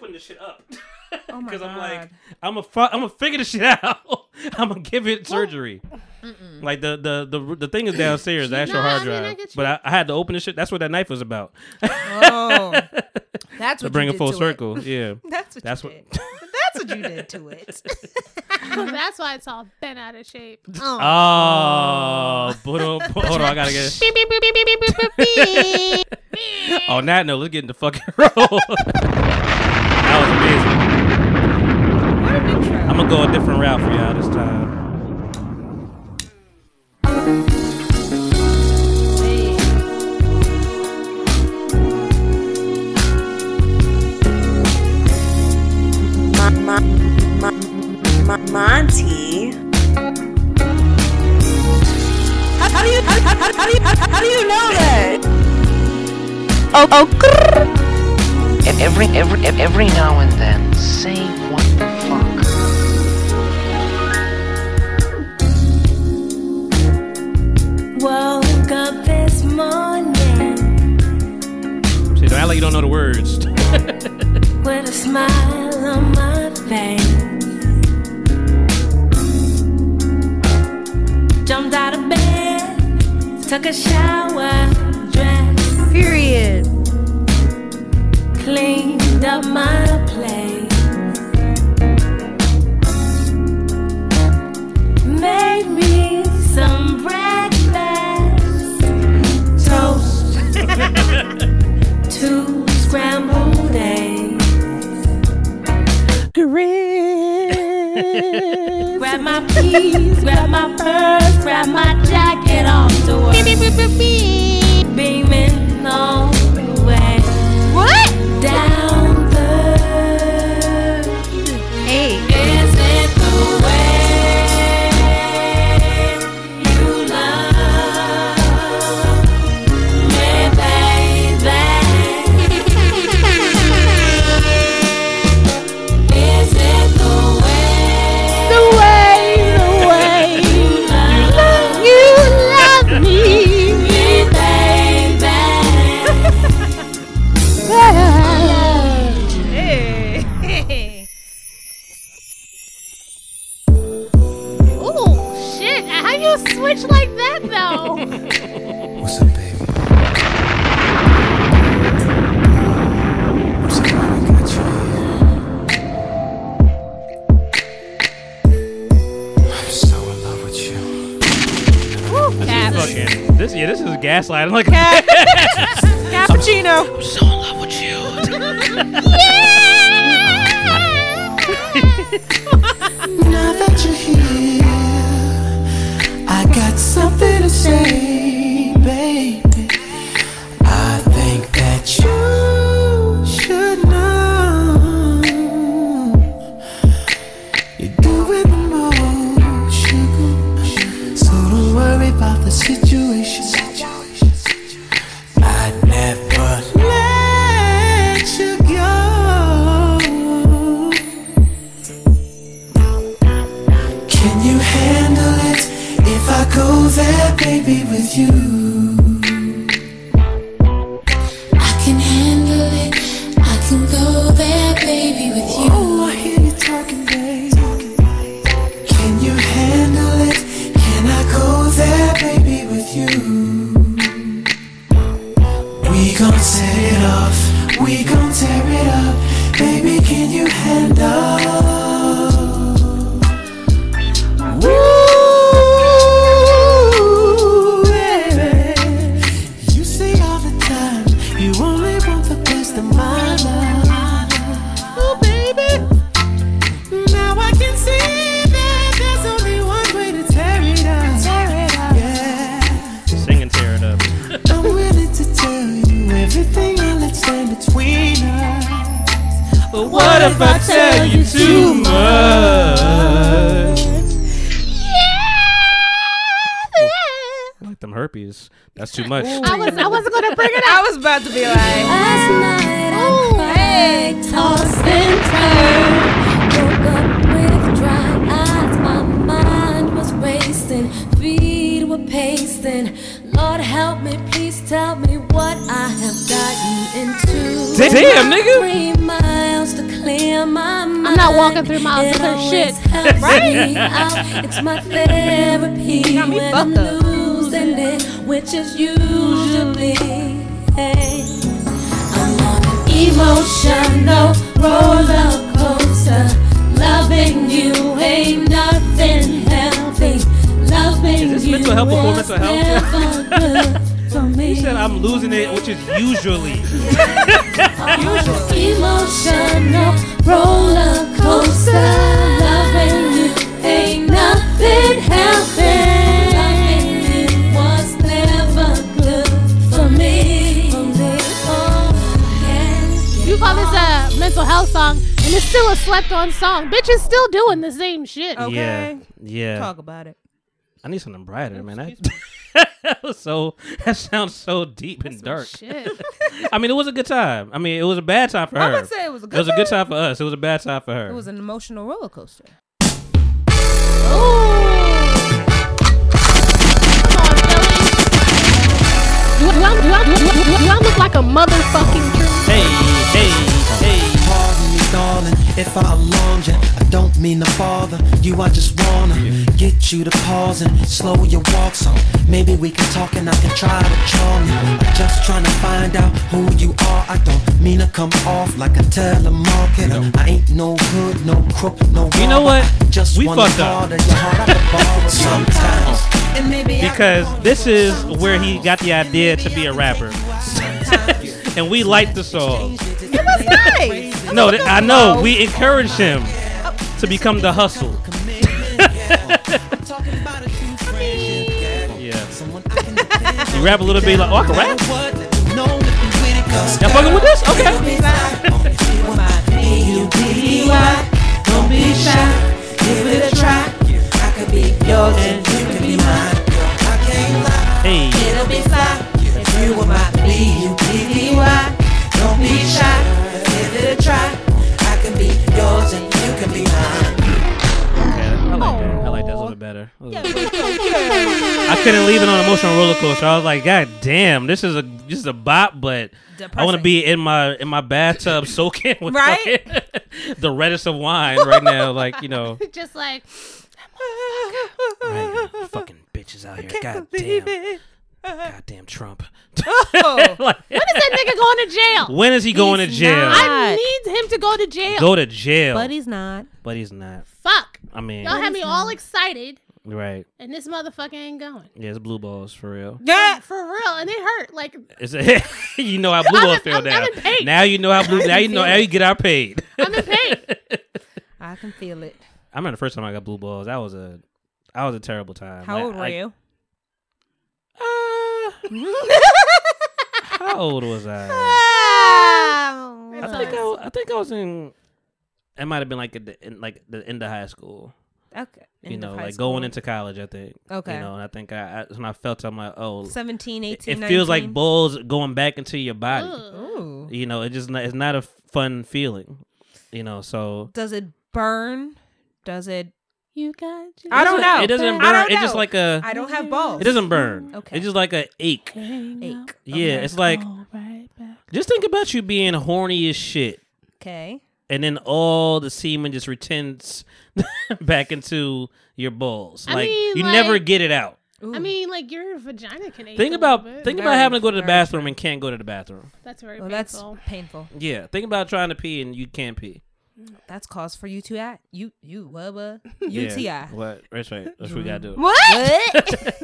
open the shit up. Oh my Because I'm like, God. I'm a, fu- I'm gonna figure this shit out. I'm gonna give it surgery. Like the, the the the thing is downstairs, the actual Nah, I hard mean, I drive. get you. but I, I had to open the shit. That's what that knife was about. Oh, that's to what bring you it did full to circle. Yeah. That's what. That's you what- did. That's what you did to it. That's why it's all bent out of shape. Oh. Oh, but, hold on, I gotta get. Beep, beep, beep, beep, beep, beep, beep, beep. On that note, let's get in the fucking roll. That was amazing. What an intro. I'm gonna go a different route for y'all this time. Monty. How, how do you how, how, how, how do you how, how do you know that? Oh oh. Every every every now and then, say what the fuck. Woke up this morning Shit, don't act like you don't know the words. with a smile on my face. Jumped out of bed, took a shower, dressed, Period. Cleaned up my place. Made me some breakfast, toast, two scrambled eggs. Grits. Grab my keys, grab my purse, grab my jacket off to work. Beaming all gaslighting. Like, Cappuccino. I'm so in love with you. Now handle it? Can I go there, baby, with you? We gon' set it off. We gon' tear it up. Baby, can you handle? Damn, nigga. Three miles to clear my mind. I'm not walking through miles of It her shit. helps Right? me out. It's my therapy got me when I'm fucked up. losing it, which is usually. Hey. I'm on an emotional roller coaster. Loving you ain't nothing healthy. Loving Is this you mental health before was mental health? He said I'm losing it, which is usually. Emotional roller coaster. Loving you ain't nothing healthy. Loving you was never good for me. You call this a mental health song, and it's still a slept on song. Bitch is still doing the same shit. Okay. Yeah. Yeah. Talk about it. I need something brighter, man. That, that was so that sounds so deep and dark. Shit. I mean, it was a good time. I mean, it was a bad time for I her. would say it was a it good. was a good time for us. It was a bad time for her. It was an emotional roller coaster. Do I, do, I, do, I, do, I, do I look like a motherfucking tree? hey, hey, hey. Pardon me, darling, if I alarmed you. I don't mean to bother you. I just wanna get you to pause and slow your walk so maybe we can talk and I can try to charm you. I'm just trying to find out who you are. I don't mean to come off like a telemarketer. I ain't no hood, no crook, no You know what? I Just We wanna fucked up. borrow your heart I could borrow sometimes. And maybe I Because this is where he got the idea to be a rapper, and we liked the song. It was nice. No, th- I know we encouraged him to become the hustle. yeah. You rap a little bit like, oh, I can rap. Y'all fucking with this? Okay. Don't be shy. Give it a try. I could be yours and you can be mine. I can't lie. Hey. It'll be fly. If you were my B-U-T-T-Y. Don't be shy. Give it a try. I can be yours and you can be mine. Yeah, I like that. I like that a little bit better. A little bit. I couldn't leave it on emotional roller coaster. I was like, God damn, this is a this is a bop, but I want to be in my in my bathtub soaking with Right? fucking the reddest of wine right now. Like you know, Just like, right, fucking bitches out here. God damn, God damn Trump. Oh. like, when is that nigga going to jail? when is he going to jail? not. I need him to go to jail. Go to jail, But he's not. but he's not. Fuck. I mean, Y'all had me all excited, right? and this motherfucker ain't going. Yeah, it's blue balls for real. Yeah. For real, and it hurt. Like, It's you know how blue I'm balls feel I'm- now. I'm in pain. Now you know how blue. Now you know how you get our paid. I'm in pain. I can feel it. I remember the first time I got blue balls. That was a, that was a terrible time. How Like, old were I- you? Uh, How old was I? I Ah, think I, I think I was in. It might have been like at the, in like the end of high school. okay. You End of know, like school. going into college. I think. Okay. You know, and I think I, I when I felt I'm like, oh, 17, 18, it feels like balls going back into your body. Ooh. You know, it just not, it's not a fun feeling. You know, so Does it burn? Does it? You got you. I don't know. It doesn't I burn. don't It's just know. like a. I don't have balls. It doesn't burn. Mm, okay. It's just like a ache. Ache. Yeah, it's like right just think about you being horny as shit, Okay. and then all the semen just returns back into your balls. I like mean, you never like- get it out. Ooh. I mean, like your vagina can ache. Think a about little bit. think about Very, having to go to the very bathroom and can't go to the bathroom. That's very well, that's painful. painful. Yeah, think about trying to pee and you can't pee. That's cause for you to act. You you what what? Yeah. UTI. What? That's right. That's what we gotta do. What?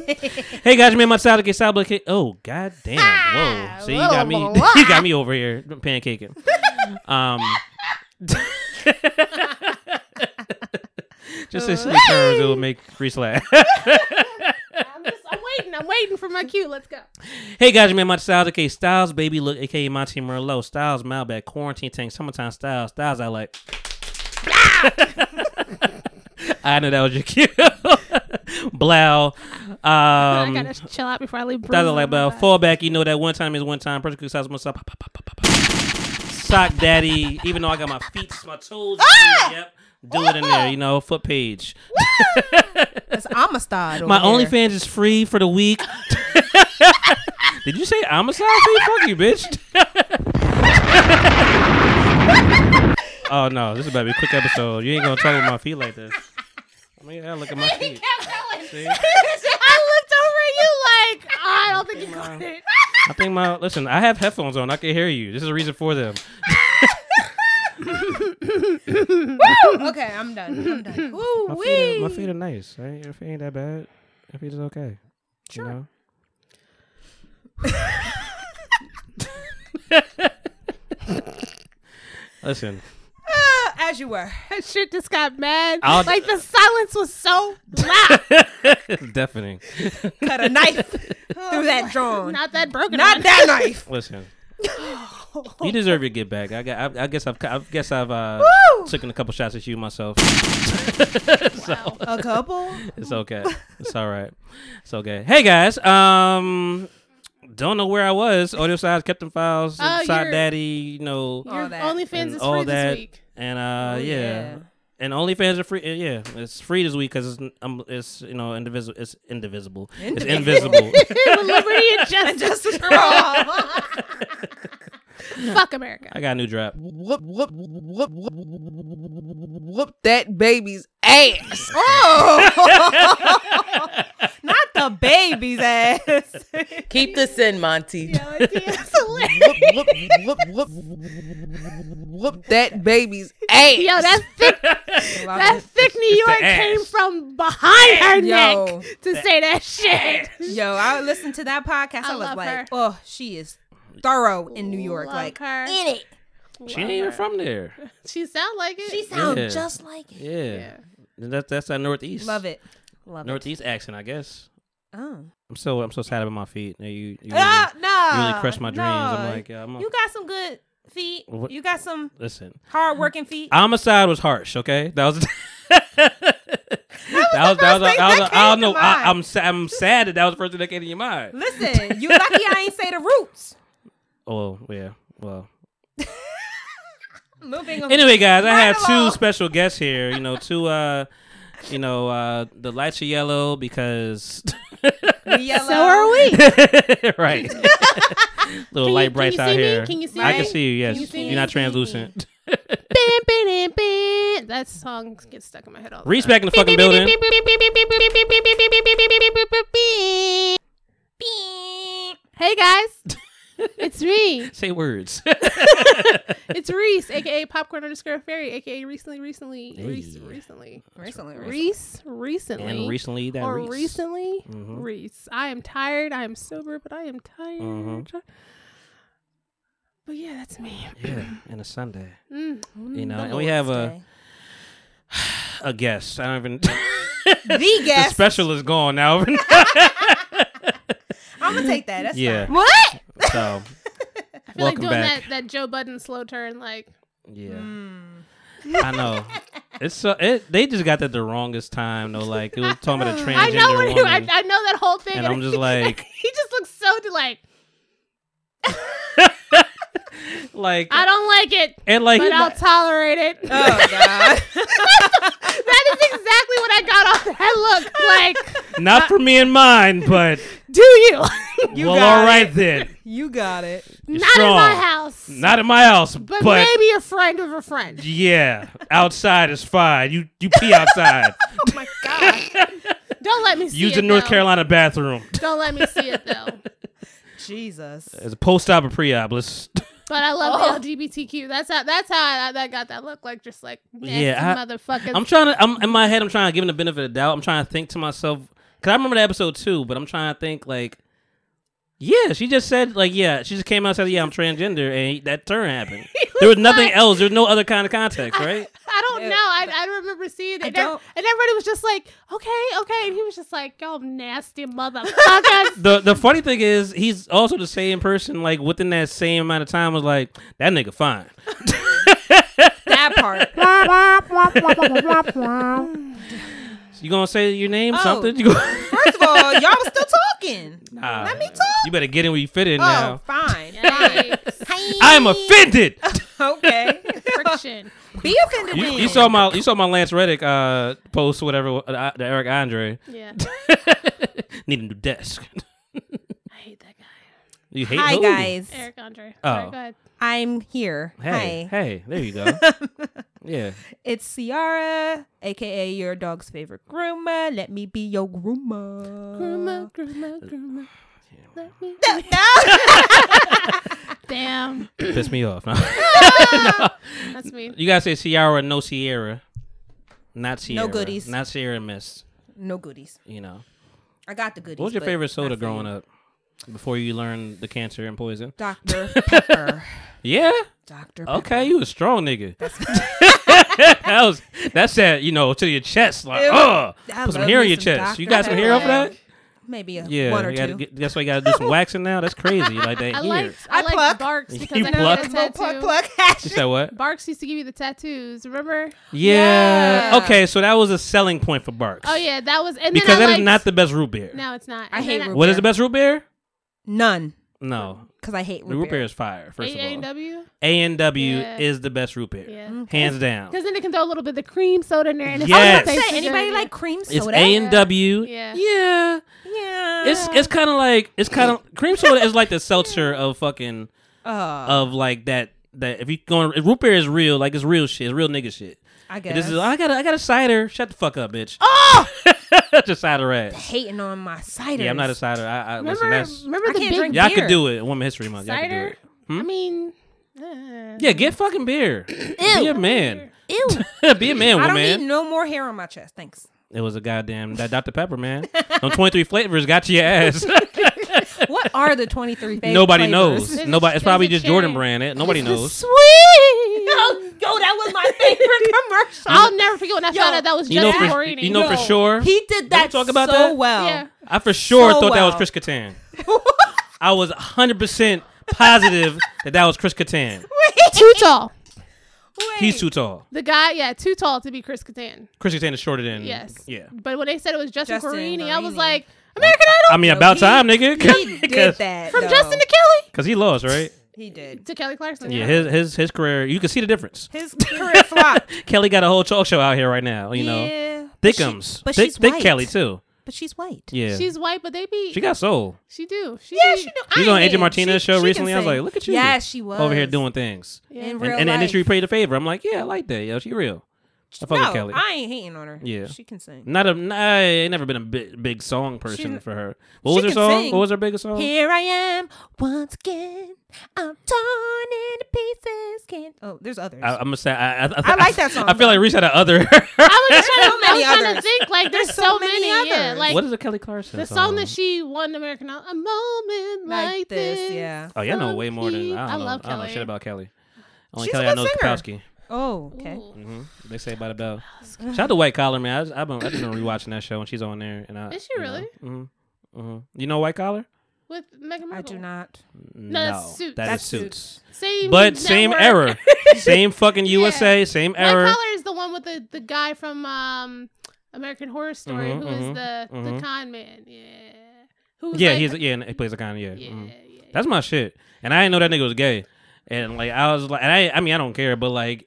Hey guys, you made my salad get salad. Oh god damn! Whoa! See, you got me. you got me over here pancaking. Um, just in silly terms, it will make Risse laugh. I'm, waiting. I'm waiting for my cue. Let's go. hey guys, you made my salad cake. Styles, baby, look, aka Monty Merlot. Styles, Malbec, quarantine tank, summertime styles. Styles, I like. I know that was your cue. Blow. I Um, gotta chill out before I leave. That's like on my about back. fall back. You know that one time is one time. Perfect cook size myself. Sock daddy. Even though I got my feet, my toes. Ah! Yep. Do it in there. You know, foot page. That's Amistad. My. OnlyFans is free for the week. Did you say fee? Fuck you, bitch. Oh no, this is about to be a quick episode. You ain't gonna talk with my feet like this. I mean, I look at my feet. See? I looked over at you like, "Oh, I don't think you got it. I think my listen. I have headphones on. I can hear you. This is a reason for them. Okay, I'm done. I'm done. Woo My feet, are, my feet are nice. Right? Your feet ain't that bad. Your feet is okay. Sure. You know? listen, ah, As you were. That shit just got mad. I'll- like the silence was so loud. it's deafening. Cut a knife through that drawing. Not that broken. Not one. that knife. Listen. You deserve your get back. I, got, I, I guess I've, I guess I've uh, taken a couple shots at you myself. A couple. It's okay. It's all right. It's okay. Hey guys, um, don't know where I was. Audio sides, Captain Files, Oh, Side you're- Daddy, you know, Your All that. OnlyFans and is all free that. week. and uh, Oh, yeah. Yeah. And OnlyFans are free. uh, Yeah, it's free this week because it's um, it's you know indivisible. It's indivisible. It's invisible. Liberty and justice. Justice for all. Fuck America. I got a new drop. Whoop, whoop, whoop, whoop, whoop that baby's ass. Oh. Not the baby's ass. Keep this in, Monty. That's. Whoop, whoop, whoop, whoop, whoop that baby's ass. Yo, that thick, that thick New York came from behind her Yo. neck to say that shit. Yo, I listened to that podcast. I, I was love like, her. oh, she is thorough in New York. Love like, her. in it. She ain't even from there. She sound like it. She sounds Yeah. just like it. Yeah, That, that's that northeast. Love it. Love Northeast accent, I guess. Oh. I'm so I'm so sad about my feet. You, you, you really, Ah, no. you really crushed my dreams. I'm like, yeah, I'm a, you got some good feet. What- You got some listen. hard working feet. Homicide was harsh. Okay, that was. that was that was that was, I, was, that I don't know. I, mind. I'm I'm sad that that was the first thing that came to your mind. Listen, you lucky I ain't say the roots. Oh yeah. Well. Moving. Anyway, guys, I have two special guests here. You know, two. uh You know, uh the lights are yellow because. Yellow. So are we. right. Little Can light you- brights out me? here. Can you see I can see you. Yes, Can you see you're not translucent. Bam, bam, bam. That song gets stuck in my head all the Risse time. back in the fucking building. Hey guys, it's me. Say words. It's Risse, aka Popcorn underscore Fairy, aka recently, recently, Risse, Hey. recently, Recently, Risse, recently, and recently that or Risse. recently, Mhm. Risse. I am tired. I am sober, but I am tired. Mhm. But yeah, that's me. Yeah, and a Sunday. Mm. You know, and we have a a guest. I don't even. the guest. the guest. special is gone now. I'm gonna take that. That's yeah. fine. What? So I feel like doing back. that that Joe Budden slow turn, like yeah, Hmm. I know. It's so it. They just got that the wrongest time though. Like it was talking about a transgender I know what he, I, woman. I know that whole thing, And I'm just like- he just looks so like like I don't like it, and like but I'll tolerate it. Oh God. that is exactly what I got off that look. Like, not for me and mine, but do you? You well, got all right it. then. You got it. You're Not in my house, Not in my house, but, but, maybe a friend of a friend. yeah, outside is fine. You you pee outside. Oh my God. Don't let me see Use it. Use the North though. Carolina bathroom Don't let me see it though. Jesus. as a post-op or pre-op. Let's But I love Oh. the LGBTQ. That's how. That's how I, that got that look like. Just like nasty Yeah, I- motherfuckers. I'm trying to. I'm in my head. I'm trying to give him the benefit of the doubt. I'm trying to think to myself because I remember the episode too. But I'm trying to think like, yeah, she just said like, yeah, she just came out and said, yeah, I'm transgender, and that turn happened. there was nothing like- else. There's no other kind of context, right? I don't Yeah, know. I, I remember seeing it. I and, ev- don't- and everybody was just like, okay, okay. And he was just like, y'all nasty motherfuckers. the The funny thing is, he's also the same person. Like within that same amount of time, was like that nigga fine. That part. You gonna say your name? Oh. Something? You go, First of all, y'all was still talking. Nah, Let me talk. You better get in where you fit in Oh, now. fine. Yikes. I'm offended. Okay. Friction. Be offended You, you saw my you saw my Lance Reddick uh, post, whatever, uh, the Eric Andre. Yeah. Need a new desk. I hate that guy. You hate Hi who? guys. Eric Andre. Oh. Sorry, go ahead. I'm here. Hey, Hi. hey, there you go. Yeah. It's Ciara, aka your dog's favorite groomer. Let me be your groomer. Groomer, groomer, groomer. Let me- Damn, Piss me off. No. that's me. You gotta say Ciara, no Sierra. Not Sierra. No goodies. Not Sierra Mist. No goodies. You know. I got the goodies. What was your favorite soda growing up? Before you learned the cancer and poison? Dr. Pepper. Yeah. Dr. Pepper. Okay, you a strong nigga. that was that's that said, you know to your chest like Ew. oh I put some hair in your some chest. You Dr. got some hair off that? Maybe a Yeah, one or you gotta two. get- that's why you gotta do some waxing now. That's crazy. Like that I hair. liked I, I liked pluck. Barq's because You I got pluck? a tattoo. pluck, pluck. You said what? Barq's used to give you the tattoos. Remember? Yeah. Yeah. Okay, so that was a selling point for Barq's. Oh yeah, that was. And Because then I that is liked, not the best root beer. No, it's not. I And hate then root What is beer. the best root beer? None. No. Because I hate The root, root beer is fire, first of A all. and W. A and W Yeah. is the best root beer. Yeah. Hands down. Because then they can throw a little bit of the cream soda in there, and it's Yes. all I was tastes Say, anybody yeah. like cream It's soda? A and W. Yeah. Yeah. Yeah. It's it's kind of like it's kind of cream soda is like the seltzer of fucking Uh, of like that that if you going root beer is real like it's real shit it's real nigga shit. I guess. This is I got a, I got a cider. Shut the fuck up, bitch. oh! Just cider ass. Hating on my cider. Yeah, I'm not a cider. I, I listen. Remember, That's remember I the can't big drink y'all could do it. Women History Month. Y'all could do cider? it. Hmm? I mean, uh, Yeah, get fucking beer. Be a man. Ew. Be a man, I don't woman. need no more hair on my chest. Thanks. It was a goddamn that Dr Pepper man. Them 23 flavors got your ass. What are the 23 flavors? Nobody knows. There's a- Nobody. It's probably just Jordan brand. It. Nobody knows. Sweet. Oh, yo, that was my favorite commercial. I'll never forget when I Yo, found out that was You know Justin for Guarini. you know for Yo, sure. He did that talk about so that? well. Yeah. I for sure So thought that was well. Chris Kattan. I was 100 percent positive that that was Chris Kattan. Too tall. Wait. He's too tall. The guy, yeah, too tall to be Chris Kattan. Chris Kattan is shorter than. Yes. Yeah. But when they said it was Justin, Justin Guarini, I was Guarini. like, American Idol I mean, No, about he- time, nigga. He did that. from though. Justin to Kelly Cause he lost, right? He did. to Kelly Clarkson. Yeah. His his his career. You can see the difference. His career flopped. Kelly got a whole talk show out here right now. You know, Yeah. But she- Thickums. But Thick, she's thick white. Kelly too. But she's white. Yeah. she's white, but they be she got soul. she do. She Yeah, be- she do. She was I on ain't Agent hating. Martinez's She- show she can recently. I was sing. like, look at you. Yes, she was over here doing things. Yeah. in And, real and the life. industry paid a favor. I'm like, yeah, I like that. Yo, she real. I fuck no, with Kelly. I ain't hating on her. Yeah. she can sing. Not a, nah, I ain't never been a big, big song person She- for her. What was her song? sing. What was her biggest song? Here I am once again. I'm torn into pieces. Can't. Oh, there's others. I, I'm gonna say I, I, I like that song, I feel like. Risse had a other. I was trying, so I was trying to think like there's, There's so, so many. many Yeah, others. like what is a Kelly Clarkson song? the song that she won American Idol, a moment like, like this, yeah. Oh, yeah, I know way more than I, I don't know. love I don't know shit about Kelly. Only She's Kelly a I good know is. Kapowski. Oh, okay. Ooh. hmm They say by the bell. Shout out to White Collar, man. I just, I've been I've been rewatching that show and she's on there. And I, Is she really? Mm-hmm. hmm You know White Collar? with Meghan I Markle. do not. No, that's Suits. that is That's Suits. Same, But same error, same fucking USA, same error. White era. Collar is the one with the, the guy from um, American Horror Story, Mhm, who is mhm, the the con man. Yeah. Who's Yeah, like, he's yeah, he plays a con. of yeah. yeah, yeah. That's my shit. And I didn't know that nigga was gay. And like I was like, and I I mean I don't care, but like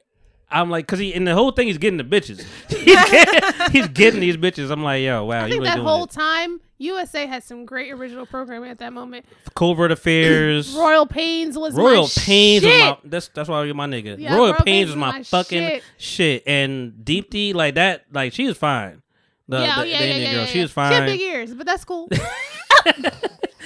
I'm like, cause he in the whole thing he's getting the bitches. he's, getting, he's getting these bitches. I'm like, yo, wow, I you think that whole it. time USA had some great original programming at that moment. Covert Affairs. Royal Pains was Royal my Pains was shit. my that's that's why you're my nigga. Yeah, Royal Royal Pains was was my, my fucking shit. shit. And Deepti, like that, like she was fine. The, yeah, the, oh, yeah, the yeah, Indian yeah, girl, yeah, she was fine. She had big ears, but that's cool.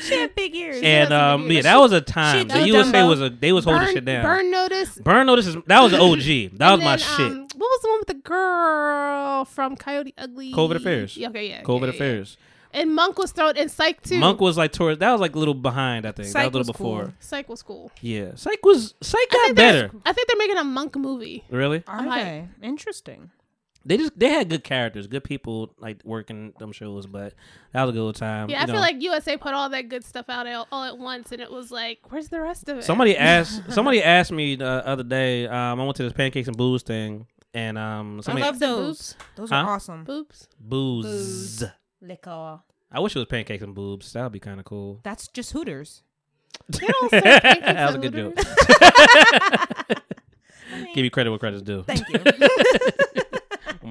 She had big ears. and um, big yeah, that was a time. She The did USA Dumbo. was a they was holding burn, shit down. burn notice. Burn Notice is that was the OG. That was And my shit. um, what was the one with the girl from Coyote Ugly? Covert Affairs. Yeah, okay, yeah. Covert yeah, yeah. Affairs. And Monk was thrown in Psych too. Monk was like towards that was like a little behind, I think. that was a little was cool. before. Psych was cool. Yeah. Psych was Psych I got think better. I think they're making a Monk movie. Really? Are I'm hyped. they? Interesting. They just they had good characters, good people like working them shows, but that was a good time. Yeah, you I feel like USA put all that good stuff out all, all at once, and it was like, where's the rest of it? Somebody asked somebody asked me the other day. Um, I went to this pancakes and booze thing, and um, somebody, I somebody love those. Those Huh? are awesome. Boobs. booze. Liquor. I wish it was pancakes and boobs. That would be kind of cool. That's just Hooters. They don't sell pancakes that was a good Hooters. joke. Give you credit where credit's due. Thank you.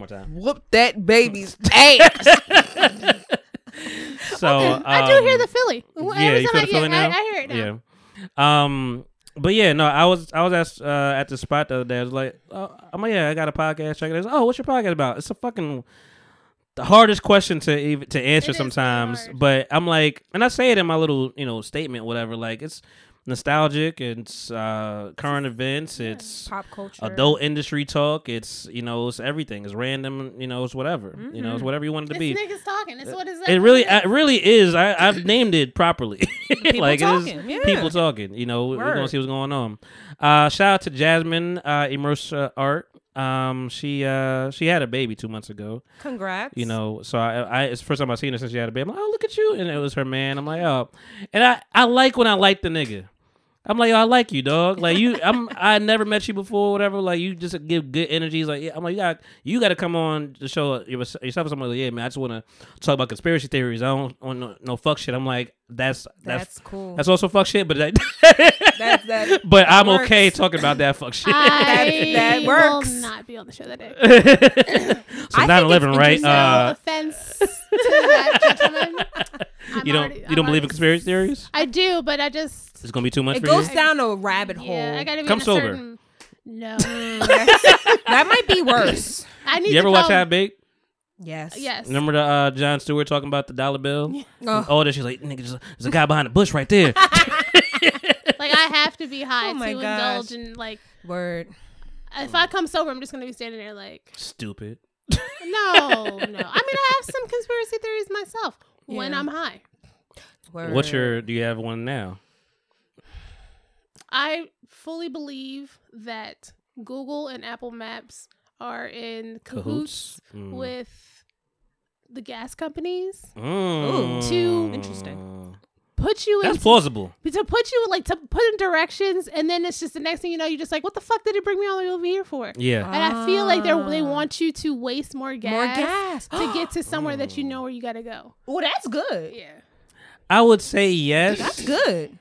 One more time. Whoop that baby's ass. So I do hear um, the Philly. Yeah, you feel the Every I- Philly now. I, I hear it now. Yeah. Um, but yeah, no, I was I was asked uh, at the spot the other day. I was like, oh, I'm like, yeah, I got a podcast. Check it. out. Oh, what's your podcast about? It's a fucking the hardest question to even to answer It is very sometimes. But I'm like, and I say it in my little you know statement, whatever. Like it's nostalgic. It's uh, current events. It's Pop culture. adult industry talk. It's you know it's everything. It's random. You know it's whatever. You know it's whatever you want it to It's be. niggas talking. It's what is that? It really, it really is. I, I've named it properly. like it talking, is yeah. people talking. You know, we're gonna see what's going on. Uh, shout out to Jasmine uh, Immerse uh, Art. Um, she uh, she had a baby two months ago. Congrats. You know, so I, I it's the first time I've seen her since she had a baby. I'm like, oh look at you, and it was her man. I'm like, oh, and I I like when I like the nigga. I'm like, yo, I like you, dog. Like you, I'm. I never met you before, whatever. Like you just give good energies. Like, yeah. I'm like, yeah, you got to come on the show yourself. Something like, yeah, man. I just want to talk about conspiracy theories. I don't want no, no fuck shit. I'm like, that's that's That's cool. that's also fuck shit. But that, That's that. but I'm works. okay talking about that fuck shit. I that will works. not be on the show that day. so I 9/11, think it's right? No Uh, offense to that gentleman. I'm you don't already- you I'm don't believe in conspiracy theories? I do, but I just It's gonna be too much It for goes you. down a rabbit hole. yeah, I gotta be Come in a sober. certain. No, that might be worse. I need. You ever to watch come- Half Baked? Yes. Yes. Remember the uh, Jon Stewart talking about the dollar bill? Oh. Oh, that she's like, nigga, there's a, guy behind the bush right there. Like I have to be high Oh my to gosh. indulge in like. Word. If I come sober, I'm just gonna be standing there like, Stupid. no, no. I mean, I have some conspiracy theories myself when I'm high. Word. What's your? Do you have one now? I fully believe that Google and Apple Maps are in cahoots, Mm. with the gas companies. Mm. Too Interesting. Put you That's in plausible. to put you like to put in directions, and then it's just the next thing you know, you're just like, what the fuck did it bring me all the way over here for? Yeah. And I feel like they they Ah. want you to waste more gas, More gas. to get to somewhere that Mm. you know where you gotta go. well that's good. Yeah. I would say yes. That's good.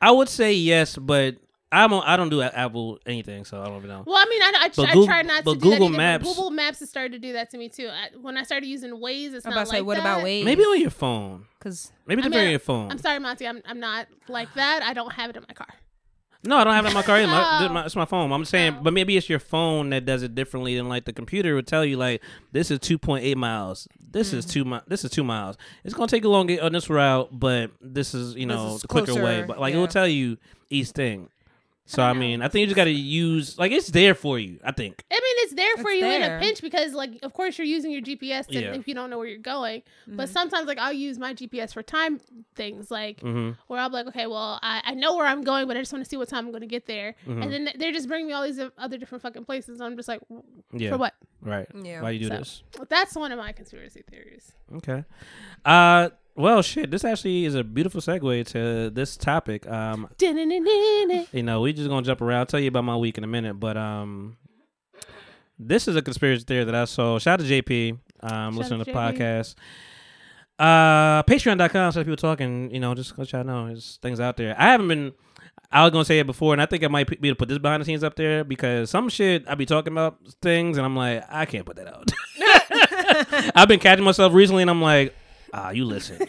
I would say yes, but I'm on, I don't do Apple anything, so I don't even know. Well, I mean, I, I, But I Goog- try not but to do Google that Maps- Google Maps has started to do that to me too. I, when I started using Waze, it's I'm not about to say, what that. about Waze? Maybe on your phone. Because Maybe I the mean, very your phone. I'm sorry, Monty. I'm I'm not like that. I don't have it in my car. No, I don't have it in my car. Either. My, my- it's my phone. I'm saying, but maybe it's your phone that does it differently than like the computer would tell you. Like this is 2.8 miles. This is mm. two mi- This is two miles. It's gonna take a long on this route, but this is you know is the quicker way. But like it will tell you each thing. So I, don't mean, I think you just got to use like it's there for you. I think. I mean, it's there for It's you in a pinch because, like, of course, you're using your GPS to, Yeah. if you don't know where you're going. Mm-hmm. But sometimes, like, I'll use my GPS for time things, like hmm where I'll be like, okay, well, I, I know where I'm going, but I just want to see what time I'm going to get there. Mm-hmm. And then they're just bringing me all these other different fucking places. I'm just like, Yeah. for what? Right. Yeah. Why you do So- this? That's one of my conspiracy theories. Okay. Uh. Well, shit. This actually is a beautiful segue to this topic. Um. You know, we just gonna jump around. I'll tell you about my week in a minute, but um, this is a conspiracy theory that I saw. Shout out to JP. Um, listening to the JP. podcast. Uh, Patreon.com. So people talking, you know, just let y'all know there's things out there. I haven't been. I was gonna say it before, and I think I might be able to put this behind the scenes up there because some shit I be talking about things, and I'm like, I can't put that out. I've been catching myself recently, and I'm like, ah, you listen.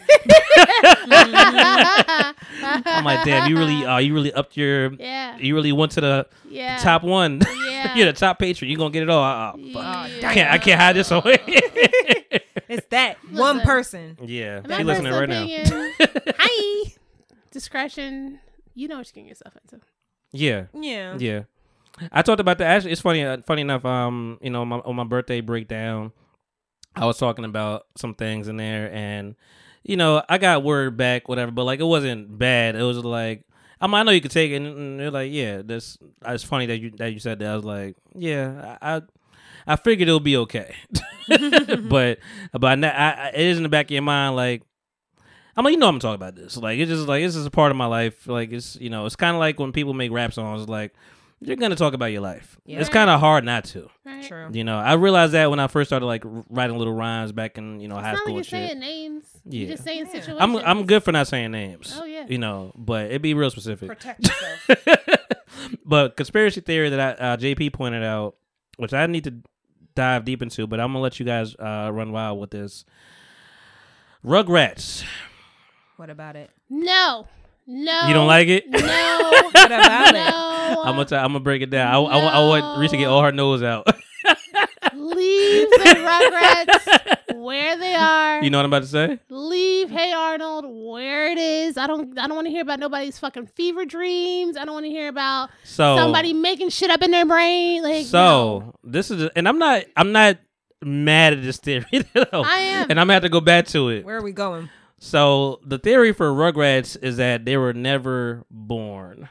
I'm like, damn, you really, uh, you really upped your, yeah. you really went to the Yeah. top one. Yeah. You're the top patron. You gonna get it all. Oh, fuck. Yeah. I can't, I can't hide this away. it's that one person. yeah, In she listening personal right now. Hi. Discretion. You know what you're getting yourself into. Yeah, Yeah. yeah. I talked about that. Actually, it's funny. Uh, funny enough. Um, you know, my, on my birthday breakdown, I was talking about some things in there, and you know, I got word back, whatever. But like, it wasn't bad. It was like, I mean, I know you could take it, and- they're like, yeah, this. It's funny that you that you said that. I was like, yeah, I. I I figured it'll be okay, but but I, I, it is in the back of your mind, like I'm like, you know, I'm talking about this. Like, it's just like this is a part of my life. Like, it's you know, it's kind of like when people make rap songs. Like, you're gonna talk about your life. Yeah. It's kind of hard not to. Right? True. You know, I realized that when I first started like writing little rhymes back in you know high It's not school like you're shit. saying names. Yeah. You're just saying Yeah. situations. I'm I'm good for not saying names. Oh, yeah. You know, but it'd be real specific. Protect yourself. but conspiracy theory that I, uh, JP pointed out, which I need to dive deep into, but I'm gonna let you guys uh, run wild with this. Rugrats. what about it? No. No. You don't like it? No. What about it? no. I'm gonna t- I'm gonna break it down. I, I, I want Risse to get all her nose out. Leave the Rugrats where they are. you know what I'm about to say? Leave Hey Arnold where it is. I don't. I don't want to hear about nobody's fucking fever dreams. I don't want to hear about So somebody making shit up in their brain. Like So no. this is, and I'm not, I'm not mad at this theory. though. I am. and I'm gonna have to go back to it. Where are we going? So the theory for Rugrats is that they were never born.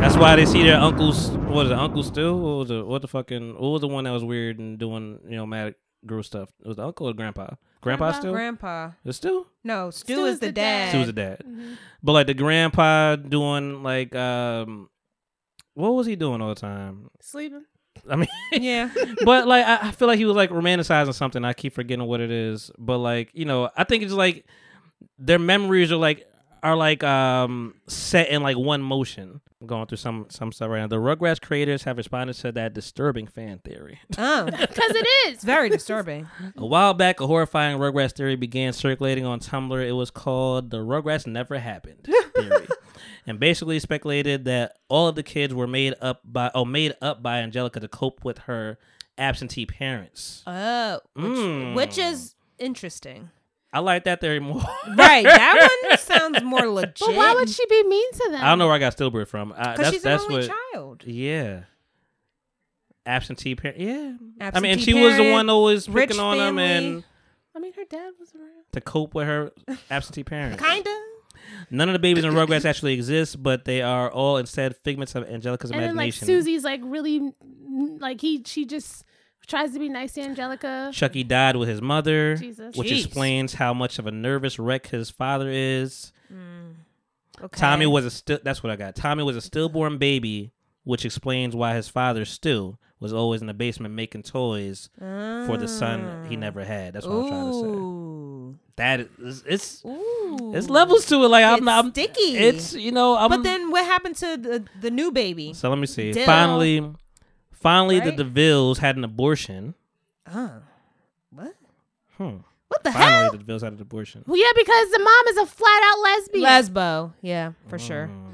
That's why they see their uncles. What is it, Uncle Stu? What was it? What the fucking? What was the one that was weird and doing you know mad gross stuff? It was the uncle or grandpa? Grandpa, Grandpa. still? Grandpa. It's still. No, Stu, Stu is is the the dad. dad. Stu was the dad. Mhm. But like the grandpa doing like um, what was he doing all the time? sleeping. I mean, yeah. but like I, I feel like he was like romanticizing something. I keep forgetting what it is. But like you know, I think it's like their memories are like are like um set in like one motion. I'm going through some some stuff right now. The Rugrats creators have responded to that disturbing fan theory. Oh, Because it is. very disturbing. A while back, a horrifying Rugrats theory began circulating on Tumblr. It was called the Rugrats Never Happened theory, and basically speculated that all of the kids were made up by oh made up by Angelica to cope with her absentee parents. Oh, which, Mm. which is interesting. I like that theory more. Right, that one sounds more legit. But why would she be mean to them? I don't know where I got stillbirth from. I, Because that's she's an that's only what. child. Yeah. Absentee parent. Yeah. I mean, and Absentee she was the one always rich picking on them and I mean, her dad was around. to cope with her absentee parents. Kinda. None of the babies in Rugrats actually exist, but they are all instead figments of Angelica's And then like. Susie's like really, mm, like he she just tries to be nice to Angelica. Chucky died with his mother, Jesus. which Jeez. explains how much of a nervous wreck his father is. Okay. Tommy was a still. That's what I got. Tommy was a stillborn baby, which explains why his father still was always in the basement making toys for the son he never had. That's what I'm trying to say. Ooh. That is, it's Ooh. it's levels to it. Like I'm It's not I'm, sticky. It's you know. I'm, but then what happened to the the new baby? so let me see. Dill. Finally, finally, Right? the Devilles had an abortion. Oh. What? Hmm. What the hell? Finally, the Devilles had an abortion. Well, yeah, because the mom is a flat out lesbian. Lesbo. Yeah, for sure. Mm.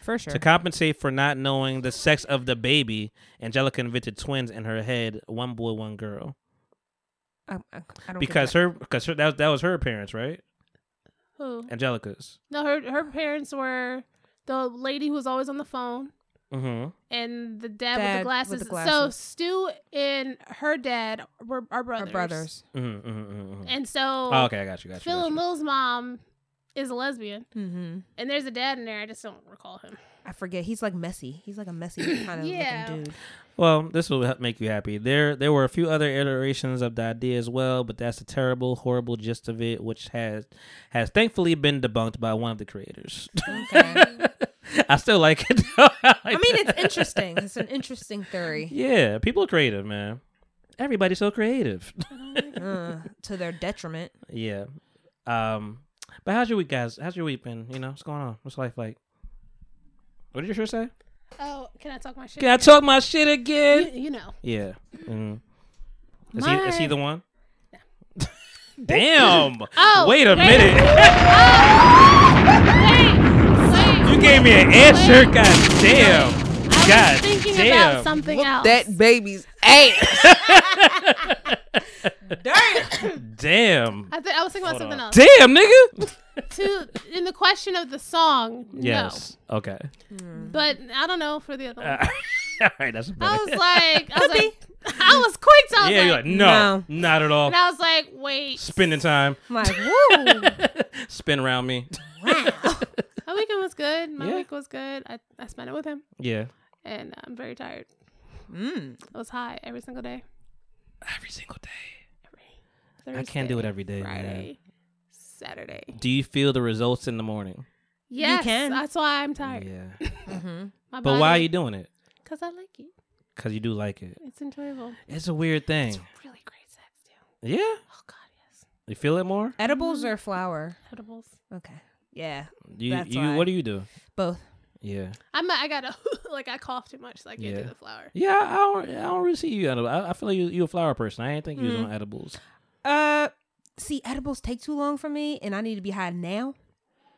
For sure. To compensate for not knowing the sex of the baby, Angelica invented twins in her head, one boy, one girl. I, I, I don't Because her, because her, that was, that was her parents, right? Who? Angelica's. No, her her parents were the lady who was always on the phone Mm-hmm. and the dad, Dad with, with the the glasses. So. Stu and her dad were are Our brothers. brothers. Mm-hmm, mm-hmm, mm-hmm. And so Oh, okay, I got you, got you. Phil got and you. Lil's mom is a lesbian, Mm-hmm. and there's a dad in there. I just don't recall him. I forget. He's like messy. He's like a messy kind of Yeah. dude. Well, this will help make you happy. There, there were a few other iterations of the idea as well, but that's the terrible, horrible gist of it, which has has thankfully been debunked by one of the creators. Okay. I still like it. though. I, I mean, it's interesting. It's an interesting theory. yeah, people are creative, man. Everybody's so creative. Uh, to their detriment. yeah. Um, but how's your week, guys? How's your week been? You know, what's going on? What's life like? What did your shirt say? Oh, can I talk my shit? Can I talk my shit again? You, you know. Yeah. Mm. Is he is he the one? Damn. Oh, Wait a wait. minute. Wait, wait. you gave me an answer. God damn. God damn. about something else. That baby's ass. Damn. Damn. I, th- I was thinking about Hold something on. else. Damn, nigga. To in the question of the song, Yes. Okay. no. But I don't know for the other one. Uh, all right, that's I better. was like, I was like, I was quick. So I was yeah, like, you're like, no, No. not at all. and I was like, wait. Spending time. I'm like, woo. Spin around me. Wow. My weekend was good. My Yeah. week was good. I, I spent it with him, Yeah. And I'm very tired. Mm. I was high every single day. Every single day. Every I can't do it Thursday, every day, man. Friday, Saturday. Do you feel the results in the morning? Yes, you can. that's why I'm tired. Yeah. Mm-hmm. My But why are you doing it? Because I like it. Because you do like it. It's enjoyable. It's a weird thing. It's really great sex too. Yeah. Oh God, yes. You feel it more? Edibles or flour? Edibles. Okay. Yeah. You, That's you why. what do you do? Both. Yeah. I'm. I gotta like I cough too much, so I can't Yeah. do the flower. Yeah, I don't, I don't really see you. edible. I, I feel like you, you're a flower person. I ain't think you was Mm. on edibles. Uh, see, edibles take too long for me, and I need to be high now,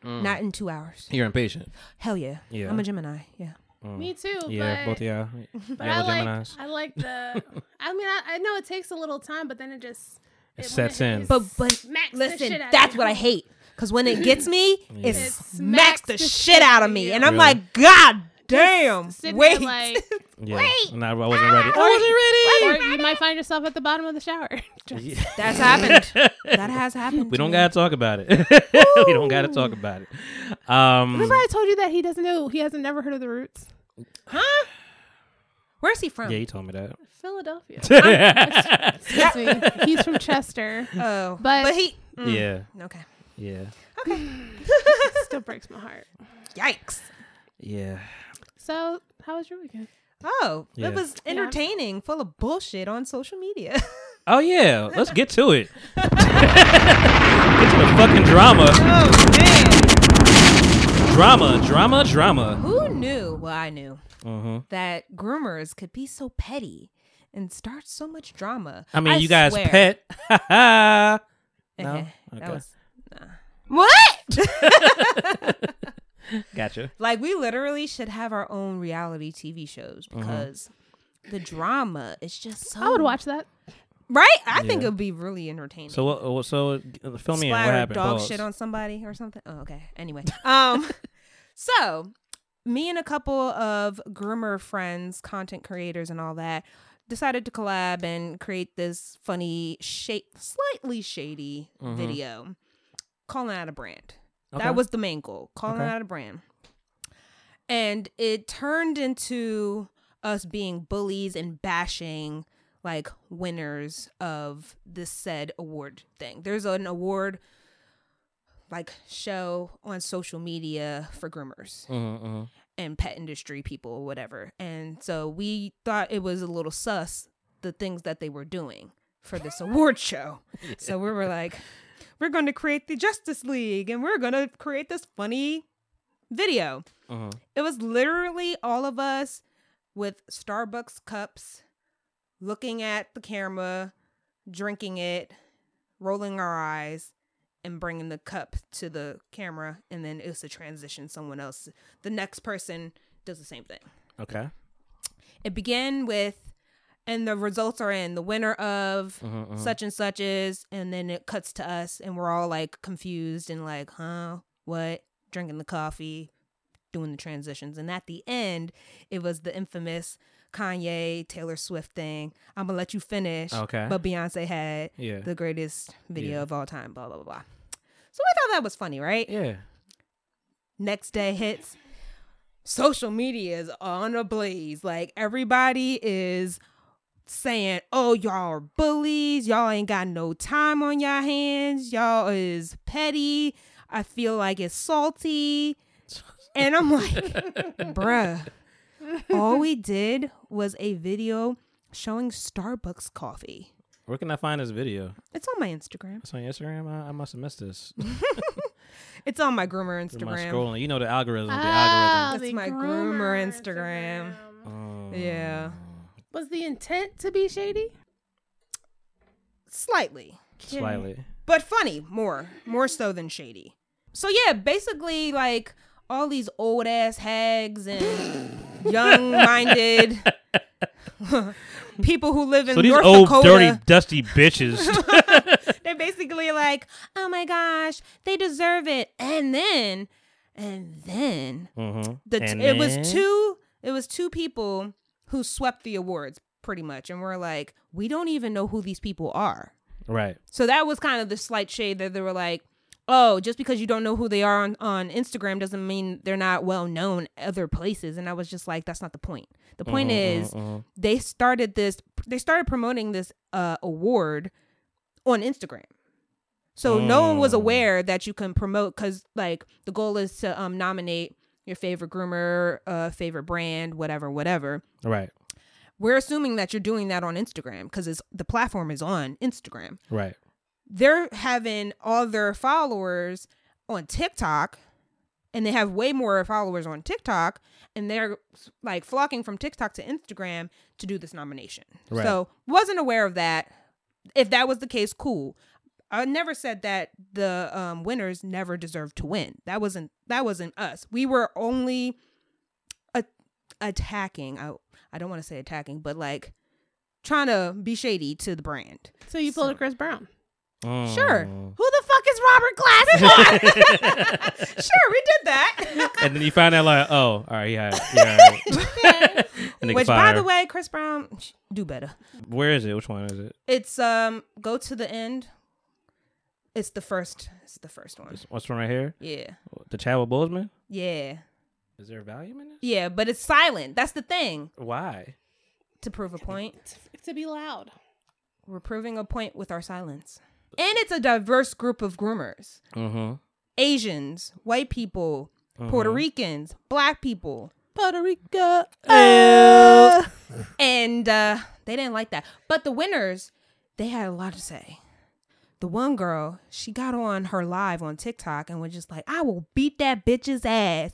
not in two hours. You're impatient. Hell yeah. Yeah. I'm a Gemini. Yeah. Me too. Yeah, but, both yeah. But Yellow I like Geminis. I like the. I mean, I, I know it takes a little time, but then it just It when sets hit, in. it But but smacks listen, shit out of that's what I hate. Cause when it gets me, it It smacks smacks the the shit shit out out of of me, you. and I'm Really? like, God damn! Wait, like, Yeah. Wait. No, I wasn't ready. I wasn't or you might find yourself at the bottom of the shower. Just- that's happened. that has happened. we to don't me. gotta talk about it. we don't gotta talk about it. Um, Remember, I told you that he doesn't know. He hasn't never heard of the Roots. Huh? Where's he from? yeah, you told me that. Philadelphia. Excuse me. He's from Chester. Oh, But- but he. mm, Yeah, Okay. Yeah, Okay. Still breaks my heart. Yikes. yeah. So, how was your weekend? Oh, Yeah. it was entertaining, full of bullshit on social media. Oh yeah, let's get to it. get to the fucking drama, oh man. drama, drama, drama. Who knew? Well, I knew hmm that groomers could be so petty and start so much drama. I mean, you guys swear. pet. no, Eh, okay, That was nah. What? gotcha. like we literally should have our own reality TV shows Mm-hmm. because the drama is just so. I would watch that. Right? I think it would be really entertaining. So what? what- So uh, fill me in. What happened? dog Pause. shit on somebody or something. Oh, okay. Anyway, um, so me and a couple of groomer friends, content creators, and all that decided to collab and create this funny, shade, slightly shady Mhm. video calling out a brand. Okay. That was the main goal, calling Okay. out a brand. And it turned into us being bullies and bashing like winners of this said award thing. There's an award like show on social media for groomers Mhm, mhm. and pet industry people or whatever. And so we thought it was a little sus the things that they were doing for this award show. So we were like, we're going to create the Justice League and we're going to create this funny video. Mhm. It was literally all of us with Starbucks cups looking at the camera, drinking it, rolling our eyes, and bringing the cup to the camera. And then it's a transition. Someone else, the next person does the same thing. Okay. It began with, and the results are in the winner of Mhm, mhm. such and such is, and then it cuts to us, and we're all like confused and like, huh, what? Drinking the coffee, doing the transitions, and at the end, it was the infamous Kanye Taylor Swift thing. I'm gonna let you finish, Okay. but Beyonce had Yeah. the greatest video Yeah. of all time. Blah blah blah. So I thought that was funny, right? Yeah. next day hits social media is on a blaze like everybody is saying oh y'all are bullies y'all ain't got no time on y'all hands y'all is petty i feel like it's salty and i'm like bruh all we did was a video showing starbucks coffee Where can I find this video? it's on my instagram It's on your Instagram. I, I must have missed this. it's on my groomer Through my instagram scrolling. You know the algorithm. The Ah, That's the my groomer Instagram. algorithm. yeah Was the intent to be shady? slightly Slightly. but funny more more so than shady so yeah basically like all these old ass hags and young minded people who live in So these North old, Dakota, dirty, dusty bitches. they're basically like, oh my gosh, they deserve it. And then, and then mm-hmm. the t- it was two it was two people who swept the awards pretty much, and we're like, we don't even know who these people are. Right. So that was kind of the slight shade that they were like, oh, just because you don't know who they are on, on Instagram doesn't mean they're not well known other places. And I was just like, that's not the point. The point Mhm, is mhm, mhm. they started this they started promoting this uh award on Instagram. So no one was Mm. aware that you can promote because like the goal is to um nominate your favorite groomer, uh favorite brand, whatever, whatever. Right. We're assuming that you're doing that on Instagram because it's the platform is on Instagram Right. they're having all their followers on TikTok and they have way more followers on TikTok and they're like flocking from TikTok to Instagram to do this nomination. Right. So, wasn't aware of that. If that was the case, cool. I never said that the um, winners never deserved to win. That wasn't that wasn't us. We were only a- attacking. I I don't want to say attacking, but like trying to be shady to the brand. So you pulled a Chris Brown. Sure. Mm. Who the fuck is Robert Glasper? sure, we did that. And then you find out like, oh, all right, yeah, yeah. Right. And Which, by fire. the way, Chris Brown, sh- do better. where is it? Which one is it? It's um, go to the end. It's the first. It's the first one. This- What's one right here? Yeah, The Chadwick Boseman. yeah, Is there a volume in it? yeah. But it's silent. That's the thing. Why? To prove a point, to be loud. we're proving a point with our silence. And it's a diverse group of groomers: Mm-hmm. Asians, white people, Puerto Ricans, black people. Puerto Rico. and uh, they didn't like that. But the winners, they had a lot to say. The one girl, she got on her live on TikTok and was just like, "I will beat that bitch's ass."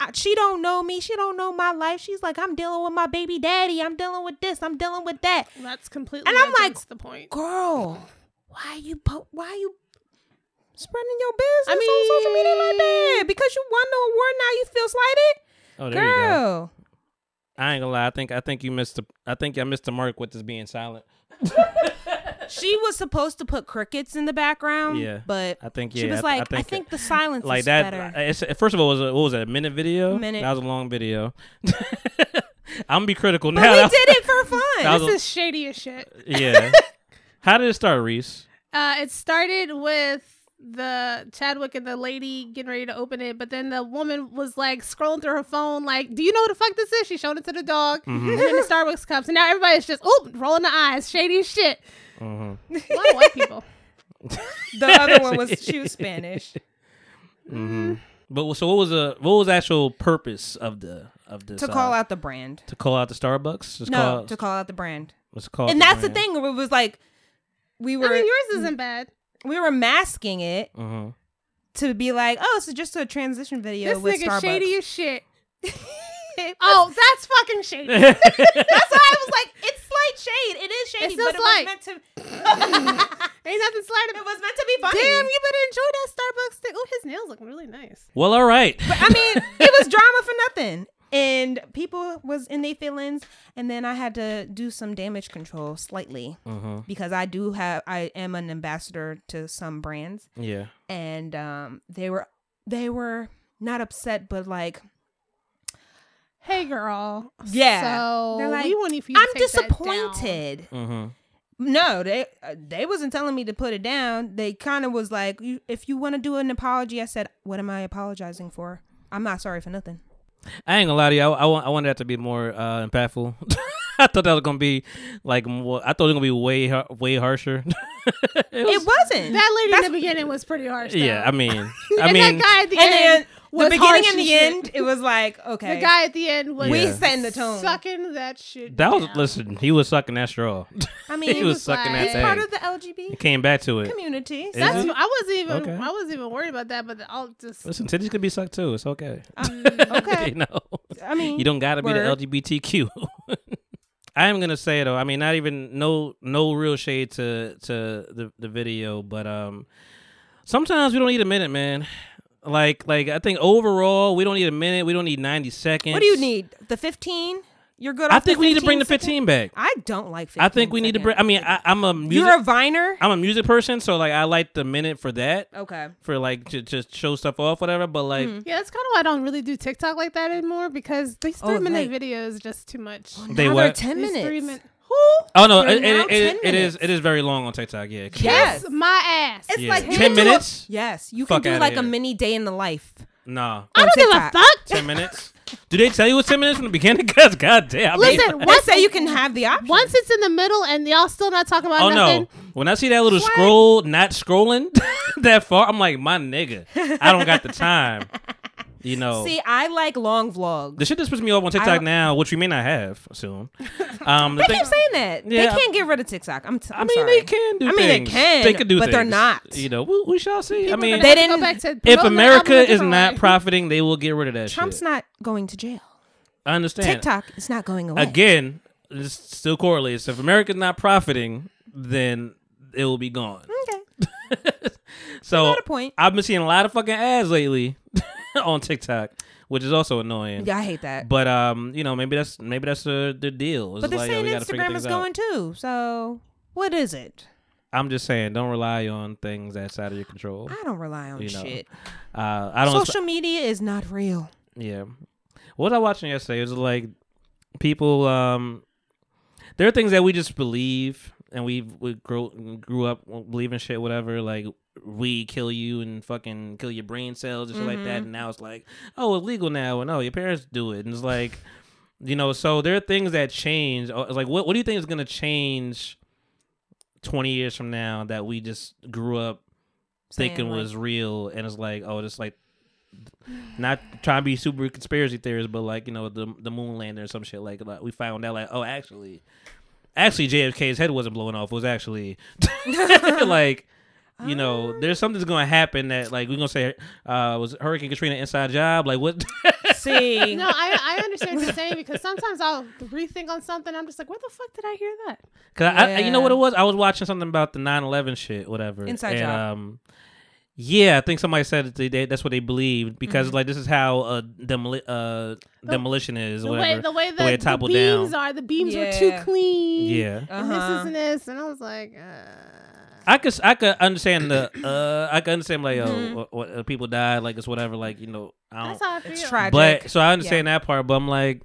I, she don't know me. She don't know my life. She's like, "I'm dealing with my baby daddy. I'm dealing with this. I'm dealing with that." That's completely And I'm like, against the point. Girl, why you po- why you spreading your business I on social media like that? Because you won the award, now you feel slighted, Oh, there you go. girl. I ain't gonna lie. I think I think you missed the. I think I missed the mark with this being silent. She was supposed to put crickets in the background. Yeah. but I think she was I, like, I I think, think, the silence like is that. better. It's, first of all, was a, what was it? A minute video. Minute. That was a long video. I'm gonna be critical but now. we did it for fun. That was This a- is shady as shit. yeah. How did it start, Risse? Uh, it started with the Chadwick and the lady getting ready to open it, but then the woman was like scrolling through her phone, like, "Do you know what the fuck this is?" She showed it to the dog, Mm-hmm. and then the Starbucks cups, and now everybody's just oh rolling the eyes, shady as shit. Mm-hmm. A lot of white people. the other one was she was Spanish. Mm-hmm. But so what was the what was the actual purpose of the of this to uh, call out the brand. to call out the Starbucks? Just No, call, to call out the brand. let's call and that's the thing. It was like we I were mean, yours isn't bad. we were masking it Mm-hmm. to be like, oh, it's just a transition video This with nigga Starbucks. shady as shit. oh, that's fucking shady. That's why I was like, it's slight shade. It is shady, It's still but slight. it was meant to. Ain't nothing slight it was meant to be funny. Damn, you better enjoy that Starbucks thing. Oh, his nails look really nice. Well, all right. But I mean, it was drama for nothing. And people was in their feelings, and then I had to do some damage control slightly Mm-hmm. because I do have I am an ambassador to some brands, Yeah. and um, they were they were not upset, but like Hey, girl. Yeah. So They're like, we want you for you I'm take disappointed. Mm-hmm. No, they uh, they wasn't telling me to put it down. They kind of was like, if you want to do an apology, I said, what am I apologizing for? I'm not sorry for nothing. I ain't gonna lie to you. I, I want I wanted that to be more uh, impactful. I thought that was gonna be like more. I thought it was gonna be way way harsher. It wasn't. That lady That's- in the beginning was pretty harsh. Though. yeah, I mean, I and mean, that guy at the and then end was the beginning and the shit. end, it was like, okay. The guy at the end was We Yeah. setting the tone. sucking that shit. that was down. listen. He was sucking that straw. I mean, he was sucking that like- he's thing. part of the He LGBT came back to it. community. Is That's, it? I wasn't even. Okay. I wasn't even worried about that. But I'll just. Listen, titties could be sucked too. It's okay. Um, okay. you know, I mean, you don't gotta be the LGBTQ. I am gonna say though. I mean, not even no no real shade to to the the video, but um, sometimes we don't need a minute, man. Like like I think overall we don't need a minute. We don't need ninety seconds. What do you need? The 15? You're good I off the think we need to bring the 15 back. I don't like 15 I think we need to bring. I mean, I, I'm a music. You're a viner? I'm a music person, so like I like the minute for that, Okay. for like to just show stuff off, whatever. But like, Mm-hmm. Yeah, that's kind of why I don't really do TikTok like that anymore because these Oh, three minute like- videos just too much. They now they're what? 10 These minutes. three min- oh no, it, it, it, it is it is very long on TikTok. Yeah, Yes. My ass. It's Yeah. like 10 can do a- minutes? yes. You Fuck can do outta like a mini day in the life. Nah, I don't give a TikTok. fuck. ten minutes. Do they tell you it's ten minutes from the beginning? Cause goddamn. I mean- Listen, They once say you can have the option. once it's in the middle and y'all still not talking about Oh nothing. no! When I see that little scroll not scrolling that far, I'm like, my nigga, I don't got the time. You know, See, I like long vlogs. the shit that's pissing me off on TikTok now, which we may not have soon. Um, the They thing- keep saying that. Yeah. They can't get rid of TikTok. I'm, t- I I'm mean, sorry. they can do. I mean, they can, They could do, but they're not. You know, we, we shall see. I mean, They didn't- Go back to if America is not way. profiting, they will get rid of that shit. Trump's shit. not going to jail. I understand. TikTok is not going away. again, it still correlates. If America's not profiting, then it will be gone. Okay. so a point. I've been seeing a lot of fucking ads lately on TikTok, which is also annoying. Yeah, I hate that. But um, you know, maybe that's maybe that's the the deal. It's But they're like, saying we Instagram is out. going too. So what is it? I'm just saying, don't rely on things that's out of your control. I don't rely on You know, shit. Uh, I don't. Social media is not real. Yeah. What was I watching yesterday? It was like people. Um, there are things that we just believe, and we we grew grew up believing shit, whatever. Like we kill you and fucking kill your brain cells and shit like that. Mm-hmm. And now it's like, oh, it's legal now, and oh, your parents do it, and it's like, you know. So there are things that change. It's like, what what do you think is gonna change? 20 years from now that we just grew up Saying, thinking like- was real and it's like oh it's like not trying to be super conspiracy theorists, but like you know the the moon landing or some shit like, like we found out like oh actually, actually JFK's head wasn't blowing off. It was actually like you know there's something's gonna happen that like we're gonna say uh was Hurricane Katrina inside job like what See, No, I, I understand what you're saying because sometimes I'll rethink on something. I'm just like, where the fuck did I hear that? Cause I, I, you know what it was? I was watching something about the 9/11 shit, whatever. Inside and, job. Um, yeah, I think somebody said that they, they, that's what they believed because Mm-hmm. like this is how a demoli- uh, demolition is, The whatever. way the way the, way it the beams down. are, the beams were too Yeah. clean. Yeah, And this Uh-huh. isn't this, and I was like, uh, I could I could understand the uh I could understand like oh Mhm. what, what, uh, people died like it's whatever like you know I that's don't. how I feel. it's tragic. But so I understand that part, but I'm like,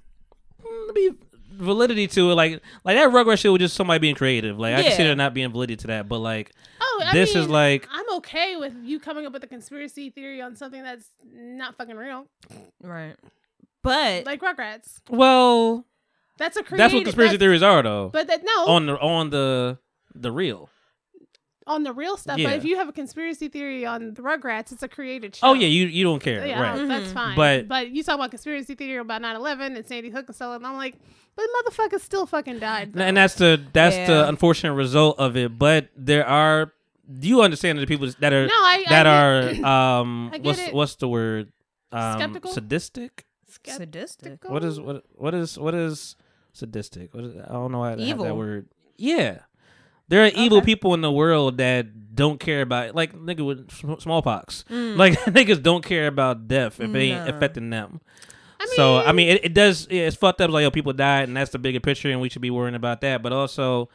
mm, let me validity to it. Like like that Rugrats shit was just somebody being creative. Like I Yeah. consider not being validity to that, but like Oh, I this is mean, like I'm okay with you coming up with a conspiracy theory on something that's not fucking real, right. But like Rugrats. well That's a creative. that's what conspiracy that's- theories are though. But that no on the on the the real. On the real stuff. Yeah. But if you have a conspiracy theory on the Rugrats, it's a created show. Oh yeah, you you don't care, Yeah, right? that's fine. But- But you talk about conspiracy theory about 9-11 and Sandy Hook and stuff, and I'm like, but motherfuckers still fucking died. though. And that's the that's Yeah. the unfortunate result of it. But there are. Do you understand the people that are no, I that I get- are um what's it. what's the word um Skeptical? sadistic? sadistic. What is what what is what is sadistic? What is, I don't know how to have that Evil. word. Yeah, there are evil Okay. people in the world that don't care about like nigga with smallpox. Mm. Like niggas don't care about death if it ain't affecting them. I mean, so I mean, it, it does. Yeah, it's fucked up. Like yo, people died, and that's the bigger picture, and we should be worrying about that. But also,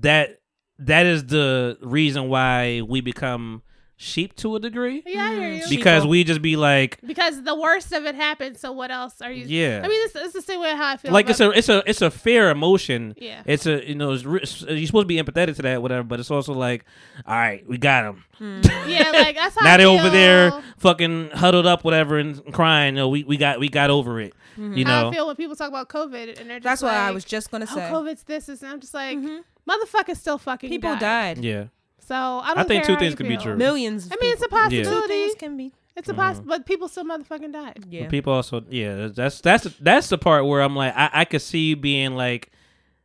that that is the reason why we become sheep to a degree yeah, I hear mm. you. because Sheeple. we just be like, because the worst of it happened. So what else are you? Yeah. I mean, it's, it's the same way how I feel. like it's a it's a it's a fair emotion. Yeah. It's a you know it's, re- you're supposed to be empathetic to that whatever, but it's also like, all right, we got him. Hmm. yeah, like that's how now they're over there fucking huddled up, whatever, and crying. No, we we got we got over it. Hmm. You How know, I feel when people talk about COVID and they're just That's like, what I was just gonna Oh, say. COVID's this is. And I'm just like, mm-hmm. motherfuckers still fucking People died. died. yeah. So I don't. I think care two things you could be true. Millions. of I mean, it's a people. Yeah. Two possibility. things can be. It's a poss, but people still motherfucking died. Yeah. But people also, yeah, that's that's that's the part where I'm like, I, I could see you being like,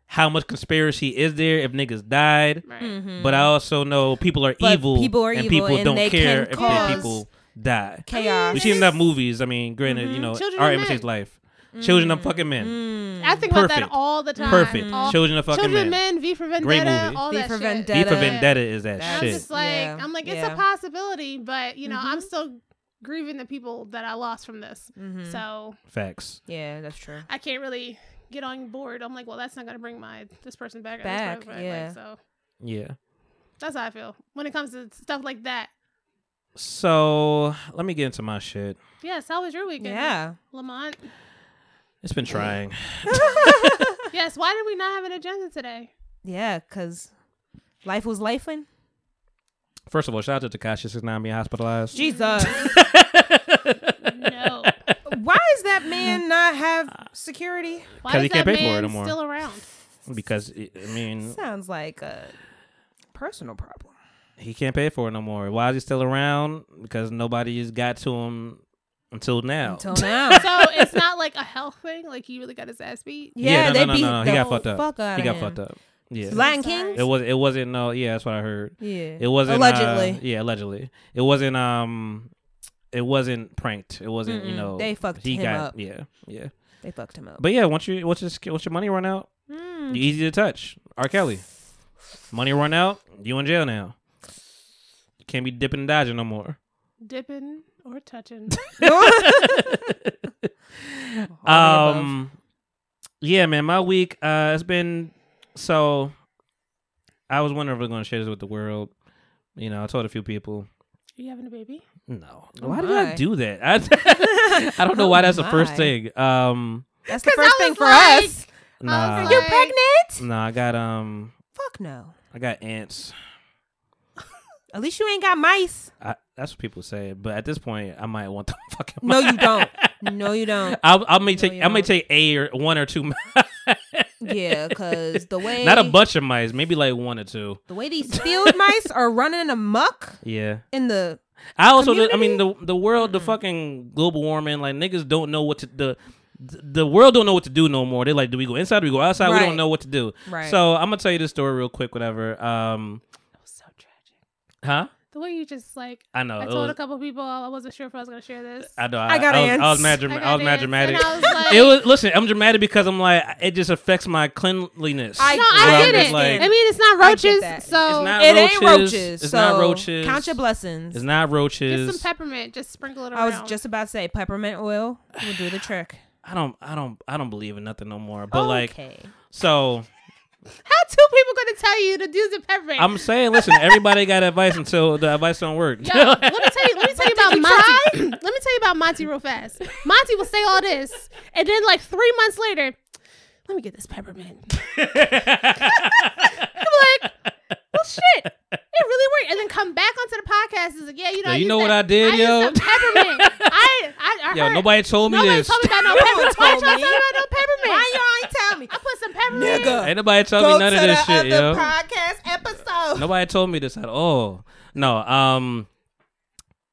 how much conspiracy is there if niggas died? Right. But I also know people are Mm-hmm. But evil, people are and evil people and don't they care can if cause people die. Chaos. We've seen enough movies. I mean, granted, you know, Children our of imitates life. Children of fucking men, mm. I think about that Perfect. all the time. perfect. All, Children of fucking Children of men. Men, V for Vendetta, Great movie. all V that for shit. Vendetta. V for Vendetta is that And I'm shit. just like, Yeah. I'm like, it's Yeah. a possibility, but you know, I'm mm-hmm. still grieving the people that I lost from this. Mm-hmm. So Facts. Yeah, that's true. I can't really get on board. I'm like, well, that's not gonna bring my this person back. or Back, this person yeah. Like, so Yeah. that's how I feel when it comes to stuff like that. So let me get into my shit. Yes, how was your weekend? Yeah. Lamont. It's been trying. Yes, why did we not have an agenda today? Yeah, cause life was lifing. First of all, shout out to Tekashi six nine being hospitalized. Jesus. No. Why does that man not have security? Why 'Cause is he can't that pay for it man no. Still around. because I mean Sounds like a personal problem. he can't pay for it no more. Why is he still around? Because nobody's got to him until now. Until now. So it's not like a health thing. Like he really got his ass beat. Yeah, Yeah, no, they no, no, beat no, no. the He got fucked up. fuck out he of got him. fucked up. Yeah. Lion King. It was. It wasn't. No. Yeah, that's what I heard. Yeah. It wasn't allegedly. uh, yeah, allegedly. It wasn't. Um. It wasn't pranked. It wasn't. You Mm-mm. know. They fucked he him got, up. Yeah. Yeah. They fucked him up. But yeah, once you once your once your money run out, Mm. you're easy to touch. R. Kelly. Money run out. You in jail now. can't be dipping and dodging no more. Dipping or touching. Um, yeah, man, my week uh has been so. I was wondering if we are going to share this with the world. You know, I told a few people. Are you having a baby? No, Oh why did. I do that? I, I don't know why Oh that's the first thing. Um, That's the first thing for like- us. nah, was You're like- pregnant? nah, I got um, Fuck no. I got ants. At least you ain't got mice. I, that's what people say, but at this point, I might want them fucking. No, you don't. No, you don't. I'll, I may take you I may don't. take a or one or two, Yeah, because the way not a bunch of mice, maybe like one or two. the way these field mice are running amok Yeah, in the I also I mean the the world, the fucking global warming, like niggas don't know what to the the world don't know what to do no more. They're like, do we go inside? Do we go outside? We Right. don't know what to do. Right. So I'm gonna tell you this story real quick. Whatever. Um, That was So tragic. huh? The way you just like. I know. I told was- a couple people I wasn't sure if I was gonna share this. I know. I got I was, I was ants. mad. I Dram- got I was mad dramatic. I was like- it was. Listen, I'm dramatic because I'm like, it just affects my cleanliness. I- No, I get it. like- I mean, it's not roaches, so It's not it ain't roaches. roaches. It's so not roaches. Count your blessings. It's not roaches. get some peppermint. Just sprinkle it around. I was just about to say peppermint oil will do the trick. I don't. I don't. I don't believe in nothing no more. But like, okay. so How two people gonna tell you to do the peppermint? I'm saying, listen, everybody got advice until the advice don't work. Yo, let me tell you. Let me tell you about Monty. let me tell you about Monty real fast. Monty will say all this, and then like three months later, let me get this peppermint. I'm well, shit, it really worked. And then come back onto the podcast and like, yeah, you know, Yo, you used know that- what I did, I used yo? some peppermint. I, I, I Yo, heard- nobody told me Nobody this. told me about no No peppermint. Why told y'all me. tell me about no peppermint? Why y'all ain't tell me? I put some peppermint. Nigga. Ain't nobody told me none of this the shit, other yo. podcast episode. Nobody told me this at all. No, um,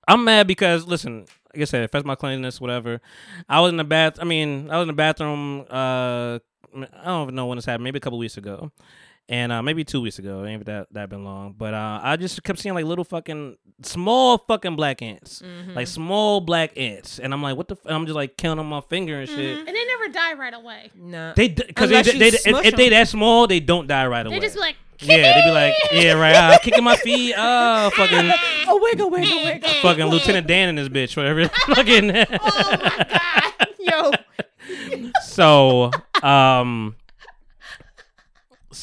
I'm mad because listen, like I said, it affects my cleanliness, whatever. I was in the bath. I mean, I was in the bathroom. Uh, I don't even know when this happened. Maybe a couple weeks ago, and uh, maybe two weeks ago. Ain't that that been long? But uh, I just kept seeing like little fucking small fucking black ants, Mm-hmm. like small black ants, and I'm like, what the? F-? and I'm just like counting on my finger and shit. And they never die right away. No. They because they, Unless they, they, if, if they 'em. that small, they don't die right away. They just be like, yeah, they be like, yeah, right, ah, kicking my feet, oh, fucking, oh, wiggle, wiggle, wiggle. fucking Lieutenant Dan in this bitch, whatever. fucking. oh my god, Yo. so, um,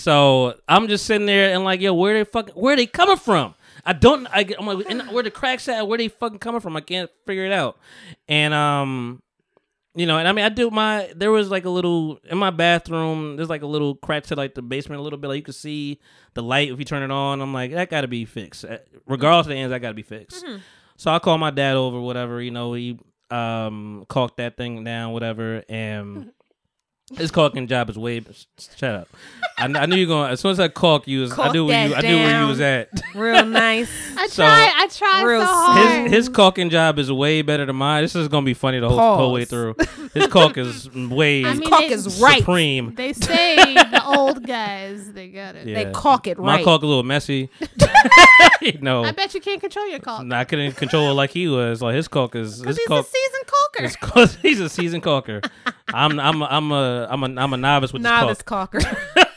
so I'm just sitting there and like, yo, where they fucking, where they coming from? I don't. I, I'm like, and where the cracks at? Where they fucking coming from? I can't figure it out. And um, you know, and I mean, I do my. There was like a little in my bathroom. There's like a little crack to like the basement a little bit. Like you could see the light if you turn it on. I'm like, that got to be fixed. Uh, Regardless of the ends, that got to be fixed. So I call my dad over, whatever. You know, he um caulked that thing down, whatever, and. His caulking job is way. Shut up! I, kn- I knew you were going. As soon as I caulk you, was, I Caulk knew where you. I knew where you was at. Real nice. I So- try, I try Real so hard. His his caulking job is way better than mine. This is gonna be funny the whole, whole way through. His caulk is way I mean, Caulk they- is right. supreme. They say the old guys, they got it. Yeah. They caulk it right. My right. caulk a little messy. no, I bet you can't control your caulk. I couldn't control it like he was. Like his caulk is his he's caulk. a seasoned caulker. his he's a seasoned caulker. I'm I'm a, I'm a I'm a I'm a novice with Novice this caulk. caulker.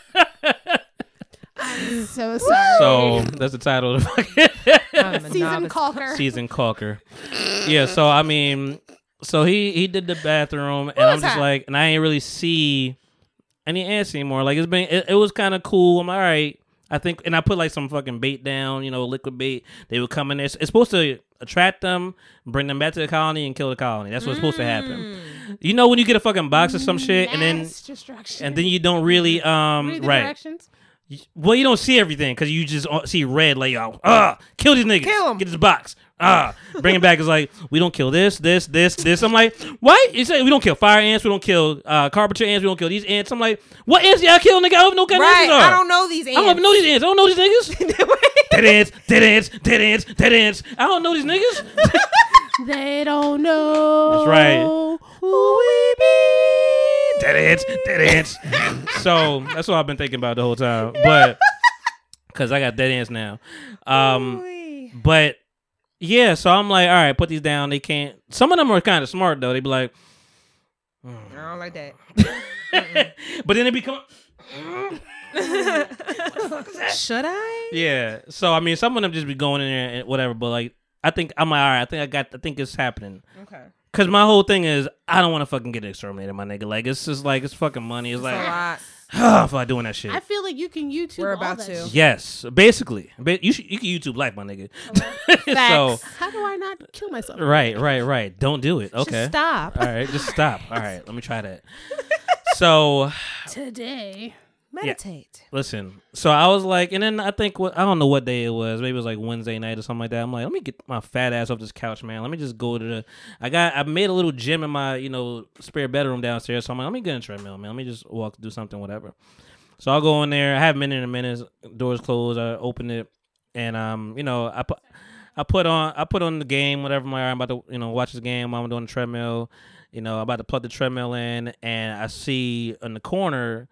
I'm so sorry. So that's the title of the fucking I'm a seasoned novice. caulker. seasoned caulker. Yeah. So I mean, so he he did the bathroom, and I'm just that? like, and I ain't really see any ants anymore. Like it's been, it, it was kind of cool. I'm like, all right. I think, and I put like some fucking bait down, you know, liquid bait. They would come in there. It's supposed to attract them, bring them back to the colony, and kill the colony. That's what's supposed to happen. You know, when you get a fucking box or some shit, and then and then you don't really um Read right. Well, you don't see everything because you just uh, see red. Like, oh, ah, kill these niggas. Kill them. Get this box. Ah, bring it back. It's like we don't kill this, this, this, this. I'm like, why? You say we don't kill fire ants. We don't kill uh, carpenter ants. We don't kill these ants. I'm like, what ants y'all kill, nigga? I don't know what kind of ants are. I don't know these ants. I don't know these ants. I don't know these niggas. dead ants, dead ants, dead ants, dead ants. I don't know these niggas. They don't know. That's right. Who we be. dead ants, dead ants. so that's what I've been thinking about the whole time. But because I got dead ants now. Um, Ooh-wee. But yeah, so I'm like, all right, put these down. They can't. Some of them are kind of smart though. They be like, I don't like that. but then they become. Should I? Yeah. So I mean, some of them just be going in there and whatever. But like, I think I'm like, all right. I think I got. I think it's happening. Okay. Cause my whole thing is I don't want to fucking get exterminated, my nigga. Like it's just like it's fucking money. It's It's like a lot. ah, doing that shit. I feel like you can YouTube. We're all about that to. shit. yes, basically. But you should, you can YouTube life, my nigga. so How do I not kill myself? right, right, right. Don't do it. Okay. Just stop. All right, just stop. All right, let me try that. So Today, Meditate. listen. So I was like, and then I think what I don't know what day it was. Maybe it was like Wednesday night or something like that. I'm like, let me get my fat ass off this couch, man. Let me just go to the. I got. I made a little gym in my you know spare bedroom downstairs. So I'm like, let me get in a treadmill, man. Let me just walk, do something, whatever. So I'll go in there. I haven't been in a minute. Doors closed. I open it, and um, you know, I put. I put on I put on the game, whatever my I'm about to you know watch this game. while I'm doing the treadmill, you know, I'm about to plug the treadmill in, and I see in the corner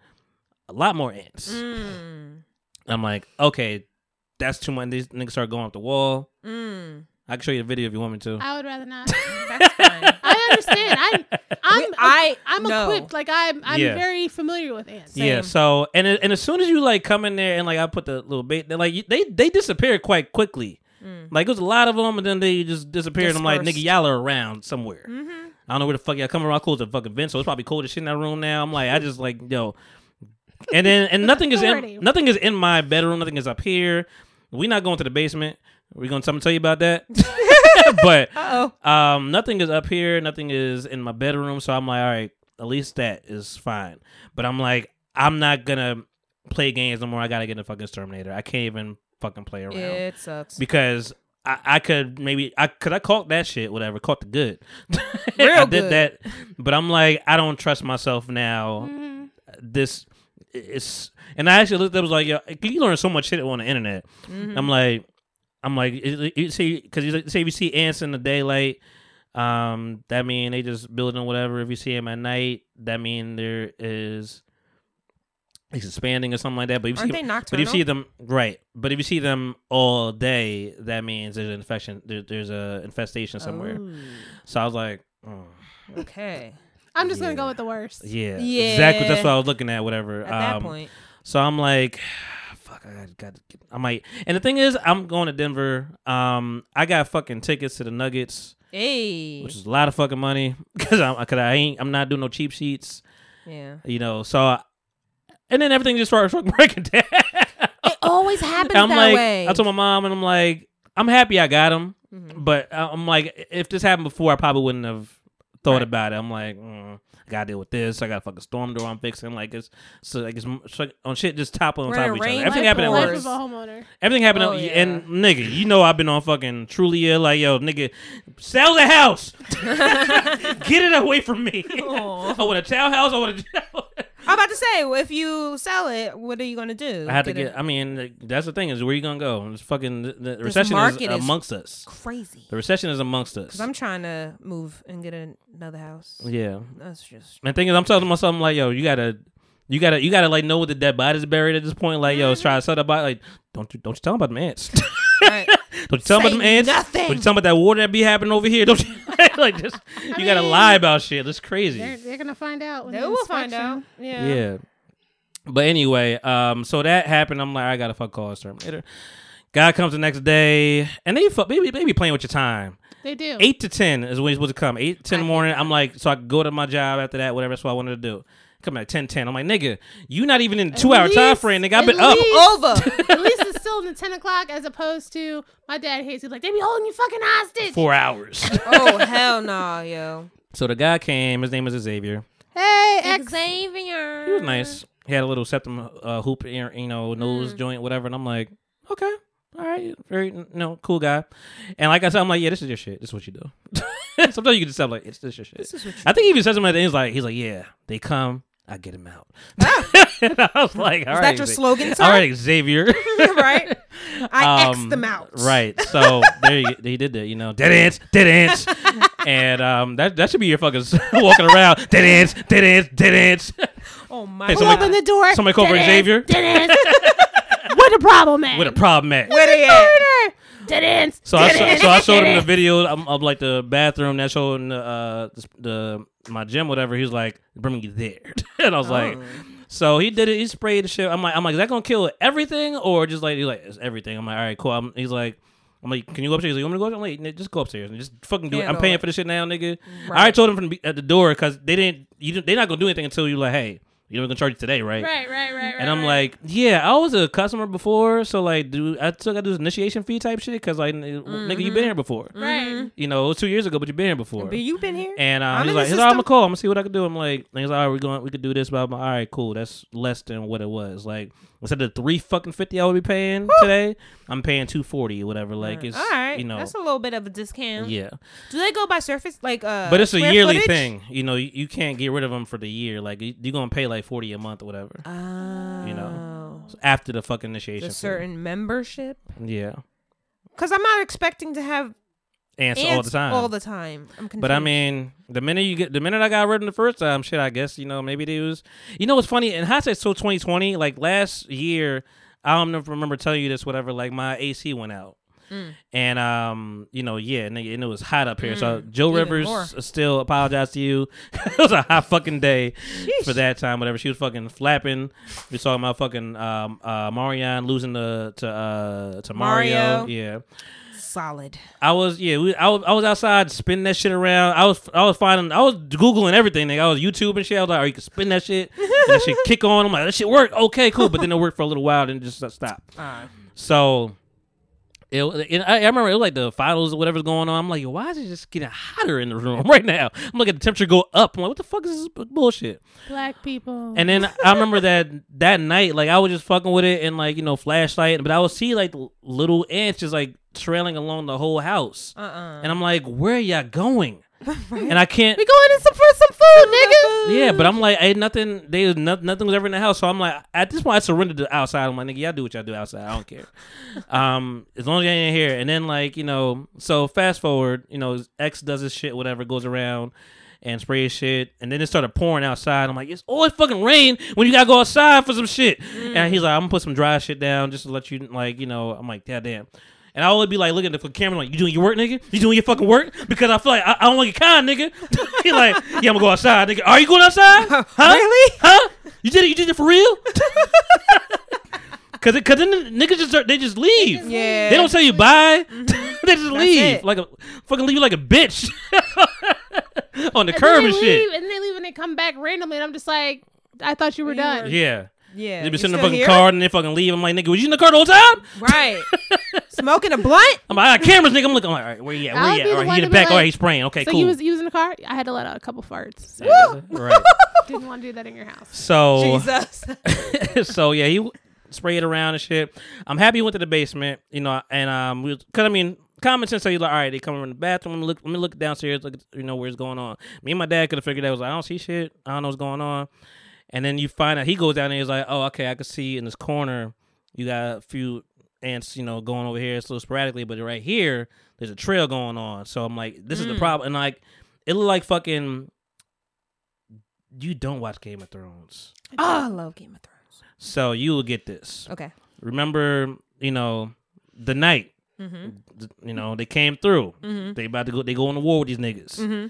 a lot more ants. Mm. I'm like, okay, that's too much. These niggas start going up the wall. Mm. I can show you the video if you want me to. I would rather not. That's fine. I understand. I'm I'm We- I I'm know. equipped. Like I'm I'm Yeah. very familiar with ants. Yeah. So and and as soon as you like come in there and like I put the little bait, they're like they they disappear quite quickly. Like there's a lot of them, and then they just disappeared. I'm like, nigga, y'all are around somewhere. Mm-hmm. I don't know where the fuck y'all coming around. Close the fucking vent, so it's probably cold as shit in that room now. I'm like, I just like yo, and then and nothing is in nothing is in my bedroom. Nothing is up here. we not going to the basement. We're gonna tell you about that. but Uh um, nothing is up here. Nothing is in my bedroom. So I'm like, all right, at least that is fine. But I'm like, I'm not gonna play games no more. I gotta get in the fucking exterminator. I can't even fucking play around It sucks. because I, I could maybe I could I caught that shit whatever caught the good. I did good. that, but I'm like I don't trust myself now. Mm-hmm. This is and I actually looked up was like yo, you learn so much shit on the internet. Mm-hmm. I'm like I'm like you- you see because you say if you see ants in the daylight. Um, that mean they just building whatever. If you see them at night, that mean there is it's expanding or something like that. But if you Aren't see, they but if you see them right, but if you see them all day, that means there's an infection. There, there's a infestation somewhere. Oh, So I was like, oh, okay. I'm just gonna go with the worst. yeah, Yeah. exactly. That's what I was looking at. Whatever. At that Um, point, So I'm like, fuck, I got, got to get, I might. And the thing is, I'm going to Denver. Um, I got fucking tickets to the Nuggets, hey, which is a lot of fucking money because I'm, cause I ain't, I'm not doing no cheap sheets. yeah. You know, so. And then everything just started fucking breaking down. It always happens I'm that like, way. I told my mom, and I'm like, I'm happy I got him, Mhm. but uh, I'm like, if this happened before, I probably wouldn't have thought Right. about it. I'm like, mm, I gotta deal with this. I got a fucking storm door I'm fixing. Like it's so like it's so- on shit just toppling on We're top of each other. Everything happened at doors. Once. homeowner. Everything happened, Oh, at, yeah. and nigga, you know I've been on fucking Trulia. Like yo, nigga, sell the house, get it away from me. I want a townhouse. I want a. I'm about to say, well, if you sell it, what are you gonna do? I had to Get. I mean, that's the thing is where you gonna go? It's fucking the, the recession is market is- amongst us. crazy. The recession is amongst us. Because I'm trying to move and get another house. yeah. That's just And the thing is, I'm telling myself, I'm like, yo, you gotta, you gotta, you gotta like know what the dead body's buried at this point. Like, yo, mm-hmm. try to sell that body. Like, don't you, don't you tell them about the ants. right. don't you tell them about Say them ants. nothing. Don't you tell about that water that be happening over here. Don't you? like, just you gotta lie about shit. That's crazy. They're, they're gonna find out. When They the will find out. Yeah. Yeah. But anyway, um, so that happened. I'm like, I gotta fuck call Terminator. Guy comes the next day, and they fuck, they, be- they be playing with your time. They do. Eight to ten is when he's supposed to come. Eight to ten in the I morning. I'm like, so I go to my job after that, whatever. That's what I wanted to do. Come at 10 10. I'm like, nigga, you not even in the two hour least- time frame, nigga. I've at been up. Over. At least it's still in the ten o'clock as opposed to my dad hates it. Like they be holding you fucking hostage. Four hours. oh hell no, yo. so the guy came. His name is Xavier. Hey, ex. Xavier. He was nice. He had a little septum uh, hoop, ear, you know, Mm. nose joint, whatever. And I'm like, okay, all right, very, you know, cool guy. And like I said, I'm like, yeah, this is your shit. This is what you do. Sometimes you can just tell like, it's this your shit. This is what you I think he even said something at the end. He's like, he's like, yeah, they come, I get him out. and I was like, all Ah. Is right, that your Xa- slogan, sir? All right, Xavier. right. I X Um, them out. Right. So there you, he did that, you know. Dead ants, dead ants. and um that that should be your fucking walking around. Dead ants, dead ants, dead ants. Oh my. Hey, Pull somebody- open the door. somebody call for Dead Xavier? ends, Dead ends. Where the problem at? With a problem at. Where they at? Dead ends. So I, Dead sho- ends. so I showed him the video of, of like the bathroom that showed in the, uh, the, the my gym, whatever. He was like, "Bring me there," and I was like, oh. So he did it. He sprayed the shit. I'm like, I'm like, is that gonna kill everything or just like he's like it's everything? I'm like, all right, cool. I'm, he's like. I'm like, can you go upstairs? He's like, you want me to go upstairs? I'm like, just go upstairs and just fucking do it. I'm paying it. for this shit now, nigga. I already told him from the, at the door because they didn't. You didn't, they're not gonna do anything until you like, hey, you're gonna charge you today, right? Right, right, right, right. And I'm like, yeah, I was a customer before, so like, do I still got to do this initiation fee type shit? Because like, nigga, you been here before. right. You know, it was two years ago, but you've been here before. But you been here? And uh, I'm he's like, he's like, I'm gonna call. I'm gonna see what I can do. I'm like, he's like, all right, we're going, we could do this. But I'm like, all right, cool. That's less than what it was. Like instead of three fucking fifty I would be paying today, I'm paying two forty or whatever. Like it's, All right. you know, That's a little bit of a discount. yeah. Do they go by surface like uh But it's a yearly footage? thing. You know, you, you can't get rid of them for the year. Like you, you're gonna pay like forty a month or whatever Oh. You know. after the fucking initiation. the certain membership. Yeah. Because I'm not expecting to have Ants, ants all the time. All the time. I'm confused. But I mean, the minute you get, the minute I got rid of the first time, shit, I guess you know maybe they was, you know, what's funny and in hindsight, so 2020, like last year, I don't know if I remember telling you this, whatever. Like my AC went out, Mm. and um, you know, yeah, and, it and it was hot up here. So Joe Even Rivers more. still apologized to you. it was a hot fucking day for that time. Whatever, she was fucking flapping. We talking about fucking um, uh, Marion losing to to uh, to Mario. Mario. Yeah. Solid. I was yeah, we, I was I was outside spinning that shit around. I was I was finding I was googling everything. Nigga. I was YouTube and shit. I was like, oh, you can spin that shit. that shit kick on. I'm like, that shit work. Okay, cool. But then it worked for a little while, then it just stopped. So. It, it, I, I remember it was like the finals or whatever's going on. I'm like, why is it just getting hotter in the room right now? I'm looking at the temperature go up. I'm like, what the fuck is this bullshit? Black people. And then I remember that that night, like I was just fucking with it and like you know flashlight, but I would see like little ants just like trailing along the whole house, Uh-uh. and I'm like, where y'all going? And I can't. we going in some for some food, nigga. Yeah, but I'm like, ain't nothing. They was no, nothing was ever in the house, so I'm like, at this point, I surrendered to outside. I'm like, nigga, y'all do what y'all do outside. I don't care. um, as long as y'all ain't here. And then like you know, so fast forward, you know, X does his shit, whatever, goes around and sprays shit, and then it started pouring outside. I'm like, it's always fucking rain when you gotta go outside for some shit. And he's like, I'm gonna put some dry shit down just to let you like, you know. I'm like, God damn. And I always be like looking at the camera like, you doing your work, nigga? You doing your fucking work? Because I feel like I, I don't want your kind, nigga. he like, yeah, I'm gonna go outside, nigga. Are you going outside? Huh? Really? Huh? You did it? You did it for real? Cause, it, cause then the niggas just they just leave. Yeah. They don't tell you bye. Mm-hmm. they just leave it. like a fucking leave you like a bitch on the And curb and they shit. leave, and they leave and they come back randomly, and I'm just like, I thought you were done. Yeah. Yeah. They you be sitting in the fucking here? car and they fucking leave. I'm like, nigga, was you in the car the whole time? Right. Smoking a blunt? I'm like, I got cameras, nigga. I'm looking, I'm like, all right, where you at? Where I'll you at? All right, one he to in the back. All like- right, he's spraying. Okay, So cool. you was you was in the car. I had to let out a couple farts. So right. didn't want to do that in your house. So, Jesus. so yeah, he sprayed around and shit. I'm happy he went to the basement, you know, and um, we was, cause I mean, common sense. So you're like, all right, they come in the bathroom. Let me look, let me look downstairs. Look, at, you know, where's going on. Me and my dad could have figured out. Was like, I don't see shit. I don't know what's going on. And then you find out he goes down there. He's like, oh, okay, I can see in this corner, you got a few ants, you know, going over here. It's a little sporadically, but right here, there's a trail going on. So I'm like, this is the problem. And like, it looked like fucking. You don't watch Game of Thrones. oh, I love Game of Thrones. So you will get this. Okay. Remember, you know, the night. Mm-hmm. You know, they came through. Mhm. They about to go. They go on the war with these niggas. Mm-hmm.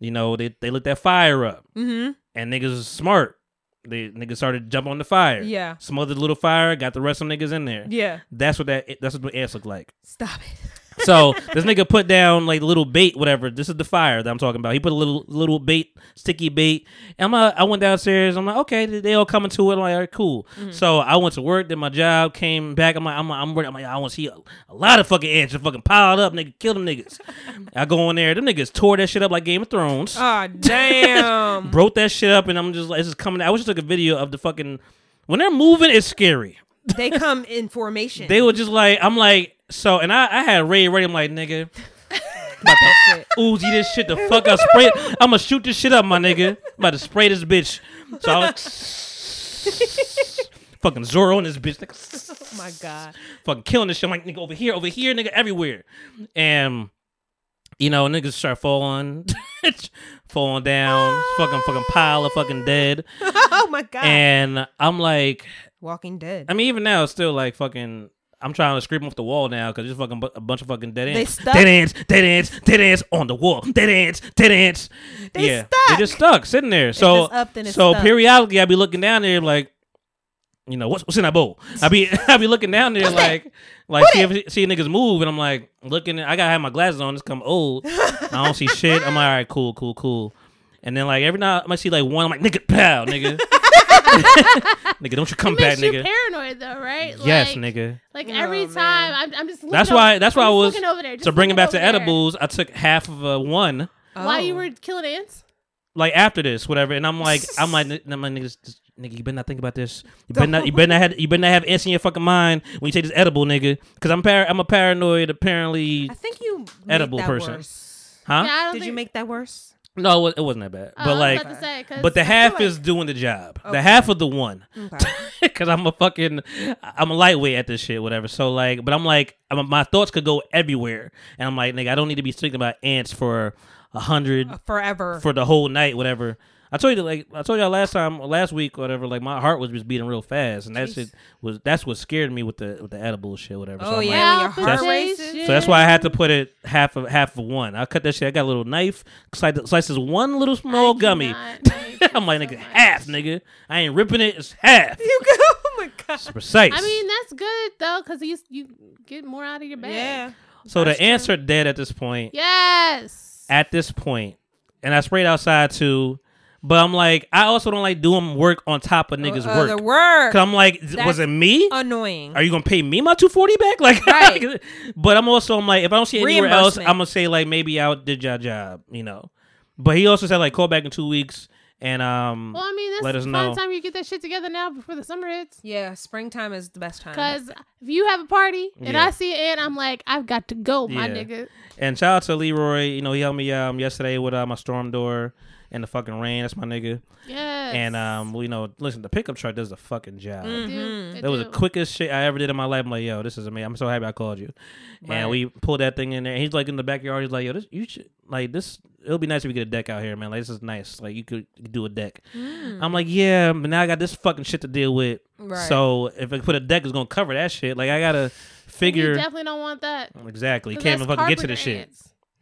You know, they they lit that fire up, Mm-hmm. and niggas was smart. They niggas started to jump on the fire. Yeah. Smothered the little fire. Got the rest of them niggas in there. Yeah. That's what that. That's what the ass looked like. Stop it. So this nigga put down like little bait, whatever. This is the fire that I'm talking about. He put a little little bait, sticky bait. And I'm uh, I went downstairs. I'm like, okay, they all coming to it. I'm like, all right, cool. So I went to work, did my job, came back. I'm like, I'm I'm. I'm like, I want to see a, a lot of fucking ants fucking piled up, nigga, kill them niggas. I go in there, them niggas tore that shit up like Game of Thrones. Oh, damn. Broke that shit up, and I'm just like, it's just coming. I wish I took a video of the fucking when they're moving. It's scary. they come in formation. They were just like, I'm like, so, and I, I had Raid ready. I'm like, nigga, about to Uzi this shit the fuck up. Spray it. I'm gonna shoot this shit up, my nigga. I'm about to spray this bitch. So I was fucking Zorro in this bitch. Nigga, oh, my God. fucking killing this shit. I'm like, nigga, over here, over here, nigga, everywhere. And, you know, niggas start falling, falling down, fucking, fucking pile of fucking dead. oh, my God. And I'm like, Walking Dead. I mean, even now, it's still like fucking. I'm trying to scrape them off the wall now because there's fucking bu- a bunch of fucking dead They ants. stuck? Dead ants, dead ants, dead ants on the wall. Dead ants, dead ants. They yeah, stuck. they just stuck sitting there. So up, so stuck. periodically I be looking down there like, you know, what's what's in that bowl? I be I be looking down there like like see if see niggas move and I'm like looking. I gotta have my glasses on. It's come old. I don't see shit. I'm like, all right, cool, cool, cool. And then like every now I might see like one. I'm like, nigga, pow, nigga. nigga, don't you come It back, makes you nigga. paranoid though, right? Yes, like, nigga. Like Oh, every man. time, I'm, I'm just. Looking That's over- why. That's why I I'm just was looking over there. to just bring it back to there. edibles. I took half of a one. While you Oh. were killing ants. like after this, whatever. And I'm like, I'm like, n- I'm like, niggas, just- nigga, you better not think about this. You better not, you better not have, you better not have ants in your fucking mind when you take this edible, nigga. Because I'm par- I'm a paranoid, apparently, I think you edible that person. Worse. huh? Yeah, I don't Did you make that worse? No, it, wasn't that bad. Oh, but like, say, but the half like- is doing the job. The half of the one, Okay. because I'm a fucking, I'm a lightweight at this shit, whatever. So like, but I'm like, I'm, my thoughts could go everywhere, and I'm like, nigga, I don't need to be thinking about ants for a hundred Forever. for the whole night, whatever. I told you, like I told y'all last time, last week, whatever. Like my heart was just beating real fast, and that shit was that's what scared me with the with the edible shit, whatever. So oh I'm yeah, like- your heart That's- races. so that's why I had to put it half of half of one. I cut that shit. I got a little knife, slice, slices one little small I gummy. I'm like nigga, much. half, nigga. I ain't ripping it. It's half. You go. Oh my god. It's precise. I mean, that's good though, because you you get more out of your bag. Yeah. so the that's true. ants dead at this point. Yes. At this point, and I sprayed outside too. But I'm like, I also don't like doing work on top of niggas' Uh, the work. work. Cause I'm like, was it me? Annoying. Are you gonna pay me my two forty back? Like, Right. but I'm also I'm like, if I don't see it anywhere else, I'm gonna say like maybe I did your job, you know. But he also said like call back in two weeks and um Well, I mean, that's let us the know. time you get that shit together now before the summer hits. yeah, springtime is the best time. Because if you have a party and Yeah. I see it, and I'm like, I've got to go, my Yeah. nigga. And shout out to Leroy, you know, he helped me um yesterday with uh, my storm door and the fucking rain. That's my nigga. Yes. And um, well, you know, listen, the pickup truck does a fucking job. They. Mm-hmm. They That was the quickest shit I ever did in my life. I'm like, yo, this is amazing. I'm so happy I called you. Right. And we pulled that thing in there. And he's like in the backyard. He's like, yo, this you should like this. It'll be nice if we get a deck out here, man. Like this is nice. Like you could, you could do a deck. I'm like, yeah, but now I got this fucking shit to deal with. Right. So if I put a deck, it's gonna cover that shit. Like I gotta figure. You definitely don't want that. Exactly. Can't even that's fucking get to the shit.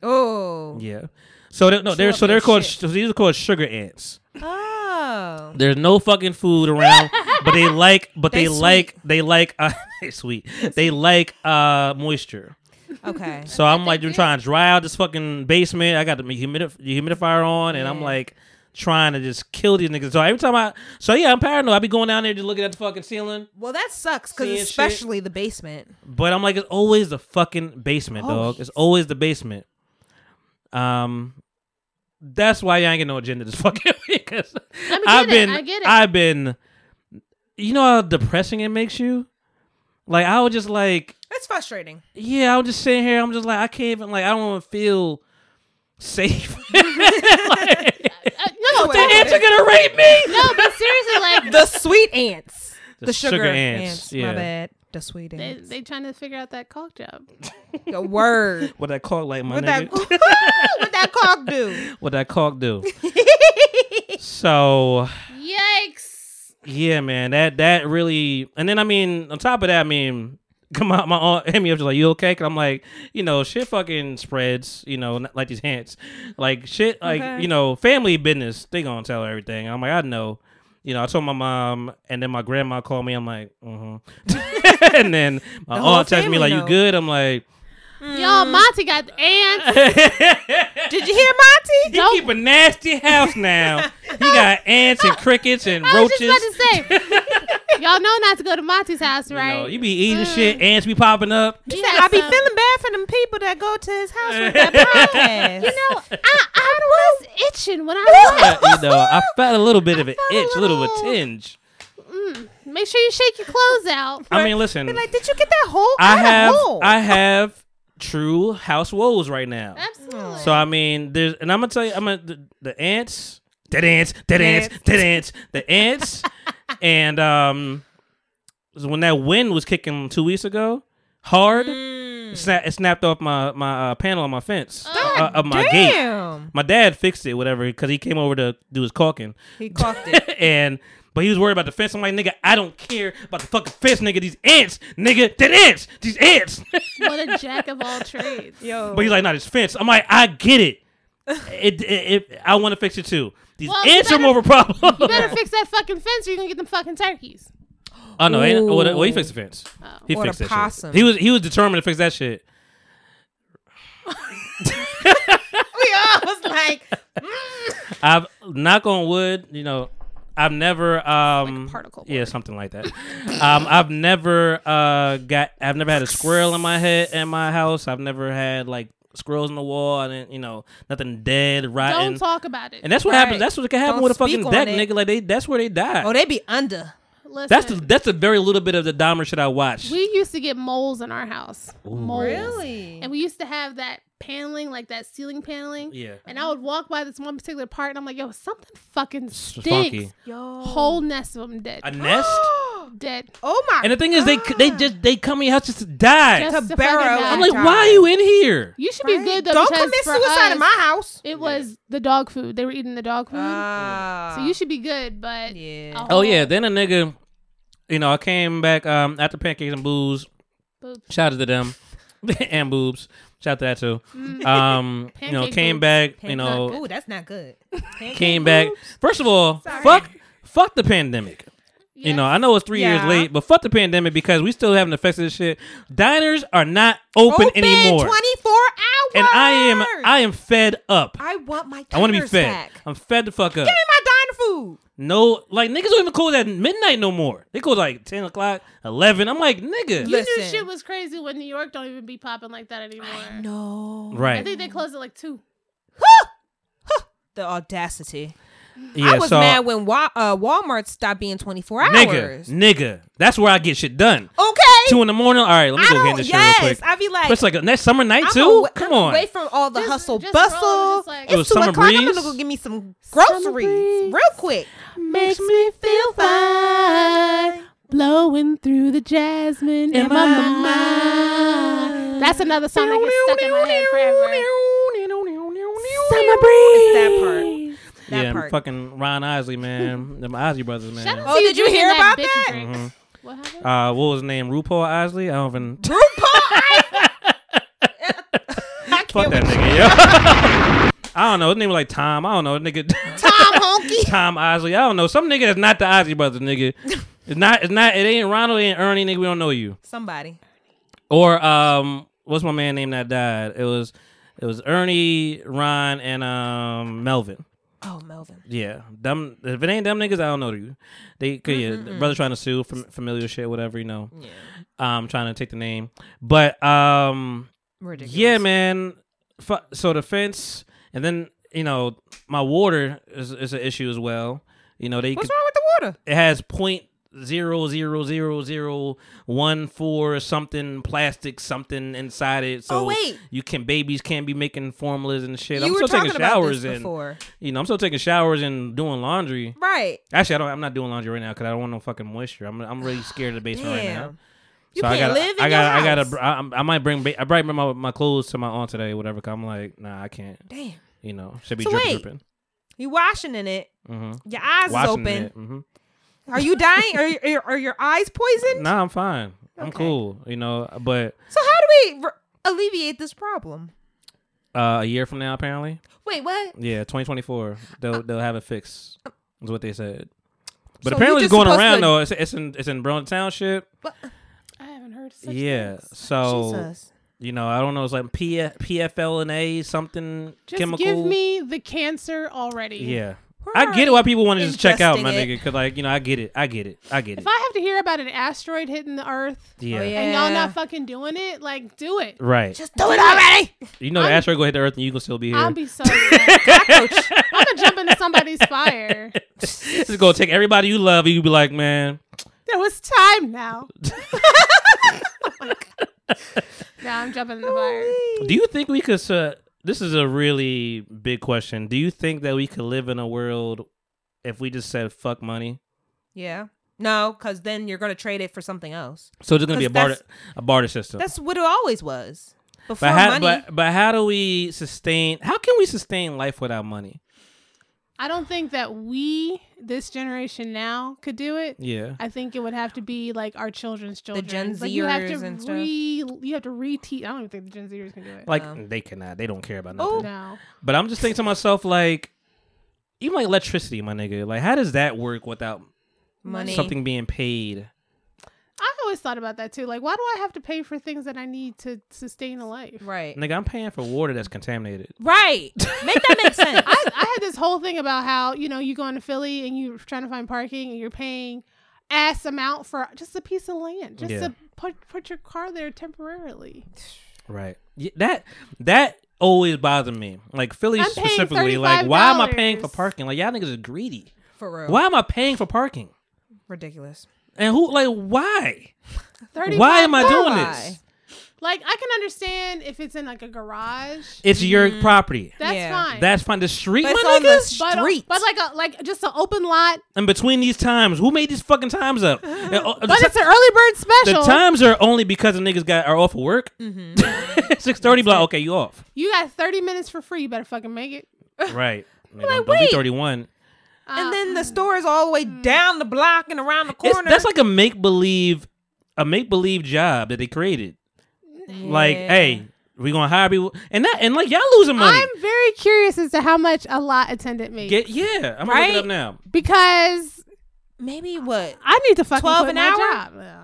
oh. Yeah. So they're, no, they're so they're called shit. so these are called sugar ants. Oh. There's no fucking food around, but they like, but they, They like, they like, uh, they sweet. They like uh moisture. Okay. So I'm like, I'm trying to dry out this fucking basement. I got the humidif- humidifier on, and I'm like trying to just kill these niggas. So every time I, so yeah, I'm paranoid. I be going down there just looking at the fucking ceiling, Well, that sucks because Seeing shit. especially the basement. but I'm like, it's always the fucking basement, dog. It's always the basement. Um, that's why I ain't get no agenda this fucking week. 'cause I mean, I've get it. been, I get it. I've been. You know how depressing it makes you. Like I was just like, It's frustrating. yeah, I was just sitting here. I'm just like, I can't even like, I don't want to feel safe. Uh, no, the ants are gonna rape me. no, but seriously, like The sweet ants. The The, sugar sugar, ants, ants. yeah. My bad. The sweet they ants. they trying to figure out that cock job. the word. What that caulk like, my What that, nigga? what that cock do? what that caulk do? so Yikes! yeah, man, that that really. And then I mean, on top of that, I mean, come on, my aunt hit me up. She's like, "You okay?" And I'm like, you know, shit fucking spreads. You know, not like these ants, like shit, like Okay. you know, family business. They gonna tell everything. I'm like, I know. You know, I told my mom, and then my grandma called me. I'm like, mm-hmm. and then my The aunt texted me like, "You good?" I'm like, Yo, mm. Monty got ants. Did you hear Monty? He keep a nasty house now. he got ants and crickets and I was roaches. just about to say, y'all know not to go to Monty's house, You right? know, you be eating mm. shit, ants be popping up. He Said, I be some- feeling bad for them people that go to his house with that podcast. You know, I, I was itching when I left. you know, I felt a little bit of an itch, a little bit little- tinge. Mm. Make sure you shake your clothes out. I mean, listen, Be like, did you get that hole? I out of have, hole? I have true house woes right now. Absolutely. So I mean, there's, and I'm gonna tell you, I'm gonna the, the ants, dead ants, dead ants, dead ants, the ants, and um, when that wind was kicking two weeks ago, hard, It, sna- it snapped off my my uh, panel on my fence Oh. uh, of my gate. My dad fixed it, whatever, because he came over to do his caulking. He caulked it. and but he was worried about the fence. I'm like, nigga, I don't care about the fucking fence, nigga. These ants, nigga, that ants, these ants. What a jack of all trades. Yo. but he's like, not his fence. I'm like, I get it. It, it, it I want to fix it too. These Well, you ants are better- more of a problem. You better fix that fucking fence or you're gonna get them fucking turkeys. oh no, ain't, well, well, he Ooh. fixed the fence. Oh. He Or the fixed that possum. shit. He was he was determined to fix that shit. we all was like, I've knock on wood, you know, I've never um particle yeah something like that. um, I've never uh got I've never had a squirrel in my head in my house. I've never had like squirrels in the wall. and didn't you know nothing dead rotten. Don't talk about it. and that's what Right. happens. That's what can happen Don't with a speak fucking on deck, it. nigga. Like they that's where they die. oh, they be under. Listen, that's the that's a very little bit of the Dahmer shit I watched. we used to get moles in our house. Moles. Really? And we used to have that paneling, like that ceiling paneling. yeah, And I would walk by this one particular part, and I'm like, "Yo, something fucking it's stinks." funky. Yo. Whole nest of them dead. A nest. dead. Oh my. And the thing is, they they just they come in your house just to die. Just To to burrow. I'm like, why are you in here? You should be good though. Don't because commit for suicide us, in my house. It was the dog food. They were eating the dog food. Ah. so you should be good, but Yeah. Oh yeah, then a nigga, you know, I came back um after pancakes and booze. Boobs. Shout out to them and boobs. Shout out to that too. Um, you know, came back. You know, Ooh, that's not good. came back. First of all, fuck, fuck the pandemic. You know, I know it's three years late, but fuck the pandemic because we still having effects of this shit. Diners are not open, anymore, 24 hours. and I am I am fed up. I want my. I want to be fed. Back. I'm fed the fuck up. Give me my diner. No, like niggas don't even close at midnight no more. They close like ten o'clock, eleven. I'm like, nigga, You knew Listen. shit was crazy when New York don't even be popping like that anymore. No. right? I think they closed at like two. The audacity. Yeah, I was so, mad when Wa- uh, Walmart stopped being 24 hours. nigga. nigga, That's where I get shit done. Okay. Two in the morning. All right, let me I go don't, get this yes, shit real quick. I be like, But it's like a next summer night I'm too. awa- Come I'm on. away from all the Just- hustle just bustle. just like- It was it's two summer o'clock. I'm breeze. gonna go get me some groceries real quick. Makes me feel fine. Blowing through the jasmine in, my, mind. That's another song that gets stuck in my head forever. Summer breeze. It's that part. That yeah, part. fucking Ron Isley, man. Them Isley brothers, man. Shout Oh, did you hear about that? drink. Mhm. What happened? Uh, what was his name? RuPaul Isley. I don't even. I Fuck that nigga, yo. I don't know. His name was like Tom. I don't know. Nigga. Tom Honky. Tom Isley. I don't know. Some nigga that's not the Isley brothers, nigga. It's not. It's not. It ain't Ronald. It ain't Ernie. Nigga, we don't know you. Somebody. Or um, what's my man name that died? It was, it was Ernie, Ron, and um Melvin. Oh, Melvin. Yeah, them. If it ain't them niggas, I don't know you. They could yeah, Mm-hmm, the brother trying to sue fam- familiar shit, whatever you know. Yeah. Um, trying to take the name, but um, Ridiculous. yeah, man. So the fence, and then you know my water is is an issue as well. You know they What's could, wrong with the water? it has point zero zero zero zero one four something plastic something inside it. So Oh, wait. you can babies can't be making formulas and shit. You I'm were still taking talking showers and before. you know I'm still taking showers and doing laundry. Right. Actually, I don't. I'm not doing laundry right now because I don't want no fucking moisture. I'm I'm really scared of the basement right now. You so I gotta, live in I gotta, I gotta, I, I'm- might bring, ba- I might bring my, my clothes to my aunt today, whatever. Cause I'm like, nah, I can't. Damn. You know, should be So dripping, dripping. You washing in it. Mm-hmm. Your eyes is Washing open. It. Are you dying? are, are, are your eyes poisoned? Nah, I'm fine. I'm Okay. cool. You know, but So how do we re- alleviate this problem? uh, a year from now, apparently, Wait, what? yeah, 2024, they'll they'll have it fixed. Is what they said. But So apparently, it's going around to- though. It's it's in it's in Burlington Township. I haven't heard such yeah. things. So Jesus. you know, I don't know. It's like P PFL and A something Just chemical. give me the cancer already. Yeah. I get it why people want to just check out, my it. nigga. Cause like you know, I get it, I get it, I get it. If. I have to hear about an asteroid hitting the Earth yeah. Oh, yeah. and y'all not fucking doing it, like do it. right. Just do it already. You know, the I'm- asteroid go hit the Earth and you can still be here. I'll be so mad. I'm gonna jump into somebody's fire. it's gonna take everybody you love, and you be like, man, There was time now. now I'm jumping in the fire. do you think we could? Uh, this is a really big question. Do you think that we could live in a world if we just said fuck money? Yeah. No, because then you're gonna trade it for something else. So it's gonna be a barter a barter system. That's what it always was. Before but how money. but but how do we sustain? How can we sustain life without money? I don't think that we, this generation now, could do it. Yeah. I think it would have to be like our children's children. The Gen Zers like you have to and stuff. re, you have to reteach. I don't even think the Gen Zers can do it. Like they cannot. They don't care about oh. nothing. Oh. no. But I'm just thinking to myself, like, even like electricity, my nigga. Like, how does that work without money. something being paid? I always thought about that too. Like, why do I have to pay for things that I need to sustain a life? Right. Nigga, I'm paying for water that's contaminated. Right. Make that make sense. I, I had this whole thing about how you know you go into Philly and you're trying to find parking and you're paying ass amount for just a piece of land, just Yeah. to put put your car there temporarily. Right. Yeah, that that always bothered me. Like Philly I'm paying specifically. Like, why am I paying for $35. parking? Like, y'all niggas is greedy. For real. Why am I paying for parking? Ridiculous. And who? Like, why? 35 Why am I doing Why? this? Like I can understand if it's in like a garage. It's your property. That's Yeah. fine. That's fine. The street, But it's my on nigga. the but, street. but like a like just an open lot. And between these times, who made these fucking times up? And, uh, But it's an early bird special. the times are only because the niggas got are off of work. Mm-hmm. Six thirty, block. Okay, you off. you got thirty minutes for free. You better fucking make it. Right. Man, Like, don't, don't be wait. thirty one. And ah. then the mm. store is all the way mm. down the block and around the corner. That's like a make believe, a make believe job that they created. Like, hey, we gonna hire people, and that, and like y'all losing money. I'm very curious as to how much a lot attendant makes Get yeah, I'm gonna look it up now. because maybe what? I need to fucking 12 quit an my hour? job.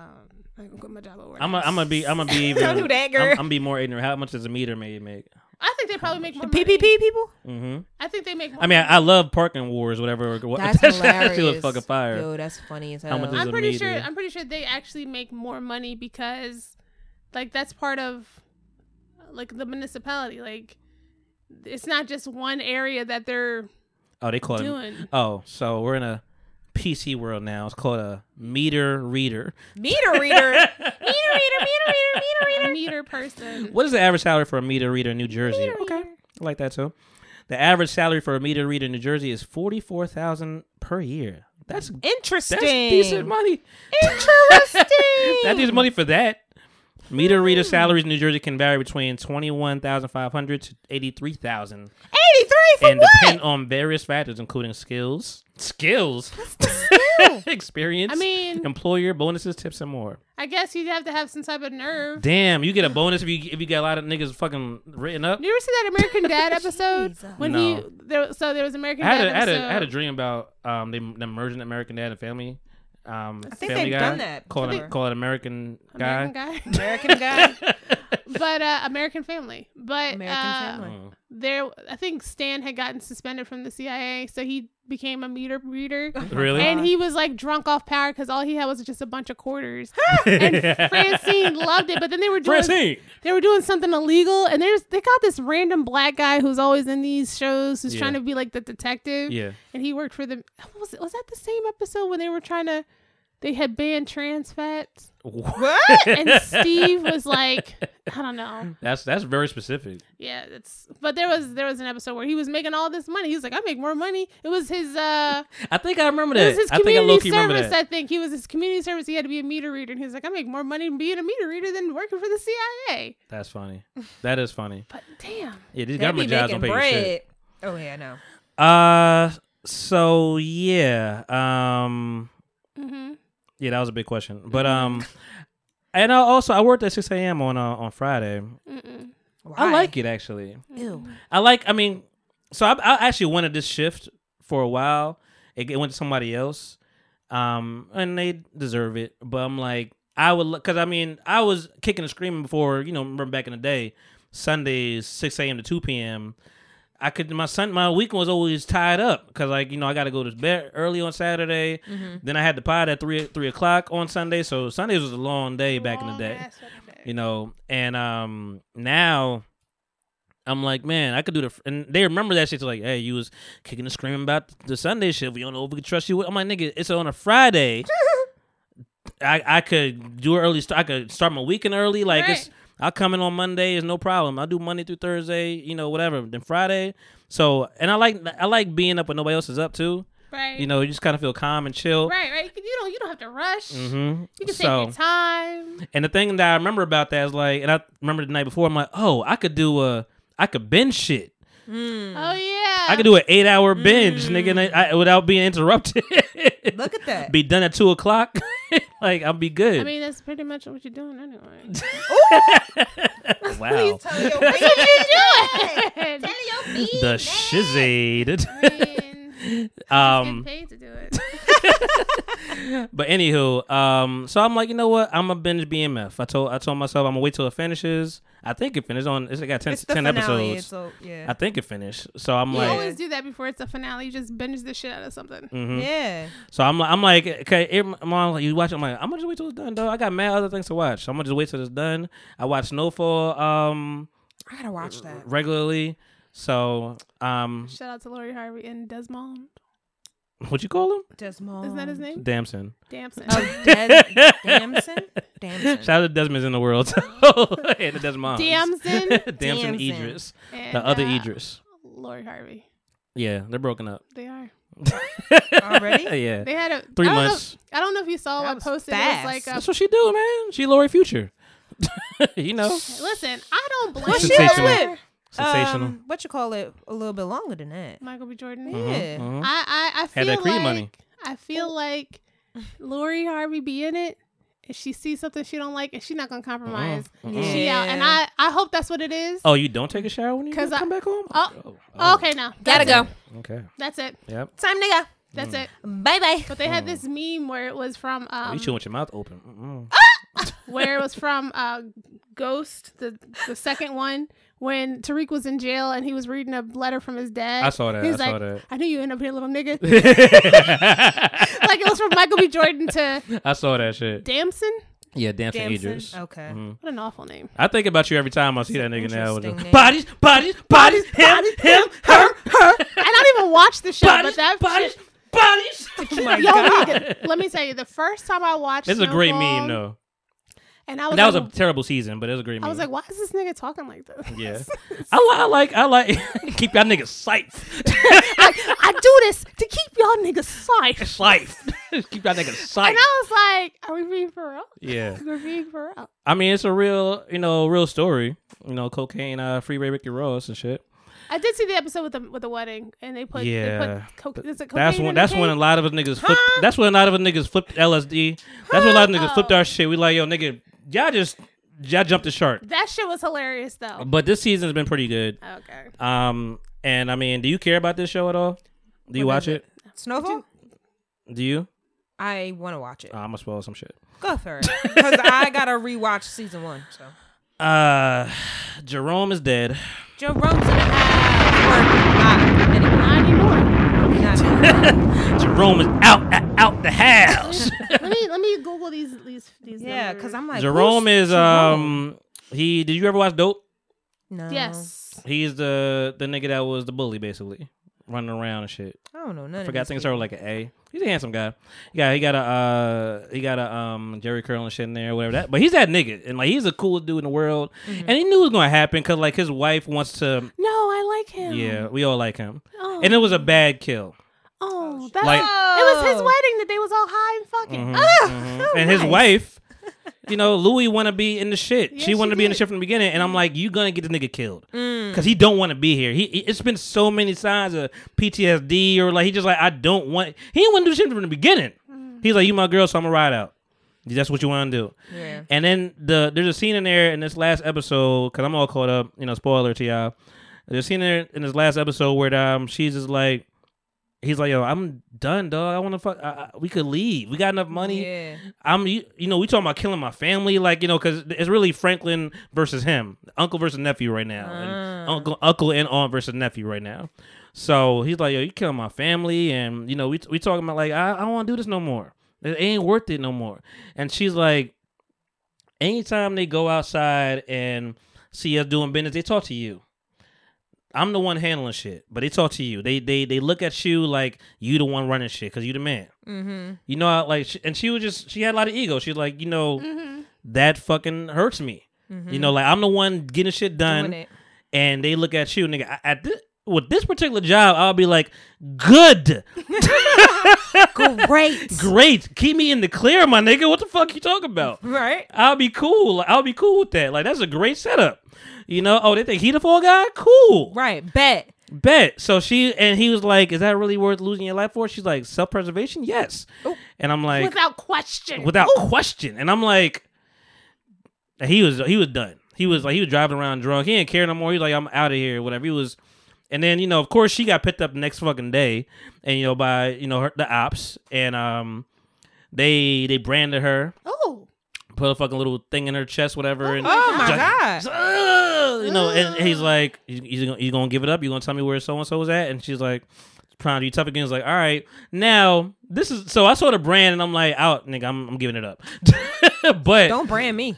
I can quit my job over. I'm gonna be I'm gonna be even. Don't do that, I'm. I'm gonna be more ignorant. How much does a meter may make? I think they probably make more. The money. PPP people? hmm I think they make. More I mean, money. I, I love parking wars, whatever. what- That's that hilarious. shit was fucking fire. Yo, that's funny as hell. How much I'm pretty meter? sure. I'm pretty sure they actually make more money because, like, that's part of, like, the municipality. Like, it's not just one area that they're Oh, they call it. doing. Oh, so we're in a PC world now. It's called a meter reader. meter reader. meter reader, meter reader, meter reader. Meter person. What is the average salary for a meter reader in New Jersey? Meter okay, reader. I like that too. The average salary for a meter reader in New Jersey is forty four thousand per year. That's Interesting. that's decent money. Interesting. That is money for that. Meter reader salaries in New Jersey can vary between twenty one thousand five hundred to eighty three thousand, 83 for and what? depend on various factors, including skills, skills, experience, I mean, employer bonuses, tips, and more. I guess you'd have to have some type of nerve. Damn, you get a bonus if you if you get a lot of niggas fucking written up. You ever see that American Dad episode when he No. there? So there was American I had, Dad a, I, had episode. a, I had a dream about um them, them merging American Dad and Family. Um, I think family they've guy. done that Call it before. call it American guy. American guy, American guy. but uh, American Family. But American uh, Family. Mm. there I think Stan had gotten suspended from the CIA, so he became a meter reader. Really? And he was like drunk off power because all he had was just a bunch of quarters. and Francine loved it, but then they were doing Francine. they were doing something illegal, and there's they got this random black guy who's always in these shows who's Yeah. trying to be like the detective. Yeah. and he worked for the. Was was that the same episode when they were trying to? They had banned trans fats, What? and Steve was like, I don't know. That's that's very specific. Yeah, it's but there was there was an episode where he was making all this money. He was like, I make more money. It was his uh I think I remember that. it that. was his I think I low community key remember service, that. I think. He was his community service. He had to be a meter reader and he was like, I make more money being a meter reader than working for the CIA. That's funny. That is funny. But damn. Yeah, these They be government jobs don't pay you bread. shit. Oh yeah, I know. Uh, so yeah, um, Mm-hmm. Yeah, that was a big question, but um, and I also I worked at six a.m. on uh, on Friday. I like it actually. Ew. I like. I mean, so I, I actually wanted this shift for a while. It, it went to somebody else, um, and they deserve it. But I'm like, I would because I mean, I was kicking and screaming before. You know, remember back in the day, Sundays six a.m. to two p.m. I could my son my weekend was always tied up because like you know I got to go to bed early on Saturday, then I had the pod at three three o'clock on Sunday. So Sundays was a long day back in the day you know? And um now i'm like man i could do the and they remember that shit like hey you was kicking and screaming about the sunday shit we don't know if we can trust you i'm like nigga it's on a friday. I i could do early i could start my weekend early. Like it's Right. I'll come in on monday is no problem i'll do monday through thursday you know whatever then friday so and i like i like being up when nobody else is up too Right. you know you just kind of feel calm and chill Right, right. You don't You don't have to rush. Mm-hmm. You can take your time. and the thing that I remember about that is like, and I remember the night before, I'm like, oh, I could do a, I could binge shit. Oh yeah. I could do an eight hour binge, mm. nigga, and I, without being interrupted. Look at that. Be done at two o'clock. like I'll be good. I mean, that's pretty much what you're doing anyway. wow. That's what you're doing. The shizade. Um, paid to do it. but anywho, um, so I'm like, you know what? I'm a binge BMF. I told I told myself I'm gonna wait till it finishes. I think it finished on. It's got 10, It's 10 finale, episodes. so yeah. I think it finished. So I'm You like, always do that before it's a finale. You just binge the shit out of something. mhm. yeah. So I'm like, I'm like, okay, it, mom, like, you watch. it? I'm like, I'm gonna just wait till it's done, dog. I got mad other things to watch. So I'm gonna just wait till it's done. I watch Snowfall um I gotta watch that. regularly. So um, Shout out to Lori Harvey and Desmond. What'd you call him? Desmond. Isn't that his name? Damson. Damson. Oh, Des- Damson. Damson. Shout out to Desmond's in the world. and the Desmond. Damson Damson Damson. Idris. and The other uh, Idris. Lori Harvey. Yeah, they're broken up. They are. Already? yeah. They had a Three I don't know- months. I don't know if you saw That what was posted. It was like, a, That's what she do, man. She Lori Future. you know, listen, I don't blame her. Was Sensational. um, what you call it? A little bit longer than that. Michael B. Jordan. Yeah. Mhm. I, I, I feel Had that cream like money. I feel like Lori Harvey be in it. If she sees something she don't like, and she's not gonna compromise, she out. And I, I hope that's what it is. Oh, you don't take a shower when you I- come back home? Oh, Okay, now Gotta go. it. Okay. That's it. Yep. Time to go. That's it. Bye bye. But they had this meme where it was from Oh, um, you chewing with your mouth open. Mm-mm. Where it was from uh, Ghost, the the second one, when Tariq was in jail and he was reading a letter from his dad. I saw that. He was I saw like, that. I knew you end up here, little nigga. like it was from Michael B. Jordan to I saw that shit. Damson. Yeah, Damson Damson. Idris. Okay. Mhm. What an awful name. I think about you every time I see that nigga now. with the- Bodies, bodies, bodies, him, him, her, her, I don't even watch the show, bodies, but that bodies, shit- bodies. Oh my Yo, god. nigga, let me tell you, the first time I watched, It's a great meme though. And I was And that was a terrible season, but it was a great meme. I was like, why is this nigga talking like this? yeah. I, li- I like, I like, keep y'all niggas safe. I, I do this to keep y'all niggas safe. safe. keep y'all niggas safe. And I was like, are we being for real? Yeah. We're being for real. I mean, it's a real, you know, real story. You know, cocaine, uh, freeway Ricky Ross and shit. I did see the episode with the with the wedding, and they put Yeah. They put co- That's when. in the That's when a lot of us niggas flipped. That's when a lot of us niggas flipped LSD. That's when a lot of niggas flipped our shit. We like, yo, nigga, y'all just y'all jumped the shark. that shit was hilarious though. But this season's been pretty good. Okay. Um, and I mean, do you care about this show at all? Do you What watch is it? Snowfall? Do you? I want to watch it. Oh, I'm gonna spoil some shit. Go for it. Because I gotta rewatch season one. So Uh, Jerome is dead. Jerome's in the house. Or not. Jerome is out out the house. let me let me Google these these these. yeah, because I'm like Jerome is Jerome? um he. Did you ever watch Dope? No. yes. He's the the nigga that was the bully basically, running around and shit. I don't know none I of forgot. I these think started with like an A. He's a handsome guy. Yeah, he got a uh, he got a um Jerry curl and shit in there, whatever that. But he's that nigga, and like he's the coolest dude in the world. Mm-hmm. And he knew it was gonna happen because like his wife wants to. No, I like him. Yeah, we all like him, Oh, and it was a bad kill. Oh, that's Like- it was his Oh. wedding that they was all high and fucking. Mhm, mhm. And his wife, you know, Louis want to be in the shit. Yeah, she wanted to be in the shit from the beginning, and I'm like, you gonna get this nigga killed Mm. because he don't want to be here. He, he- it's been so many signs of PTSD or like he just like I don't want. He didn't want to do shit from the beginning. He's like, you my girl, so I'm gonna ride out. That's what you want to do. Yeah. And then the there's a scene in there in this last episode because I'm all caught up. You know, spoiler to y'all. There's a scene in there in this last episode where um she's just like, he's like, yo, I'm done, dog. I want to fuck. I, I, we could leave. We got enough money. Yeah. I'm you, you know we talking about killing my family like you know because it's really Franklin versus him uncle versus nephew right now and Ah. uncle uncle and aunt versus nephew right now so he's like yo you killing my family and you know we we talking about like I, I don't want to do this no more it ain't worth it no more and she's like anytime they go outside and see us doing business they talk to you I'm the one handling shit, but they talk to you. They they they look at you like you the one running shit because you the man. Mm-hmm. You know, how, like, and she was just she had a lot of ego. She's like, you know, Mm-hmm. that fucking hurts me. You know, like I'm the one getting shit done, and they look at you, nigga. At this, with this particular job, I'll be like, good. Great. Great. Keep me in the clear, my nigga. What the fuck you talking about? Right. I'll be cool. I'll be cool with that. Like that's a great setup. You know? Oh, they think he the fall guy? Cool. Right. Bet. Bet. So she and he was like, "Is that really worth losing your life for?" She's like, "Self preservation, yes." And I'm like, Without question. without question. And I'm like, he was he was done. He was like he was driving around drunk. He didn't care no more. He's like, I'm out of here, whatever. He was, and then you know, of course, she got picked up the next fucking day, and you know, by you know her, the ops, and um, they they branded her, Oh. put a fucking little thing in her chest, whatever. and Oh my just- God. You know, and he's like, he's, he's gonna, you gonna give it up? You're gonna tell me where so and so was at? And she's like, trying to be tough again. He's like, all right, now this is so I saw the brand and I'm like, out, nigga, I'm, I'm giving it up. but Don't brand me.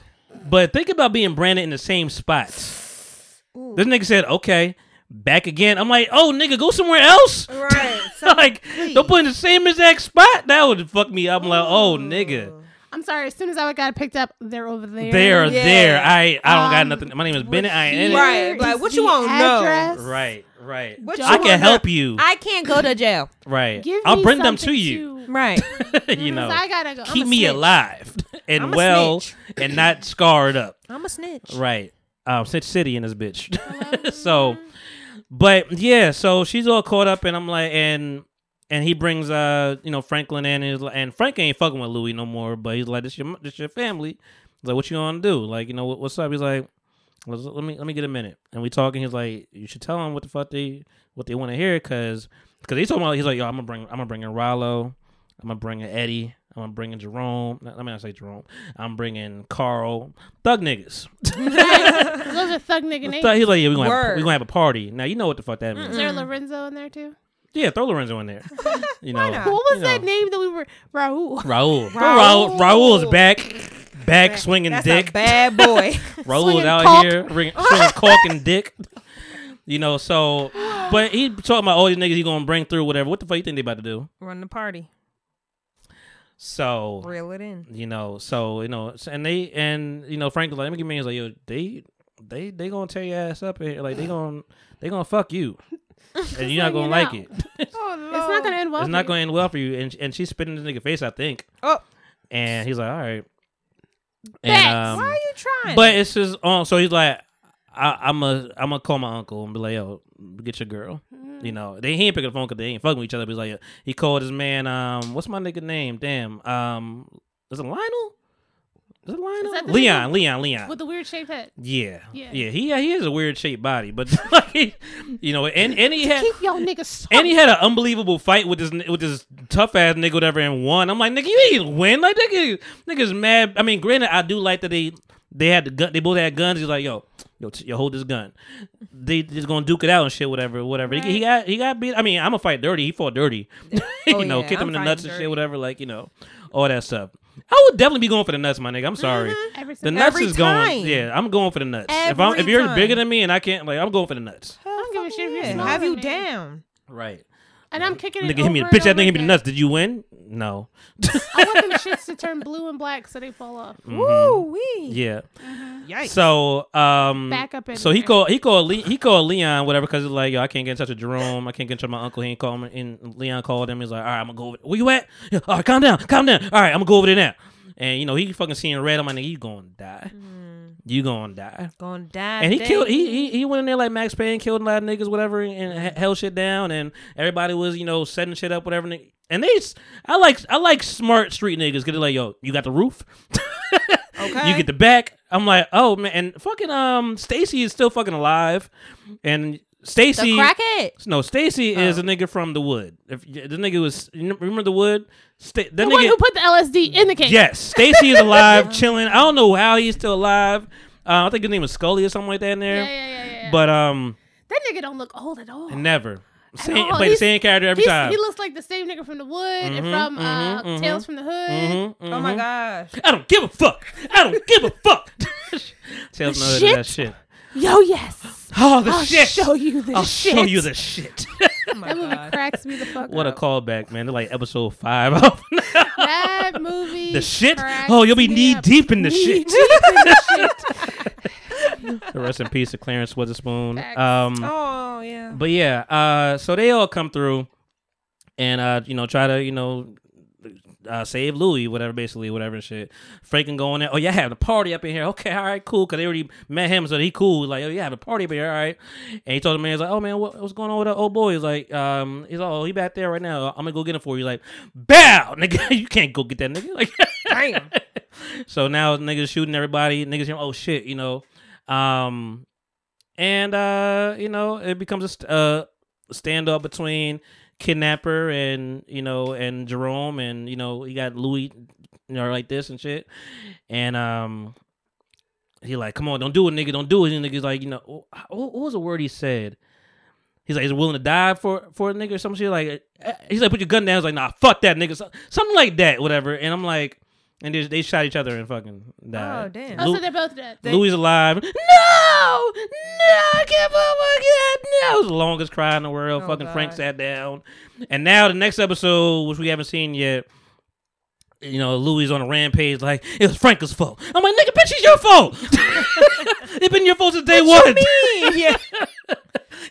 but think about being branded in the same spots. This nigga said, okay, back again. I'm like, oh, nigga, go somewhere else. Right. like, don't put in the same exact spot. That would fuck me up. I'm like, oh, nigga. I'm sorry. As soon as I got picked up, they're over there. They're Yeah. there. I I don't got Um, nothing. My name is Bennett. I ain't in. Right. Like, what you want to know? Right, right. What I can help know? you. I can't go to jail. right. Give I'll bring them to you. to- Right. you know, I gotta go. Keep me snitch. alive and well snitch. and not scarred up. I'm a snitch. Right. Um, Snitch City in this bitch. so, but yeah, so she's all caught up, and I'm like, and and he brings uh, you know, Franklin in, and, he's like, and Frank ain't fucking with Louis no more, but he's like, this your this your family. He's like, what you gonna do? Like, you know, what, what's up? He's like, Let's- let me let me get a minute, and we talking. He's like, you should tell them what the fuck they what they want to hear, cause cause he's talking about. He's like, yo, I'm gonna bring I'm gonna bring in Rollo, I'm gonna bring in Eddie. I'm gonna bring in Jerome. Let me not say Jerome. I'm bringing Carl. Thug niggas. Those are thug nigga names. He's like, yeah, we're gonna, have, we gonna have a party. Now you know what the fuck that means. Is there Lorenzo in there too? Yeah, throw Lorenzo in there. You know, not? What was you that know. name that we were? Raul. Raul. Throw Raul. Raul's back, back swinging That's dick. a bad boy. Raul's swinging out caulk. here ring, swinging cork and dick. You know, so, but he talking about all these niggas he gonna bring through whatever. What the fuck you think they about to do? Run the party. So, Reel it in. you know, so you know, and they and you know, Frank was like, let me give me. He's like, yo, they, they, they gonna tear your ass up here. Like they gonna, they gonna fuck you, and you're not gonna Like, like you it. It's not gonna end well. it's for not you. going to end well for you. And and she's spitting in the nigga face, I think. Oh, And he's like, all right. Thanks. And, um, why are you trying? but it's just um. So he's like, I, I'm a I'm gonna call my uncle and be like, yo, get your girl. Mm-hmm. You know, they he ain't picking the phone because they ain't fucking with each other. But he's like, he called his man. Um, what's my nigga name? Damn. Um, is it Lionel? Is it Lionel? that Leon? Leon, Leon. with the weird shaped head. yeah, Yeah. yeah, He he has a weird shaped body, but like, you know, and and he had Keep y'all niggas. And he had an unbelievable fight with this with this tough ass nigga whatever and won. I'm like, nigga, you ain't win. Like nigga, nigga's mad. I mean, granted, I do like that they they had the gun. They both had guns. He's like, yo, yo, t- yo, hold this gun. They just gonna duke it out and shit, whatever, whatever. He, he got he got beat. I mean, I'm gonna fight dirty. He fought dirty. you Oh, know, yeah, kicked him in the nuts fighting and shit, whatever. Like you know, all that stuff. I would definitely be going for the nuts, my nigga. I'm sorry. Mm-hmm. Every The single- nuts Every is going. Yeah, I'm going for the nuts. if I'm if you're time. bigger than me and I can't, like, I'm going for the nuts. I don't give a shit if you're Yeah, smaller have you than me. down? Right. And I'm kicking it. Nigga hit me. over Bitch, and that nigga hit me the nuts. Did you win? No. I want them shits to turn blue and black so they fall off. Woo wee. Mm-hmm. Yeah. Yikes. So um, Back up in So he called he called Le- he called Leon whatever because he's like yo I can't get in touch with Jerome I can't get in touch with my uncle he ain't call me and Leon called him he's like all right I'm gonna go over where you at yeah, all right calm down calm down all right I'm gonna go over there now and you know he fucking seeing red I'm like nigga you gonna die you gonna die Gonna die. and he killed he, he he went in there like Max Payne killed a lot of niggas whatever and held shit down and everybody was you know setting shit up whatever and they I like I like smart street niggas because like yo you got the roof Okay. you get the back. I'm like, oh man, and fucking um, Stacy is still fucking alive, and Stacy. No, Stacy is Oh. a nigga from the wood. If the nigga was, you remember the wood? Sta- that The nigga. one who put the LSD in the cake. yes, Stacy is alive, chilling. I don't know how he's still alive. Uh, I think his name was Scully or something like that in there. Yeah, yeah, yeah, yeah. yeah. But um, that nigga don't look old at all. never. Same, all. play the same character every time. He looks like the same nigga from the wood and Mhm, from uh, mhm, mhm. Tales from the Hood. Mhm, Oh my mhm. gosh. I don't give a fuck. I don't give a fuck. Tales no Shit. that shit. Yo, yes. Oh, the I'll shit. show you the I'll shit. show you the shit. Oh That movie god. cracks me the fuck What a callback, man. They're like episode five. That movie. the shit. Oh, you'll be knee up. deep in the Knee shit. deep in the shit. Rest in peace to Clarence Witherspoon. Facts. Um, Oh yeah. but yeah, uh, so they all come through, and uh, you know, try to you know. Uh, save Louis, whatever, basically, whatever shit. Franklin going there. Oh, yeah, have a party up in here. Okay, all right, cool. Cause they already met him, so he cool. Like, oh, yeah, have a party up here. All right. And he told the man, he's like, oh man, what, what's going on with that old boy? He's like, um, he's like, oh, he back there right now. I'm gonna go get him for you. Like, bow, nigga, you can't go get that nigga. Like, Damn. so now niggas shooting everybody. Niggas hearing, oh shit, you know. Um, and uh, you know, it becomes a st- uh standoff between kidnapper and you know and Jerome, and you know he got Louis, you know, like this and shit, and um. He like, come on, don't do it, nigga, don't do it. And nigga's like, you know, what, was the word he said? He's like, he's willing to die for for a nigga or some shit? Like, eh, he's like, put your gun down. He's like, nah, fuck that nigga, something like that, whatever. And I'm like, and they, they shot each other and fucking died. Oh, damn. Oh, Lou- so they're both dead. Louis alive. No, no, I can't believe my God. No, it was the longest cry in the world. Oh, fucking Frank sat down, and now the next episode, which we haven't seen yet. You know, Louis on a rampage like it was Frank's fault. I'm like, nigga, bitch, it's your fault. it's been your fault since day one. You mean? yeah.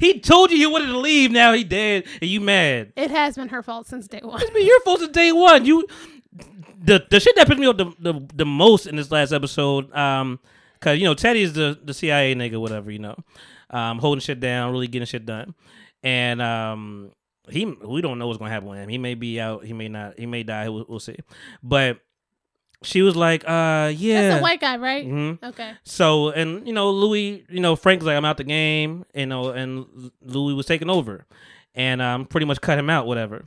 he told you he wanted to leave. Now he dead, and you mad. It has been her fault since day one. It's been your fault since day one. You the the shit that pissed me off the, the the most in this last episode, um, cause you know Teddy is the the CIA nigga, whatever, you know, um, holding shit down, really getting shit done, and um, he we don't know what's gonna happen with him. He may be out, he may not, he may die. We'll, we'll see. But she was like, uh, yeah, That's the white guy, right? Mhm. Okay. so and you know Louis, you know Frank's like I'm out the game, you know, and Louis was taking over, and um pretty much cut him out, whatever.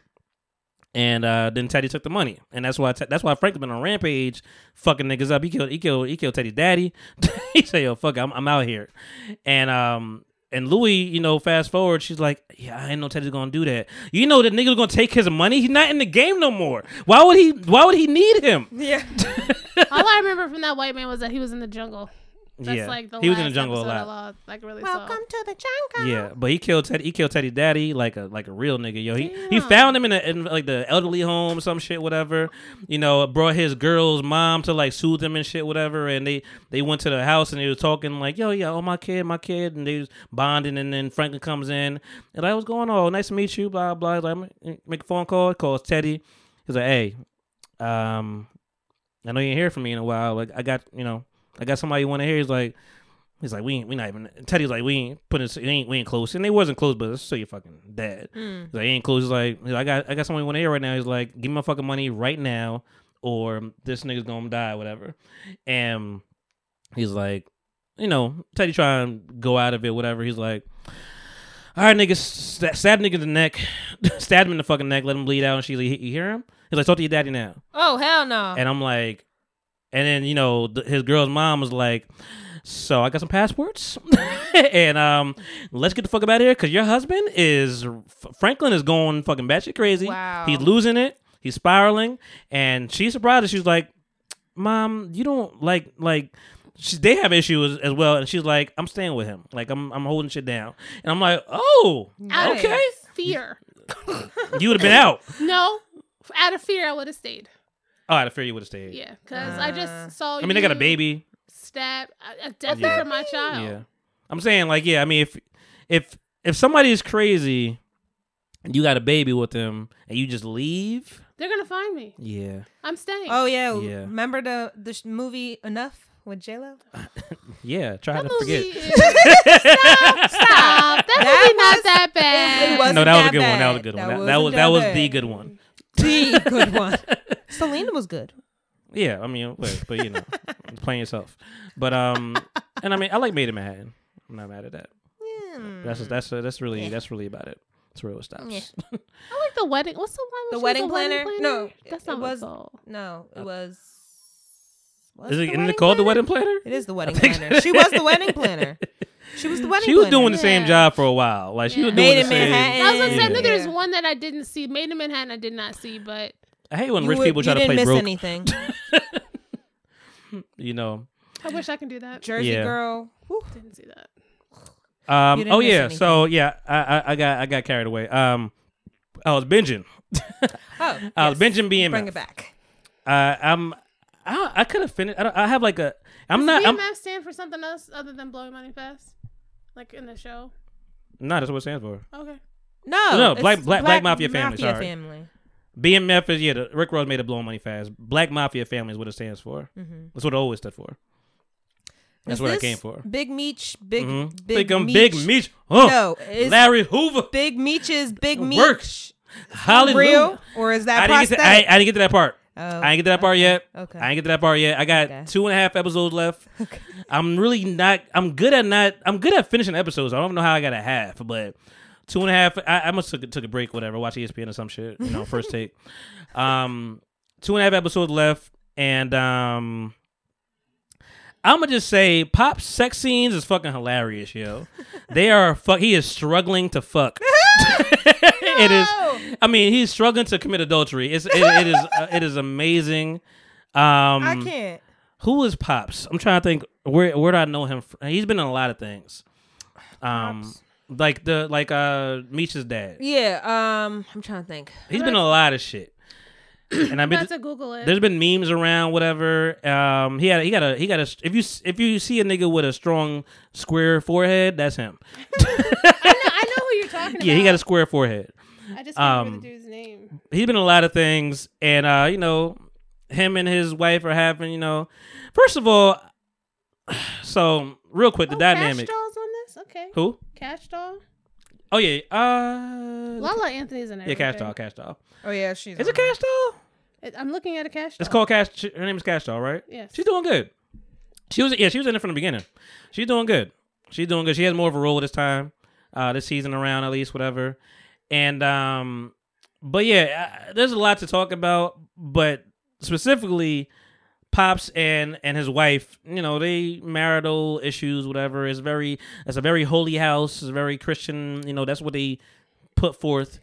And uh, then Teddy took the money, and that's why that's why Frank's been on rampage, fucking niggas up. He killed he killed he killed Teddy's daddy. he said, "Yo, fuck, it, I'm I'm out here," and um and Louis, you know, fast forward, she's like, "Yeah, I didn't know Teddy's gonna do that. You know, that nigga's gonna take his money. He's not in the game no more. Why would he? Why would he need him? Yeah. All I remember from that white man was that he was in the jungle. That's yeah, like the he was in the jungle a episode I lot. lost- like really Welcome saw. to the jungle. Yeah, but he killed Teddy. He killed Teddy's daddy like a like a real nigga. Yo, he he found him in, a, in like the elderly home, some shit, whatever. You know, brought his girl's mom to like soothe him and shit, whatever. And they they went to the house and they was talking like, yo, yeah, oh my kid, my kid, and they was bonding. And then Franklin comes in and like, what's going on? Nice to meet you. Blah blah. He's like, make a phone call. Calls Teddy. He's like, hey, um, I know you ain't hear from me in a while. Like, I got you know, I got somebody you want to hear. He's like. He's like, we ain't, we not even. Teddy's like, we ain't putting, we ain't, we ain't close, and they wasn't close, but so you fucking dad. Mm. He's like, he ain't close. He's like, he's like, I got, I got someone you want to hear right now. He's like, give me my fucking money right now, or this nigga's gonna die, whatever. And he's like, you know, Teddy trying to go out of it, whatever. He's like, all right, nigga, st- stab nigga in the neck, stab him in the fucking neck, let him bleed out. And she's like, you hear him? He's like, talk to your daddy now. Oh hell no. And I'm like, and then you know th- his girl's mom was like, so I got some passports, and um, let's get the fuck up out of here because your husband is F- Franklin is going fucking batshit crazy. Wow. he's losing it. He's spiraling, and she's surprised. She's like, "Mom, you don't like like." She, they have issues as well, and she's like, "I'm staying with him. Like, I'm I'm holding shit down." And I'm like, "Oh, Out okay. of fear. You would have been out. No, out of fear, I would have stayed. Oh, I'd have feared you would have stayed. Yeah, because I Uh, just saw. I mean, they got a baby. Stab. Uh, death Yeah. for my child. Yeah, I'm saying like, yeah. I mean, if if if somebody is crazy, and you got a baby with them, and you just leave, They're gonna find me. yeah, I'm staying. Oh yeah. Yeah. Remember the the sh- movie Enough with J Lo? yeah. Try that to forget. movie. stop! Stop! That, That movie not that bad. it wasn't no, that was a that good one. That was a good one. That That, that was wasn't that that was bad. the good one. The good one. Selena was good. Yeah, I mean, but, but you know, playing yourself. But um, and I mean, I like Maid in Manhattan. I'm not mad at that. That's that's that's really that's really about it. That's where it stops. Yeah. I like the wedding. What's the one? The wedding was a wedding planner? No, that's it not what was- it's called. No, it was. Was Is the it, isn't it called the wedding planner? It is the wedding planner. She was the wedding planner. She was the wedding. She was planner. doing the same Yeah. job for a while. Like she Yeah. was doing Made the in same. Manhattan. I was gonna say, I Yeah. there's one that I didn't see. Maid in Manhattan, I did not see, but I hate when You rich would- people try you to play didn't miss broke. anything. You know. I wish I can do that. Jersey Yeah. girl. Whew. Didn't see that. Um, didn't oh miss yeah. anything. So yeah, I, I I got I got carried away. Um, I was binging. Oh, I was yes. binging BMF. Bring it back. Uh, I'm. I I could have finished. I, don't- I have like a. I'm Does not. I'm, BMF stand for something else other than blowing money fast? Like in the show? no, that's what it stands for. Okay. No, No, it's Black- Black- Black Mafia Family, sorry. family. BMF is yeah. The, Rick Ross made it blow money fast. Black Mafia Family is what it stands for. Mhm. That's what it always stood for. That's Is what I came for. Big Meech, big Mhm. big, Big um, Meech. Big Meech. Oh, No, is Larry Hoover. Big Meech's Big Meech Works. Hallelujah. real or is that I didn't, get to, I. I didn't get to that part. Oh, I didn't get to that part yet. okay. I didn't get to that part yet. I got Okay. two and a half episodes left. Okay. I'm really not. I'm good at not. I'm good at finishing episodes. I don't know how I got a half, but two and a half. I, I must took took a break, whatever. Watch ESPN or some shit. You know, first take. Um, two and a half episodes left, and um, I'm gonna just say, pop sex scenes is fucking hilarious, yo. they are fuck. He is struggling to fuck. it is. I mean, he's struggling to commit adultery. It's it, it is uh, it is amazing. Um, I can't. Who is Pops? I'm trying to think. Where where do I know him? From? He's been in a lot of things. Um, like the like uh Meech's dad. Yeah, um, I'm trying to think. He's been in a lot of shit. And I've been to Google it. there's been memes around whatever. Um, he had he got a he got a if you if you see a nigga with a strong square forehead, that's him. I, know, I know who you're talking about. Yeah, he got a square forehead. I just can't remember um, the dude's name. he's been in a lot of things, and uh, you know, him and his wife are having, you know, first of all, so real quick, the oh, dynamic. Kash Doll's on this. Okay. Who? Kash Doll. Oh yeah, uh, Lala Anthony's in it. yeah, everything. Kash Doll, Kash Doll. Oh yeah, she's. Is it Kash Doll? It- I'm looking at a Kash Doll. It's called Cash. Her name is Kash Doll, right? Yes. She's doing good. She was yeah, she was in it from the beginning. She's doing good. She's doing good. She has more of a role this time, uh, this season around at least, whatever. And um, but yeah, uh, there's a lot to talk about. But specifically, pops and and his wife, you know, they marital issues, whatever. It's very, it's a very holy house. It's very Christian. You know, that's what they put forth.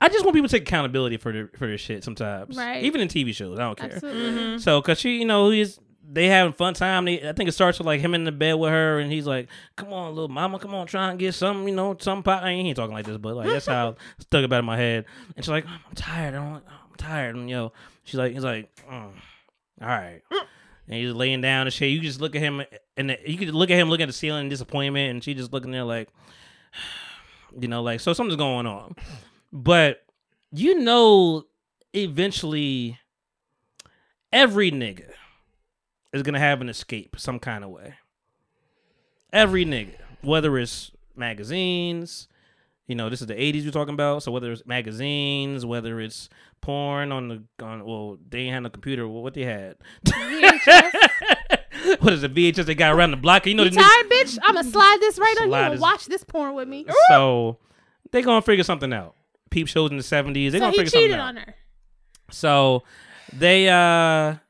I just want people to take accountability for their for their shit sometimes, Right. Even in TV shows, I don't care. Absolutely. So, cause she, you know, he's they having fun time. They, I think it starts with like him in the bed with her, and he's like, "Come on, little mama, come on, try and get some, you know, some pot." I ain't talking like this, but like that's how stuck about in my head. And she's like, "I'm tired. I I'm tired." And yo, she's like, he's like, mm, "All right." And he's laying down and shit. You just look at him, and the, you could look at him, looking at the ceiling in disappointment, and she just looking there like, you know, like so something's going on. But you know, eventually, every nigga is gonna have an escape some kind of way. Every nigga, whether it's magazines, you know, this is the '80s we're talking about. So whether it's magazines, whether it's porn on the on, well, they ain't had no computer. Well, what they had? VHS. What is it? VHS they got around the block? You know, You the tired, bitch? I'm gonna slide this right on you and watch this porn with me. so they gonna figure something out. Peep shows in the '70s. They so gonna he figure something cheated out. on her. So they uh Niggas gonna nig.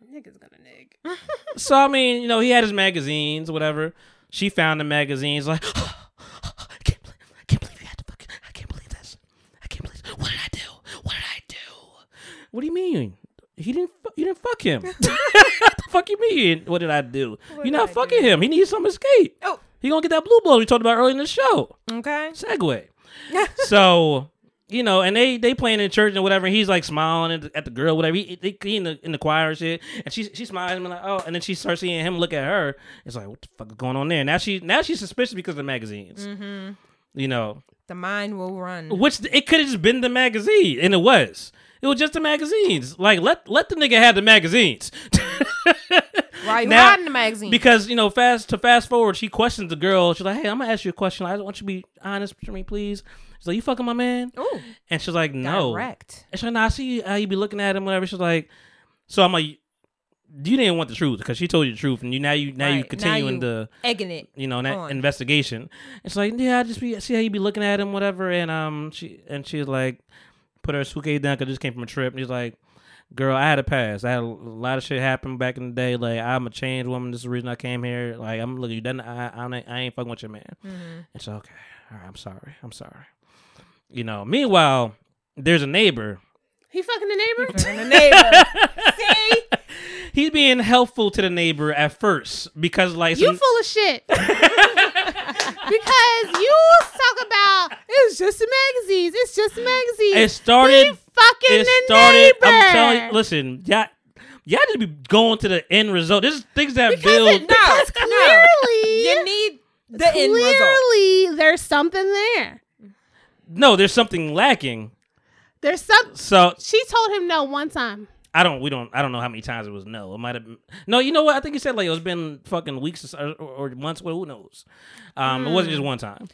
So I mean, you know, he had his magazines, whatever. She found the magazines like I can't believe I can't believe you had to fuck I can't believe this. I can't believe what did I do? What did I do? What do you mean? He didn't you didn't fuck him. what the fuck you mean? What did I do? You're not fucking him. He needs some escape. Oh. He gonna get that blue ball we talked about earlier in the show. Okay. Segway. so you know, and they they playing in church and whatever. And he's like smiling at the, at the girl, whatever. He, they, he in the in the choir and shit, and she she smiles and like oh, and then she starts seeing him look at her. It's like what the fuck is going on there? Now she now she's suspicious because of the magazines. Mm-hmm. You know, The mind will run. which it could have just been the magazine, and it was. It was just the magazines. Like let let the nigga have the magazines. Why you Now- hiding the magazine? Because you know, fast to fast forward, she questions the girl. She's like, "Hey, I'm gonna ask you a question. I want you to be honest with me, please." She's like, "You fucking my man?" Ooh, And she's like, "No." direct. And she's like, "Nah, I see how you be looking at him, whatever." She's like, "So I'm like, you didn't want the truth because she told you the truth, and you now you now you Right. continue Now in you the Egging it. you know that on. investigation." It's like, "Yeah, I just be see how you be looking at him, whatever." And um, she and she's like, put her suitcase down because just came from a trip. And he's like, "Girl, I had a past. I had a lot of shit happen back in the day. Like I'm a changed woman. This is the reason I came here. Like I'm looking you done. I I, ain't- I ain't fucking with your man." Mm-hmm. So okay, all right, I'm sorry. I'm sorry. You know. Meanwhile, there's a neighbor. He fucking the neighbor. And the neighbor. See? He's being helpful to the neighbor at first because like You some- full of shit. because you talk about it's just the magazines. It's just the magazines. it started. He fucking it the started. neighbor. I'm telling you. Listen, y'all, y'all just be going to the end result. This is things that because, build. it, because no. clearly, You need the end result. clearly, there's something there. No, there's something lacking. There's some. So She told him no one time. I don't. We don't. I don't know how many times it was no. It might have. No, you know what? I think he said like it's been fucking weeks or, or months. Well, who knows? Um, it wasn't just one time.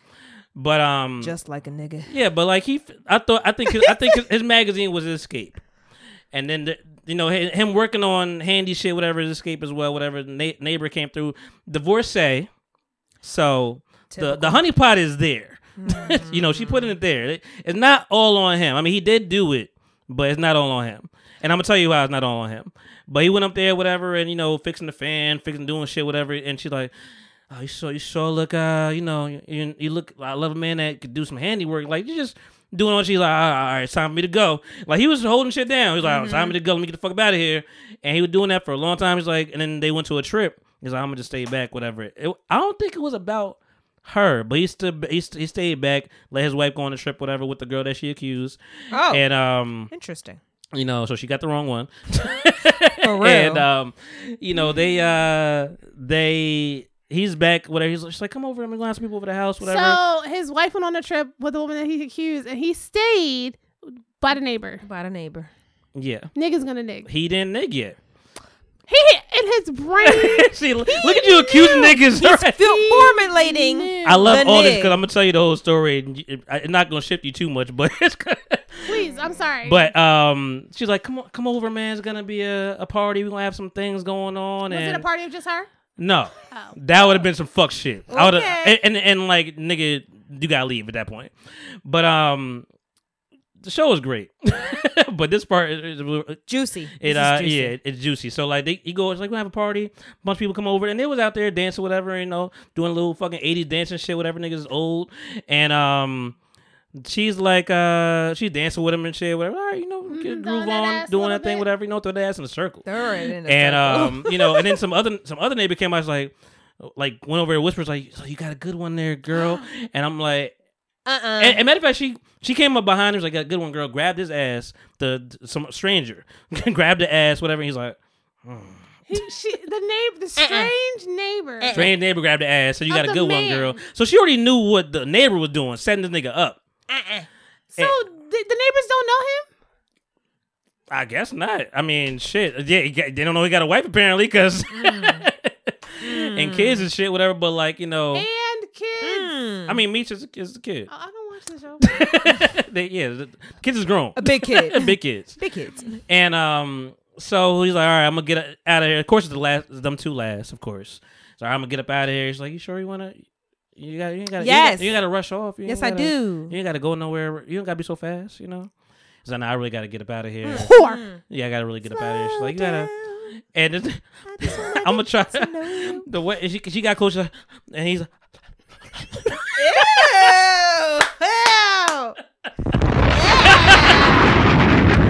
But um, Just like a nigga. yeah. But like he, I thought. I think. I think his, his magazine was his escape, and then the, you know him working on handy shit, whatever his escape as well. Whatever Na- neighbor came through, divorcee. So the the honeypot is there. you know, she put it there. It's not all on him. I mean, he did do it, but it's not all on him. And I'm gonna tell you why it's not all on him. But he went up there, whatever, and you know, fixing the fan, fixing doing shit, whatever. And she's like, "Oh, you sure, you sure look, uh, you know, you, you look. I love a man that could do some handiwork. Like you just doing what she's like. All right, it's time for me to go. Like he was holding shit down. He was like, "It's time for me to go. Let me get the fuck out of here." And he was doing that for a long time. He's like, and then they went to a trip. He's like, "I'm gonna just stay back, whatever." It, I don't think it was about her, but he stood, he, st- he stayed back, let his wife go on a trip, whatever, with the girl that she accused, Oh, and um, interesting. you know, so she got the wrong one. For real. and um, you know, they uh, they he's back, whatever. He's she's like, come over, I'm gonna have some people over the house, whatever. So his wife went on a trip with the woman that he accused, and he stayed by the neighbor. By the neighbor. yeah, Niggas gonna nig. he didn't nig yet. He in his brain. See, look at you accusing niggas. right? Feel formulating. I love all this because I'm gonna tell you the whole story. And it's not gonna shift you too much, but it's. Please, I'm sorry. But um, she's like, "Come on, come over, man. It's gonna be a, a party. We're gonna have some things going on." was and it a party of just her? No, Oh. that would have been some fuck shit. I would have, Okay. and, and and like nigga, you gotta leave at that point. But um, the show is great, but this part is, is- Juicy. it uh juicy. yeah it's juicy. So like they he goes like we have a party, a bunch of people come over, and they was out there dancing whatever, you know, doing a little fucking eighties dancing shit, whatever. Niggas is old, and um. She's like, uh, she's dancing with him and shit, whatever. All right, you know, get throwing groove on, doing that thing, bit. whatever. You know, throw the ass in a circle Throw it in the and circle. um, you know, and then some other some other neighbor came out was like, like went over and whispers like, "So you got a good one there, girl," and I'm like. Uh-uh. And, and matter of fact, she she came up behind him, was like, "A good one, girl." Grabbed his ass, the some stranger, grabbed the ass, whatever. And he's like, hmm. He, she, the neighbor, the uh-uh. strange neighbor. Uh-uh. strange neighbor grabbed the ass, so you Of got a the good one, girl. So she already knew what the neighbor was doing, setting this nigga up. Uh-uh. So the, the neighbors don't know him. I guess not. I mean, shit. Yeah, got, they don't know he got a wife apparently, because mm. and kids and shit, whatever. But like you know, and kids. Hmm. I mean, Meech is, is a kid. I don't watch the show. they, yeah, the kids is grown. a big kid. big kids. big kids. And um, so he's like, all right, I'm gonna get out of here. Of course, it's the last, them two last, of course. So I'm gonna get up out of here. He's like, you sure you wanna? You got, you ain't got, Yes. you, ain't got to rush off. You Yes, I gotta- do. You ain't got to go nowhere. You don't got to be so fast, you know. He's like, nah, I really got to get up out of here. Whore. Yeah, I got to really get up out of here. She's like, you gotta. And I'm gonna try the way she she got close, and he's like, Ew.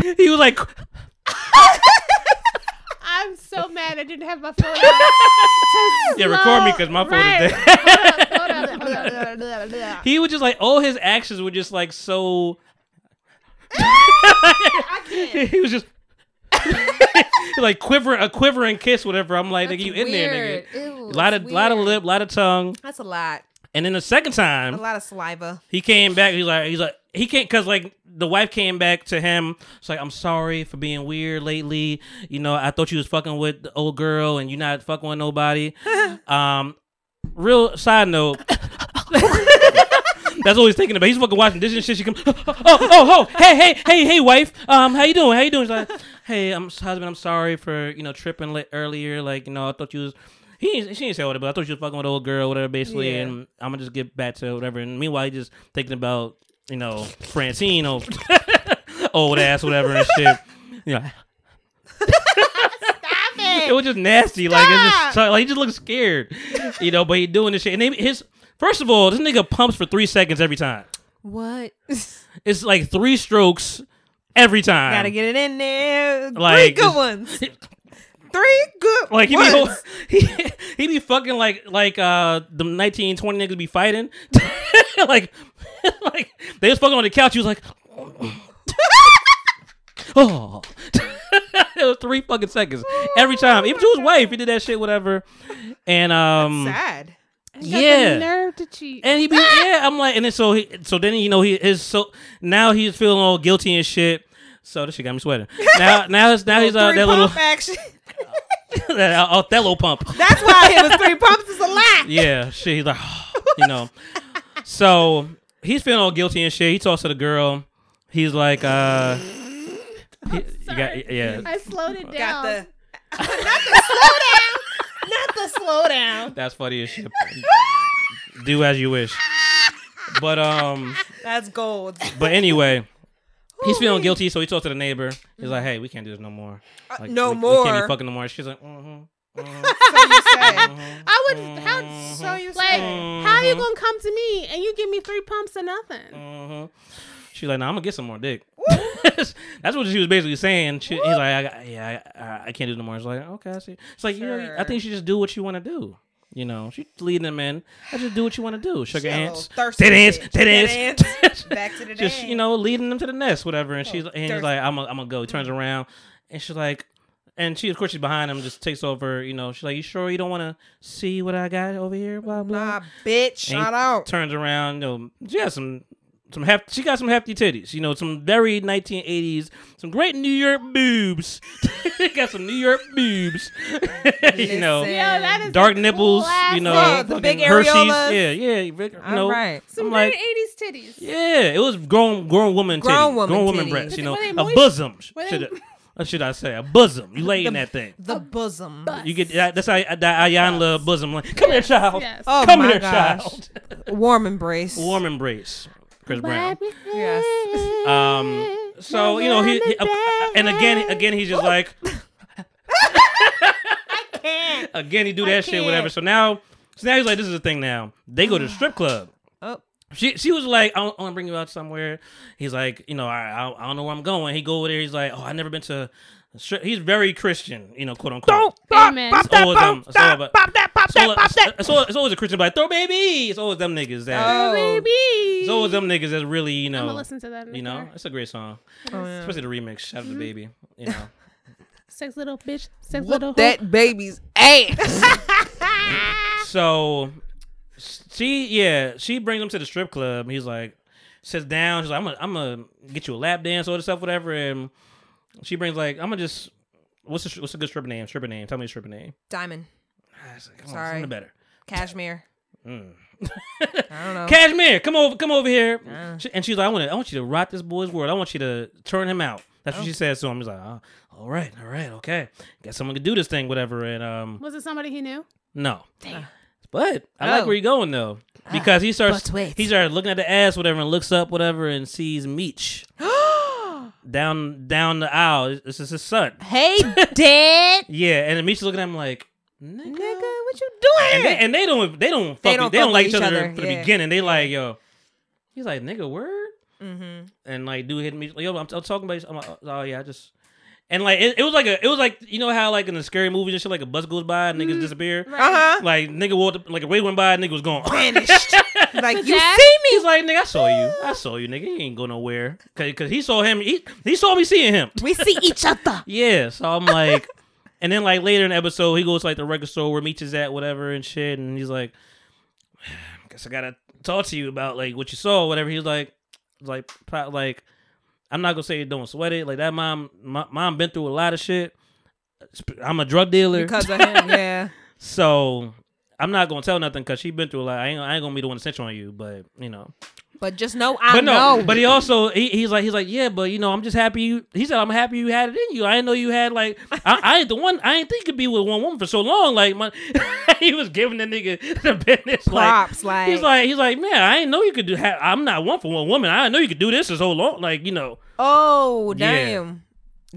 Ew. he was like, I'm so mad I didn't have my phone. out Yeah, record me 'cause my phone is dead. Hold up, hold up, hold up. he was just like all his actions were just like so. he was just like quiver a quivering kiss, whatever. I'm like, nigga, you in there, nigga. Ew, A lot of it's lot of lip, lot of tongue, That's a lot. And then the second time, A lot of saliva. he came back. He's like, he's like, he can't because like the wife came back to him. It's like, I'm sorry for being weird lately. You know, I thought you was fucking with the old girl, and you're not fucking with nobody. um, real side note. That's all he's thinking about. He's fucking watching dishes and shit. She come, oh, oh, oh, hey, hey, hey, hey, wife. Um, how you doing? How you doing? She's like, hey, I'm husband. I'm sorry for you know tripping earlier. Like, you know, I thought you was. He ain't- she didn't say whatever, but I thought she was fucking with old girl, whatever, basically. Yeah. And I'm gonna just get back to whatever. And meanwhile, he just thinking about you know Francine, old, old ass, whatever, and shit. You know, it it. was just nasty. Like it's just like he just looks scared, you know. But he doing this shit, and they, his first of all, this nigga pumps for three seconds every time. What? It's like three strokes every time. Gotta get it in there. Like, Three good ones. Three good Like he ones. be he, he be fucking like like uh the nineteen twenty niggas be fighting, like like they was fucking on the couch. He was like, oh, it was three fucking seconds every time. Even to his wife, he did that shit, whatever. And um, You Sad. got yeah. the nerve to to cheat. And he be yeah, I'm like, and then so he, so then you know he is so now he's feeling all guilty and shit. So this shit got me sweating. Now now it's now he's uh, Three that little pump action. that Othello pump. That's why it was three pumps is a lot. Yeah, shit. He's like, you know. So he's feeling all guilty and shit. He talks to the girl. He's like, uh, he- you got yeah. I slowed it Got down. the not the slow down. Not the slow down. That's funny as shit. Do as you wish. But um, That's gold. but anyway, he's feeling guilty, so he talks to the neighbor. He's like, "Hey, we can't do this no more. Like, no we, We more. can't be fucking no more." She's like, "Mm-hmm." mm-hmm. So you say. Mm-hmm, I would. How, mm-hmm. So you like, say. how you gonna come to me and you give me three pumps or nothing? hmm She's like, "Nah, I'm gonna get some more dick." That's what she was basically saying. She, he's like, I, got- "Yeah, I, I, I can't do no more." She's like, "Okay, I see." It's like, you know, I Sure. think you should just do what you want to do. You know, she's leading them in. I just do what you want to do. Sugar ants, thirsty tit ants, Tit ants. Back to the just day. you know, leading them to the nest, whatever. And she's Oh, and he's like, "I'm gonna, I'm gonna go." He turns mm-hmm. around, and she's like, and she of course she's behind him, just takes over. You know, she's like, "You sure you don't want to see what I got over here?" Blah blah. Nah, bitch. And he Shout out. Turns around, you know, she has some some heft. She got some hefty titties. You know, some very 1980s, some great New York boobs. got some New York boobs. you know, Listen. Yo, that is dark nipples. you know, Yeah, the big Hershey's. areolas. Yeah, yeah. big- You know, right. Some I'm very like, eighties titties. yeah, it was grown grown woman titty. Grown woman grown woman breasts. You know, a bosom. Were they- Should uh, what should I say? A bosom. You lay in that thing. The bosom. You get that, that's how that Iyanla bosom. Like, come here, child. Yes. Oh Come my here, gosh. child. Warm embrace. Warm embrace. Chris Brown. Yes. Um. So you know he, he- and again again he's just like again he do that shit whatever. So now so now he's like this is the thing now. They go to the strip club. Oh. She she was like I want to bring you out somewhere. He's like you know I, I I don't know where I'm going. He go over there. He's like oh I never been to. a strip-" He's very Christian, you know, quote unquote. Amen. It's always them. It's all about- it's all- it's- it's always- it's always a Christian, but like, throw baby. It's always them niggas that. Oh. baby. It's always them niggas that's really, you know. I'm know, gonna listen to that. you know, car. it's a great song, Oh, yeah. especially the remix. Shout out to mm-hmm. baby, you know. sex little bitch, sex little Whoop that baby's ass. So she, yeah, she brings him to the strip club. He's like, sits down. She's like, I'm gonna, I'm gonna get you a lap dance, all this stuff, whatever. And she brings like, I'm gonna just, what's the, what's a good stripper name? Stripper name. Tell me a stripper name. Diamond. I was Come Sorry. on, something better. Cashmere. Mm. I don't know. Cashmere, come over, come over here. Uh. She- and she's like, I want to, I want you to rock this boy's world. I want you to turn him out. That's Oh. what she says to him. He's like, oh, all right, all right, okay. Guess someone could do this thing, whatever. And um, Was it somebody he knew? no, but I like Oh. where you're going though because he starts, he started looking at the ass, whatever, and looks up, whatever, and sees Meech down down the aisle. This is his son. hey, Dad. Yeah, and then Meech is looking at him like, nigga. Nigga, what you doing? And they, and they don't they don't fuck They they don't don't, they don't like each each other, other, from the beginning. They like yo. He's like nigga word mm-hmm. and like dude hit me yo I'm, I'm talking about I'm like, oh yeah I just and like it, it was like a it was like you know how like in the scary movies and shit like a bus goes by and niggas disappear Uh huh. like nigga walked up, like a wave went by and nigga was gone Vanished. like you Dad? see me. he's like nigga I saw you I saw you nigga you ain't go nowhere because he saw him he, he saw me seeing him We see each other. yeah so I'm like and then like later in the episode he goes to like the record store where Meech is at whatever and shit and he's like I guess I gotta talk to you about like what you saw, whatever. He was like, like, pro- like, I'm not gonna say don't sweat it. Like that mom, my, mom been through a lot of shit. I'm a drug dealer, Because of him, yeah. so I'm not gonna tell nothing because she been through a lot. I ain't, I ain't gonna be the one to snitch on you, but you know. But just know I But no, know. but he also he, he's like he's like yeah, but you know I'm just happy you. He said I'm happy you had it in you. I didn't know you had like I, I ain't the one. I ain't think you could be with one woman for so long. Like my, he was giving the nigga the business. Props, like, he's like he's like man, I didn't know you could do. Ha- I'm not one for one woman. I know you could do this for so long. Like you know, oh damn. So,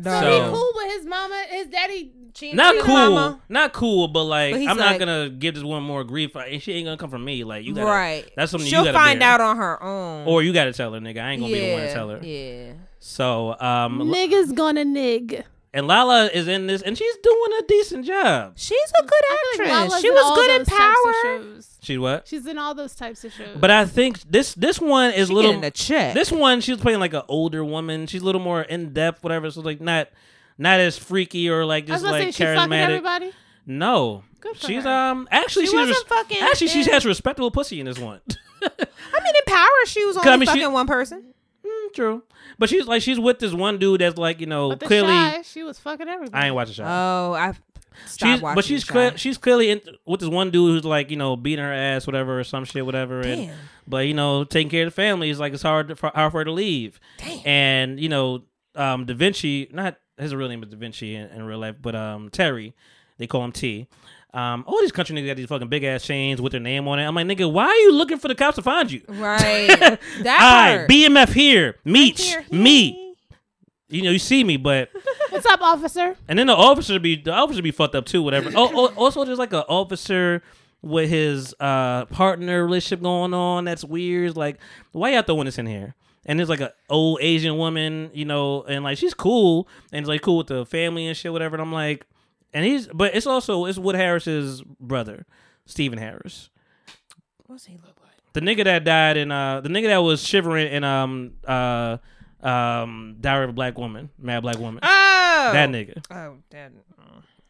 Dog. So- he cool with his mama, his daddy cheating. not cool, mama. not cool. But like But I'm like- not gonna give this one more grief. Like, she ain't gonna come from me. Like you gotta, right. That's something She'll you gotta find bear. out on her own. or you gotta tell her, nigga. I ain't gonna yeah, be the one to tell her. Yeah. So um, Niggas gonna nig. And Lala is in this, and she's doing a decent job. She's a good actress. like she was good in those types of Power. shows. She's what? She's in all those types of shows. But I think this this one is She a little. getting a check. This one, she's playing like an older woman. She's a little more in depth, whatever. So like not not as freaky or like I was just like say she fucking charismatic. everybody. No, Good for she's her. um actually She she's wasn't res- fucking actually she has respectable pussy in this one. I mean, in Power, she was 'Cause, only I mean, she- fucking one person. True, but she's like she's with this one dude that's like you know But the clearly. shy, she was fucking everybody. I ain't watching the show. Oh, I she's but she's The clear, she's clearly in, with this one dude who's like you know beating her ass whatever or some shit whatever and Damn. but you know taking care of the family is like it's hard to, for, hard for her to leave Damn. and you know um Da'Vinchi not his real name is Da'Vinchi in, in real life but um Terry they call him T um all these country niggas got these fucking big ass chains with their name on it I'm like nigga why are you looking for the cops to find you Right. that Hi, part. BMF here meet Here, me you know you see me but What's up, officer? and then the officer be the officer be fucked up too, whatever. oh, oh, also there's like an officer with his uh partner relationship going on. That's weird. Like, why y'all throwing this in here? And there's like an old Asian woman, you know, and like she's cool and like cool with the family and shit, whatever. And I'm like, and he's, but it's also it's Wood Harris's brother, Stephen Harris, What's he look like? the nigga that died in uh the nigga that was shivering in um uh um Diary of a Black Woman, Mad Black Woman. Oh, That nigga. Oh, that.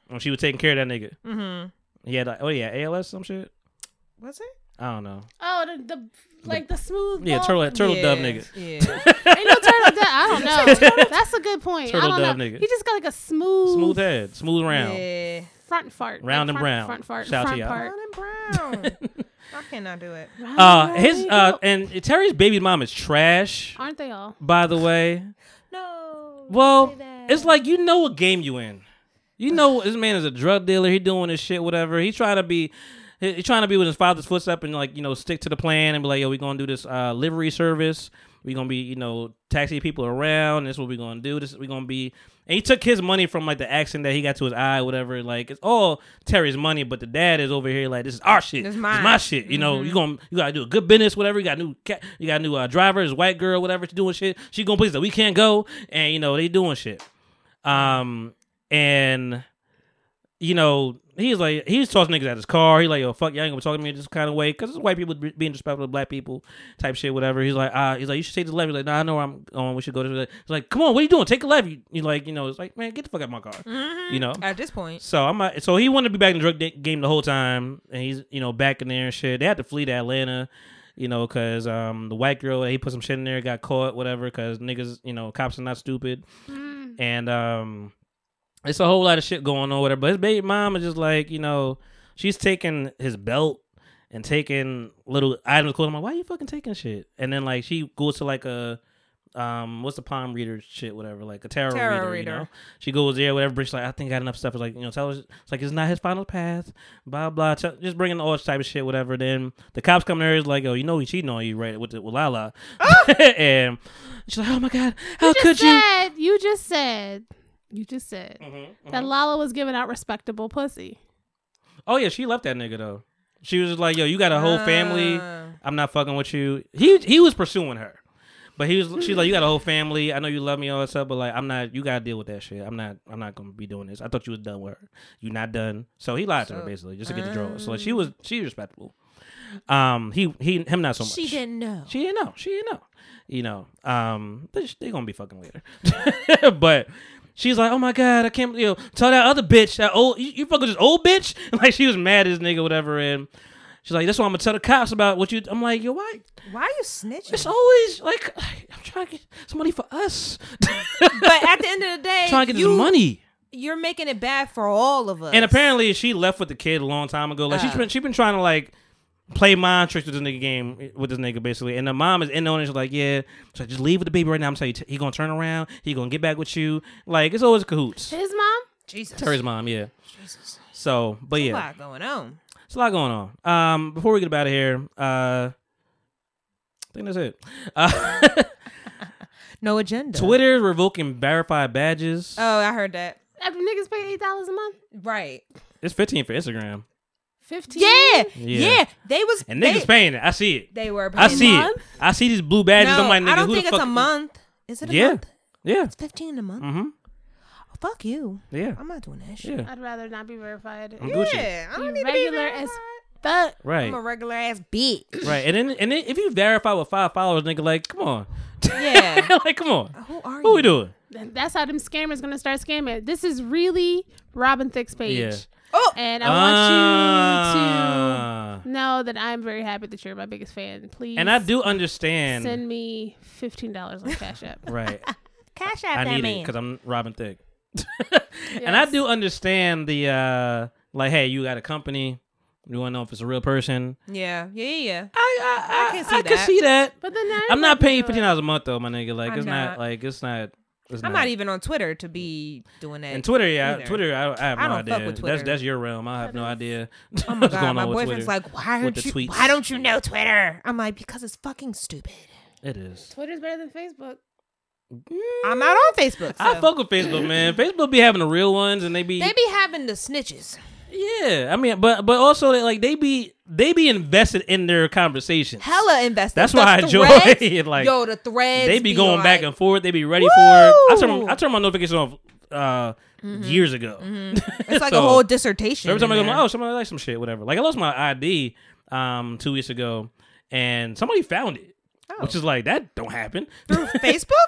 When she was taking care of that nigga. Mm-hmm. He had like, oh yeah, ALS some shit. What's it? I don't know. Oh, the, the like the smooth. Yeah, ball- turtle turtle yeah, dove nigga. Yeah. Ain't no turtle dove. I don't know. That's a good point. Turtle I don't dove know. nigga. He just got like a smooth, Smooth head, smooth round. yeah. front fart, Round like and front, brown. Front fart. Shout to y'all. part. Brown and brown. I cannot do it. Uh, his uh, and Terry's baby mom is trash. Aren't they all? By the way, No. well, it's like you know what game you in. You know this man is a drug dealer. He doing this shit, whatever. He trying to be. He he trying to be with his father's footstep and like you know stick to the plan and be like, yo, we gonna do this uh, livery service. We gonna be you know taxi people around. This is what we gonna do. This we gonna be. And he took his money from like the accident that he got to his eye, whatever. Like it's all Terry's money, but the dad is over here like this is our shit. This is my shit. You know, you gonna you gotta do a good business, whatever. You got a new cat, you got new uh, driver, white girl, whatever. She doing shit. She going places that we can't go, and you know they doing shit. Um, and you know, he's like, he's tossing niggas at his car. He like, yo, fuck, y'all ain't gonna be talking to me in this kind of way because it's white people being disrespectful to black people, type shit, whatever. He's like, ah, he's like, you should take this left. He's like, nah, I know where I'm going. We should go to the. He's like, come on, what are you doing? Take a left. You, you like, you know, it's like, man, get the fuck out of my car. You know. At this point. So I'm not, so he wanted to be back in the drug game the whole time, and he's you know back in there and shit. They had to flee to Atlanta, you know, because um the white girl he put some shit in there got caught, whatever. Because niggas, you know, cops are not stupid, and um it's a whole lot of shit going on with her. But his baby mom is just like you know she's taking his belt and taking little items. Clothes. I'm like, why are you fucking taking shit? And then like she goes to like a um what's the palm reader shit whatever like a tarot, Tarot reader, you know she goes there whatever but she's like I think I got enough stuff it's like you know tell us it's like it's not his final path blah blah tell, just bringing all this type of shit whatever then the cops come there is like oh you know he cheating on you right with the, with Lala and she's like oh my god how You could just you. You just said. You just said. Mm-hmm, that Lala was giving out respectable pussy. oh yeah she left that nigga though. She was like yo you got a whole family. Uh, I'm not fucking with you. He he was pursuing her. But he was she's like you got a whole family. I know you love me all that stuff but like I'm not you gotta deal with that shit. I'm not I'm not gonna be doing this. I thought you was done with her. You not done. So he lied to her basically just to get the draw. So like she was she respectable. Um he he him not so much. she didn't know. she didn't know. She didn't know. You know. Um, they they gonna be fucking later. but she's like, oh my god, I can't. You know, tell that other bitch that old you, you fuck with this old bitch. like she was mad as nigga, whatever. And she's like, that's why I'm gonna tell the cops about what you. I'm like, yo, why? Why are you snitching? It's always like I'm trying to get some money for us. but at the end of the day, trying to get you, this money. You're making it bad for all of us. And apparently she left with the kid a long time ago. Like she's been she's been trying to like play mind tricks with this nigga game with this nigga basically. And the mom is in on it. She's like, yeah, so just leave with the baby right now. I'm telling you, he gonna turn around. He gonna get back with you. Like it's always cahoots. His mom. Jesus, Terry's mom, yeah. Jesus. So, but yeah, a yeah, lot going on. it's a lot going on. Um, before we get out of here, uh, I think that's it. Uh, No agenda. Twitter revoking verified badges. Oh, I heard that. After niggas pay eight dollars a month. Right. it's 15 for Instagram, Fifteen. Yeah, Yeah. yeah. They was and they, niggas paying it. I see it. They were. I see it. I see these blue badges. No, I'm like, nigga, I don't who think the it's fuck? a month. Is it a Yeah. month? Yeah. It's fifteen a month. Mm-hmm. Oh, fuck you. Yeah. I'm not doing that shit. Yeah. I'd rather not be verified. I'm Gucci. I Be don't need regular to be as fuck. Right. I'm a regular ass bitch. right. And then and then if you verify with five followers, nigga, like, come on. Yeah. like, come on. Who are you? What you? we doing? That's how them scammers gonna start scamming. This is really Robin Thicke's page. Yeah. Oh, and I want you Ah. to know that I'm very happy that you're my biggest fan. Please, And I do understand. send me fifteen dollars on Cash App. right. Cash App. I that need it because I'm Robin Thicke. And I do understand the uh like, hey, you got a company. You want to know if it's a real person. yeah, yeah, yeah, yeah. I I, I, can see that I can see that. But then I'm not paying fifteen dollars a month though, my nigga. Like I'm it's not. not. like it's not. It's I'm not even on Twitter to be doing that. And Twitter, yeah, either. Twitter. I, I have I no don't fuck with That's Twitter. that's your realm. I have no idea. Oh my what's god, going my on boyfriend's Twitter. like, why with don't the you? tweets. Why don't you know Twitter? I'm like, because it's fucking stupid. It is. Twitter's better than Facebook. Mm, I'm not on Facebook. I so- fuck with Facebook, man. Facebook be having the real ones, and they be They be having the snitches. Yeah. I mean, but but also like they be they be invested in their conversations. Hella invested. That's The why I enjoy it, like, yo, the threads. they be going back and forth. They be ready for it. I turn I turn my notification off uh years ago. It's like So- a whole dissertation. Every time I go, oh, somebody like some shit, whatever. Like I lost my ID um two weeks ago, and somebody found it, which is like that don't happen. through Facebook.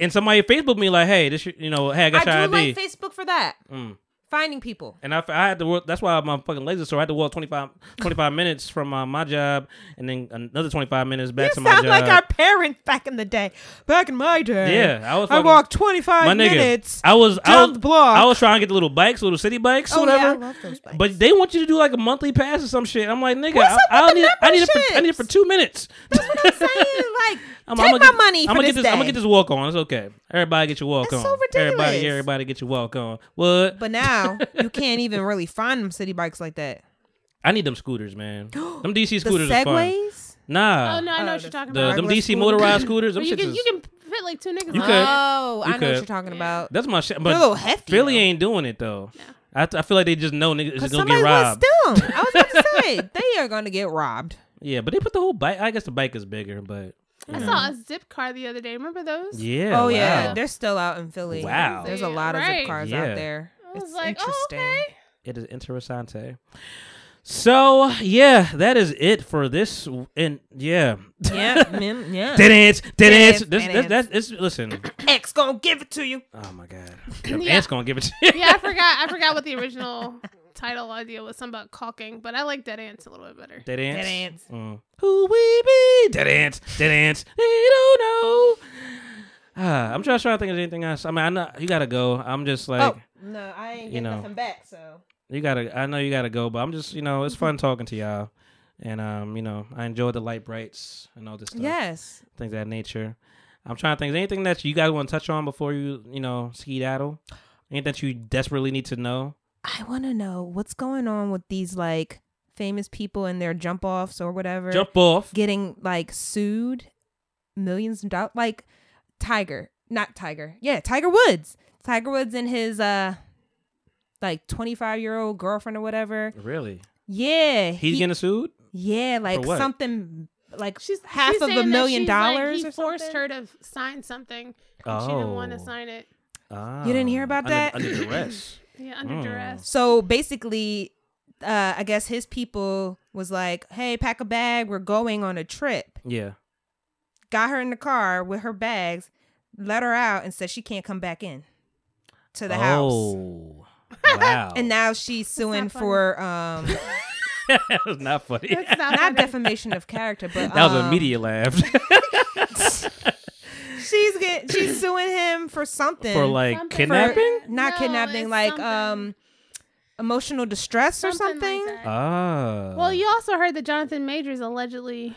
and somebody Facebook me like, hey, this you know, hey, I I got do your ID, like Facebook for that. Mm. Finding people. and I, I had to work. That's why my fucking laser store. I had to walk 25, 25 minutes from uh, my job, and then another twenty five minutes back You to my job. sound like our parents back in the day. Back in my day. Yeah, I was. I walked 25 minutes. I was I was, the block. I was trying to get the little bikes, little city bikes, Oh, whatever. yeah, I love those bikes. But they want you to do like a monthly pass or some shit. I'm like, nigga, I, I don't need. I need it for. I need it for two minutes. That's what I'm saying. Like, I'm, take I'm my get, money I'm gonna this get this. I'm gonna get this walk on. It's okay. Everybody get your walk That's on. so ridiculous. Everybody, everybody get your walk on. What? But now you can't even really find them city bikes like that. I need them scooters, man. them DC The scooters are fun. segways. Nah, Oh no, I know Oh, what uh, you're talking the about. them DC scooter. motorized scooters. Them you can is- you can fit like two niggas. You on could. it. Oh, I You know could. what you're talking about. That's my shit. They're a little hefty. Philly though. ain't doing it though. I, I feel like they just know niggas is gonna get robbed. was. I was about to say they are gonna get robbed. Yeah, but they put the whole bike. I guess the bike is bigger, but I saw a Zipcar the other day. Remember those? yeah. oh yeah, they're still out in Philly. Wow. there's a lot of Right. Zipcars Yeah. out there. I was It's like, oh, interesting. okay. It is interessante. So yeah, that is it for this. And yeah, Yeah, mm, yeah. dance, dance. Dance, This, this, dance. that, this, listen. X gonna give it to you. Oh my god, Yeah. ant's gonna give it to you. Yeah, I forgot. I forgot what the original title idea was. Something about caulking, but I like Dead Ants a little bit better. Dead ants. Dead ants. Mm. Who we be? Dead ants. Dead ants. They don't know. Ah, I'm just trying to think of anything else. I mean, I know you gotta go. I'm just like, oh no, I ain't you getting know. nothing back. So you gotta. I know you gotta go, but I'm just, you know, it's fun talking to y'all, and um, you know, I enjoy the light brights and all this stuff. yes, things of that nature. I'm trying to think. Is anything that you guys want to touch on before you, you know, skedaddle? Anything that you desperately need to know? I want to know what's going on with these like famous people and their jump offs or whatever. Jump off. getting like sued millions of dollars like tiger not tiger yeah tiger woods tiger woods and his uh like 25 year old girlfriend or whatever Really? yeah He's he- getting sued? yeah like what? something like She's half she's of a million she's, like, dollars he or forced something? her to sign something. And She didn't want to Oh. sign it. Ah, You didn't hear about under, that? Under duress. Yeah, under Mm. duress. so basically uh i guess his people was like hey pack a bag we're going on a trip yeah. got her in the car with her bags let her out and said she can't come back in to the house oh. Wow. and now she's suing for um that was not funny. It's not not funny. defamation of character, but that was a um, media laugh She's get she's suing him for something for like Something. kidnapping. not No, kidnapping, like something. um emotional distress or Something something. like that. Ah. well, you also heard that Jonathan Majors allegedly.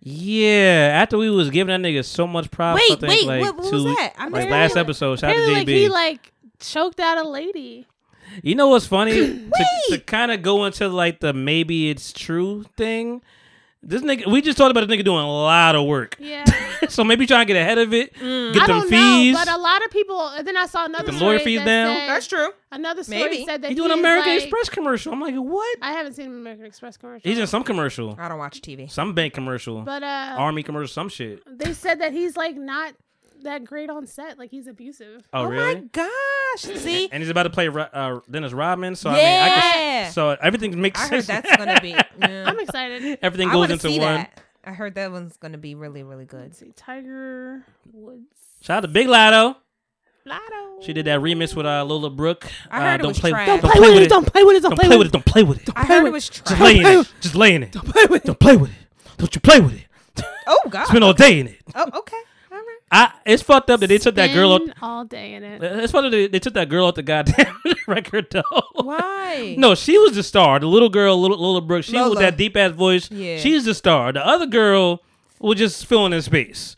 yeah. After we was giving that nigga so much props, I Wait, think, wait, like what- what two, was that? I like last that. episode. Shout out to JB. like he like choked out a lady. You know what's funny? to to kind of go into like the maybe it's true thing. This nigga, we just talked about this nigga doing a lot of work. Yeah, so maybe trying to get ahead of it, Mm. get I them fees. know, but a lot of people. And then I saw another The lawyer fees that down? said- That's true. Another story Maybe. said that He doing he's American like- Express commercial. I'm like, what? I haven't seen an American Express commercial. He's in some commercial, I don't watch TV. some bank commercial, but uh, army commercial, some shit. they said that he's like not that great on set. Like he's abusive. Oh, Oh, really? my gosh! See, And he's about to play Ro- uh, Dennis Rodman. So I mean, I Yeah. can, so everything makes I heard sense. that's gonna be. Yeah. I'm excited. everything I goes want to into see one. that. I heard that one's gonna be really, really good. Let's see, Tiger Woods. Shout out to Big Latto. Latto. She did that remix with uh, Lola Brooke. I uh, heard it don't was play, trash. Don't, Don't play with it. Don't play with it. Don't play with it. Don't play with it. I heard it was Just trash. lay in it. Just lay in it. Don't play with it. Don't play with it. Don't you play with it. Oh God. Spend all day in it. Oh, okay. All right. I, it's fucked up that they took that girl. Out, all day in it. it's funny they, they took that girl off the goddamn record though. Why? No, she was the star. The little girl, little Lola Brooke. She Lola. with that deep ass voice. Yeah. She's the star. The other girl was just filling in space,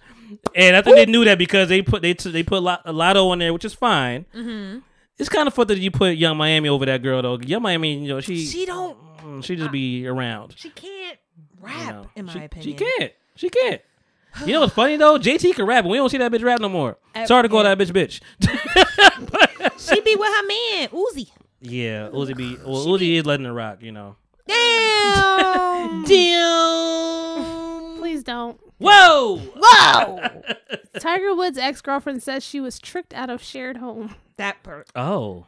and I think they knew that because they put they t- they put Lot- Latto on there, which is fine. Mm-hmm. It's kind of fucked that you put Yung Miami over that girl though. Yung Miami, you know, she She don't. she just be around. She can't you rap, know. in my she, opinion. she can't. She can't. You know what's funny though? JT can rap, but we don't see that bitch rap no more. Uh, Sorry to call yeah. that bitch bitch. She be with her man, Uzi. yeah, Uzi be well, Uzi is letting it rock. You know. Damn. Damn. Please don't. Whoa. Whoa. Tiger Woods' ex girlfriend says she was tricked out of shared home. that part. Oh.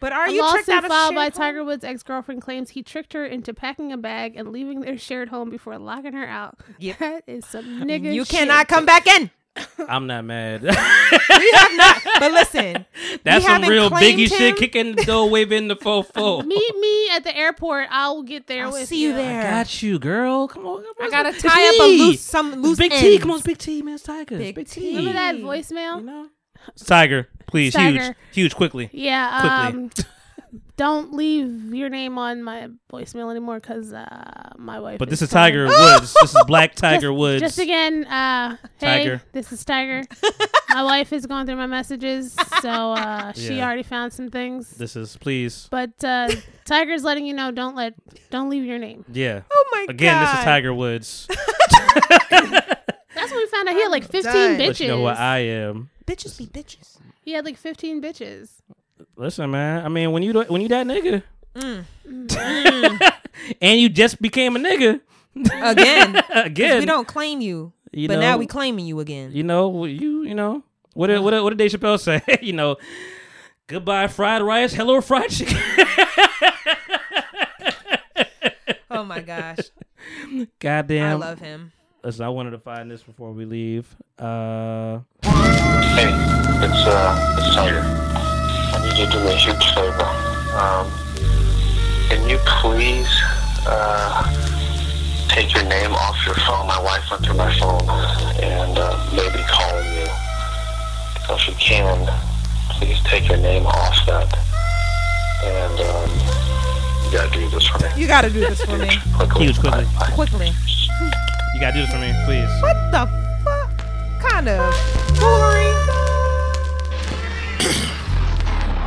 But are a you tricked lawsuit out of filed by home? Tiger Woods' ex girlfriend claims he tricked her into packing a bag and leaving their shared home before locking her out. Yep. That is some nigga. You shit. cannot come back in. I'm not mad. We have not. But listen, That's some real biggie him. shit. Kicking the door, waving the fofo. Meet me at the airport. I will get there I'll with see you there. I Got you, girl. Come on. come on. I gotta It's tie up a loose some loose Big T. Come on, Big T, man. It's Tiger. Big Big T. T. Remember that Hey. voicemail? You know? It's Tiger. Please, Tiger. huge, huge, quickly. Yeah. Quickly. Um, don't leave your name on my voicemail anymore because uh, my wife. But this is calling. Tiger Woods. This is Black Tiger just, Woods. Just again, uh, hey, Tiger. this is Tiger. my wife is going through my messages, so uh, she Yeah. already found some things. This is please. But uh, Tiger's letting you know don't let don't leave your name. Yeah. Oh my god. Again, this is Tiger Woods. That's what we found out. He had like 15 done. bitches. Let you know what I am. Bitches be bitches. he had like 15 bitches. Listen, man. I mean, when you when you that nigga, Mm. and you just became a nigga again, again, we don't claim you. you but know, now we claiming you again. you know, you you know, what did, what did, what did Dave Chappelle say? you know, goodbye fried rice, hello fried chicken. Oh my gosh. Goddamn. I love him. Listen, I wanted to find this before we leave. Uh, Hey, it's uh, it's Tiger. I need you to do me a huge favor. Um, can you please uh, take your name off your phone? My wife went through my phone and uh, maybe calling you. So if you can, please take your name off that. And um, you gotta do this for me. You gotta do this for me. Quickly. Huge, quickly. Bye. Bye. Quickly. You gotta do this for me, please. What the fuck kind of foolery?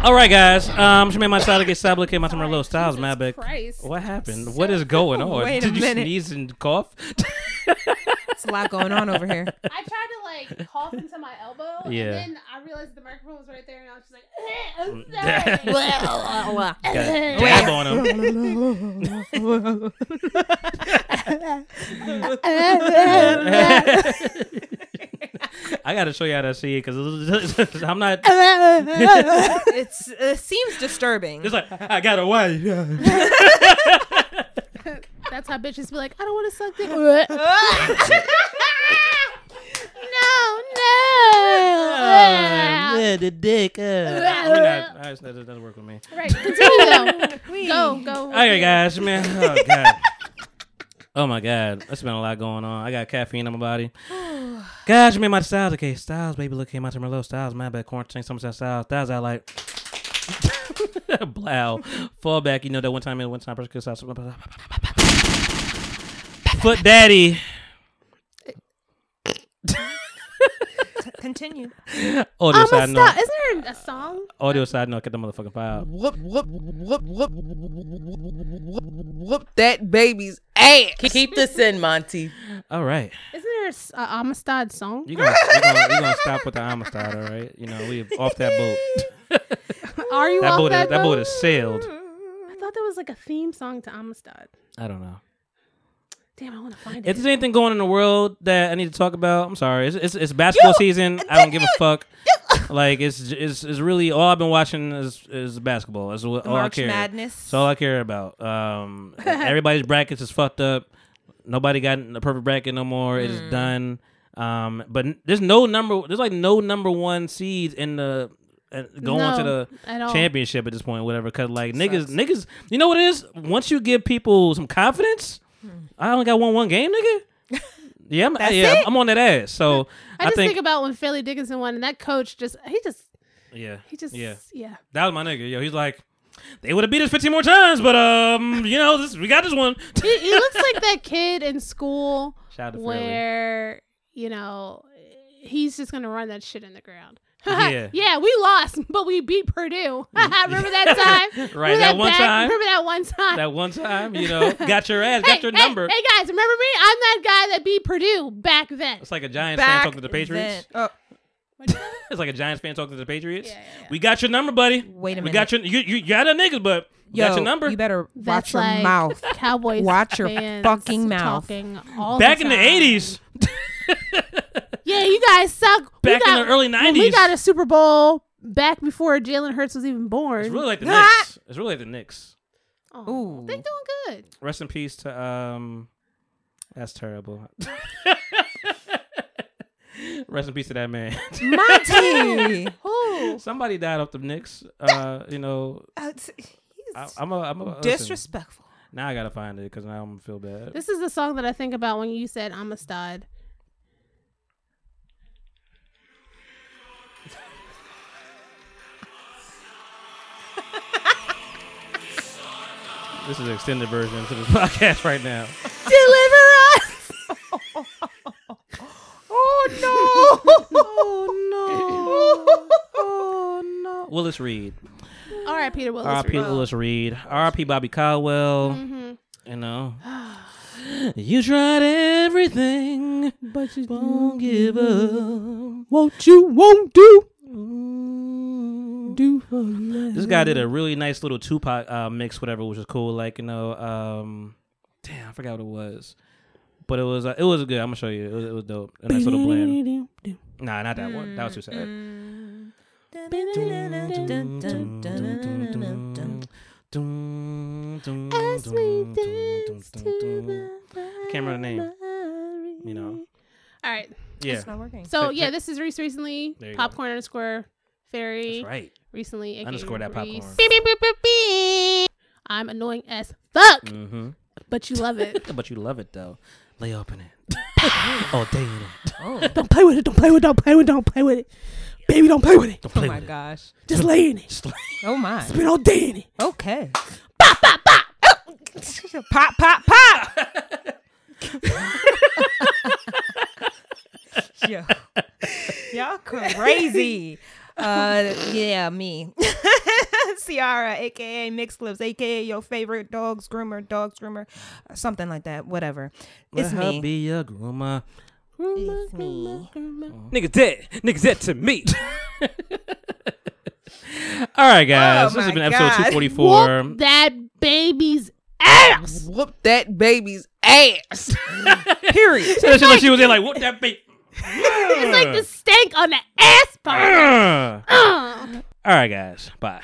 All right, guys. Um, Shemaine, my side get stop looking at my low styles, big. What happened? What is going on? Wait a Did you minute. sneeze and cough? It's a lot going on over here. I tried to like cough into my elbow, Yeah. and then I realized the microphone was right there, and I was just like, I'm sorry. Got dab on him. I gotta show you how to see it because I'm not. It's it seems disturbing. It's like I got away. That's how bitches be like, I don't want to suck dick. no, no. yeah, the dick. Uh, we're not, all right, that doesn't work with me. Right, continue though. go, go. All right, guys, man. Oh god. Oh my god, that's been a lot going on. I got caffeine in my body. Gosh, you made my styles. Okay, styles, baby, look came out to my low styles. My bad, quarantine, some of that styles. Styles I like. Blow. Fall back. You know that one time, in one time, person styles. Foot daddy. Continue. Audio I'm side a note. Isn't there a song? Audio side note. Get the motherfucking file. Whoop whoop whoop whoop whoop whoop that baby's ass. Keep this in, Monty. All right. Isn't there a s- a Amistad song? You gonna, you gonna, you gonna stop with the Amistad, all right? You know, we off that boat. Are you that off boat that is, that boat boat? is sailed. I thought there was like a theme song to Amistad. I don't know. Damn, I want to find If there's anything going in the world that I need to talk about, I'm sorry. It's it's, it's basketball season. I don't give a fuck. Like it's, it's it's really all I've been watching is is basketball. That's all I March care. Madness. That's all I care about. Um, everybody's brackets is fucked up. Nobody got the perfect bracket no more. It is Mm. done. Um, but there's no number. There's like no number one seeds in the uh, going to the at championship at this point, whatever. Because like niggas, niggas, you know what it is? Once you give people some confidence, I only got one one game, nigga. Yeah, I'm, That's yeah, it? I'm on that ass. So I I, just think, think, about when Fairleigh Dickinson won, and that coach just he just yeah, he just yeah, yeah. that was my nigga. Yo, he's like, they would have beat us 15 more times, but um, you know, this, we got this one. he, he looks like that kid in school Shout out to Philly. where you know he's just gonna run that shit in the ground. Yeah. yeah, we lost, but we beat Purdue. Mm. remember that time? Right, Remember that one bad- time? Remember that one time? that one time, you know, got your ass, hey, got your hey, number. Hey guys, remember me? I'm that guy that beat Purdue back then. It's like a Giants fan talking to the Patriots. oh, It's like a Giants fan talking to the Patriots. We got your number, buddy. Wait a minute. We got your you, you got a niggas, but we yo, got your number. You better That's watch your like mouth. Cowboys. Watch your fans fucking mouth. Talking all Back the in the eighties. Yeah, you guys suck. We Back in got- the early when We 90s. got a Super Bowl back before Jalen Hurts was even born. It's really like the! Knicks. It's really like the Knicks. Oh, they're doing good. Rest in peace to um. That's terrible. Rest in peace to that man. Monty. Who? Somebody died off the Knicks. Uh, you know, Uh, it's- I, I'm a, I'm a listen, disrespectful. Now I gotta find it because now I'm gonna feel bad. This is the song that I think about when you said I'm This is an extended version to this podcast right now. Deliver us. Oh no! oh no! Oh no! Willis Reed. All right, Peter Willis. R.I.P. Reed. Willis Reed. R.I.P. Bobby Caldwell. Mhm. You know, you tried everything, but you won't give up. What you won't do, do for This guy did a really nice little Tupac uh, mix, whatever, which was cool. Like you know, um, damn, I forgot what it was, but it was uh, it was good. I'm gonna show you. It was, it was dope. A nice little blend. Nah, not that one. That was too sad. As we dance Can't remember the name. You know. All right. Yeah. It's not working. So yeah, this is Risse recently. There you go. Popcorn underscore fairy. That's right. Recently. aka Underscore that Risse. popcorn. Beep, beep, beep, beep, beep. I'm annoying as fuck, Mm-hmm. but you love it. but you love it though. Lay up in it. oh, day in it. don't play with it. Don't play with it. Don't play with it. Don't play with it. Baby, don't play with it. Don't Oh my with it. gosh. Just lay in it. Just Oh my. Spend all day in it. Okay. Pop pop pop. pop pop pop. Yo. Y'all crazy. Uh yeah, me. Ciara, aka Mixed Clips, aka your favorite dog's groomer, dog's groomer, uh, something like that. Whatever. It's Let her me. Be a groomer. It's me. Niggas dead. Niggas dead to me. All right, guys. Oh this has been episode God. 244. Whoop that baby's ass. Whoop that baby's ass. Period. So that shit like she was in like, whoop that beat. It's like the stank on the ass part. Uh. All right, guys. Bye.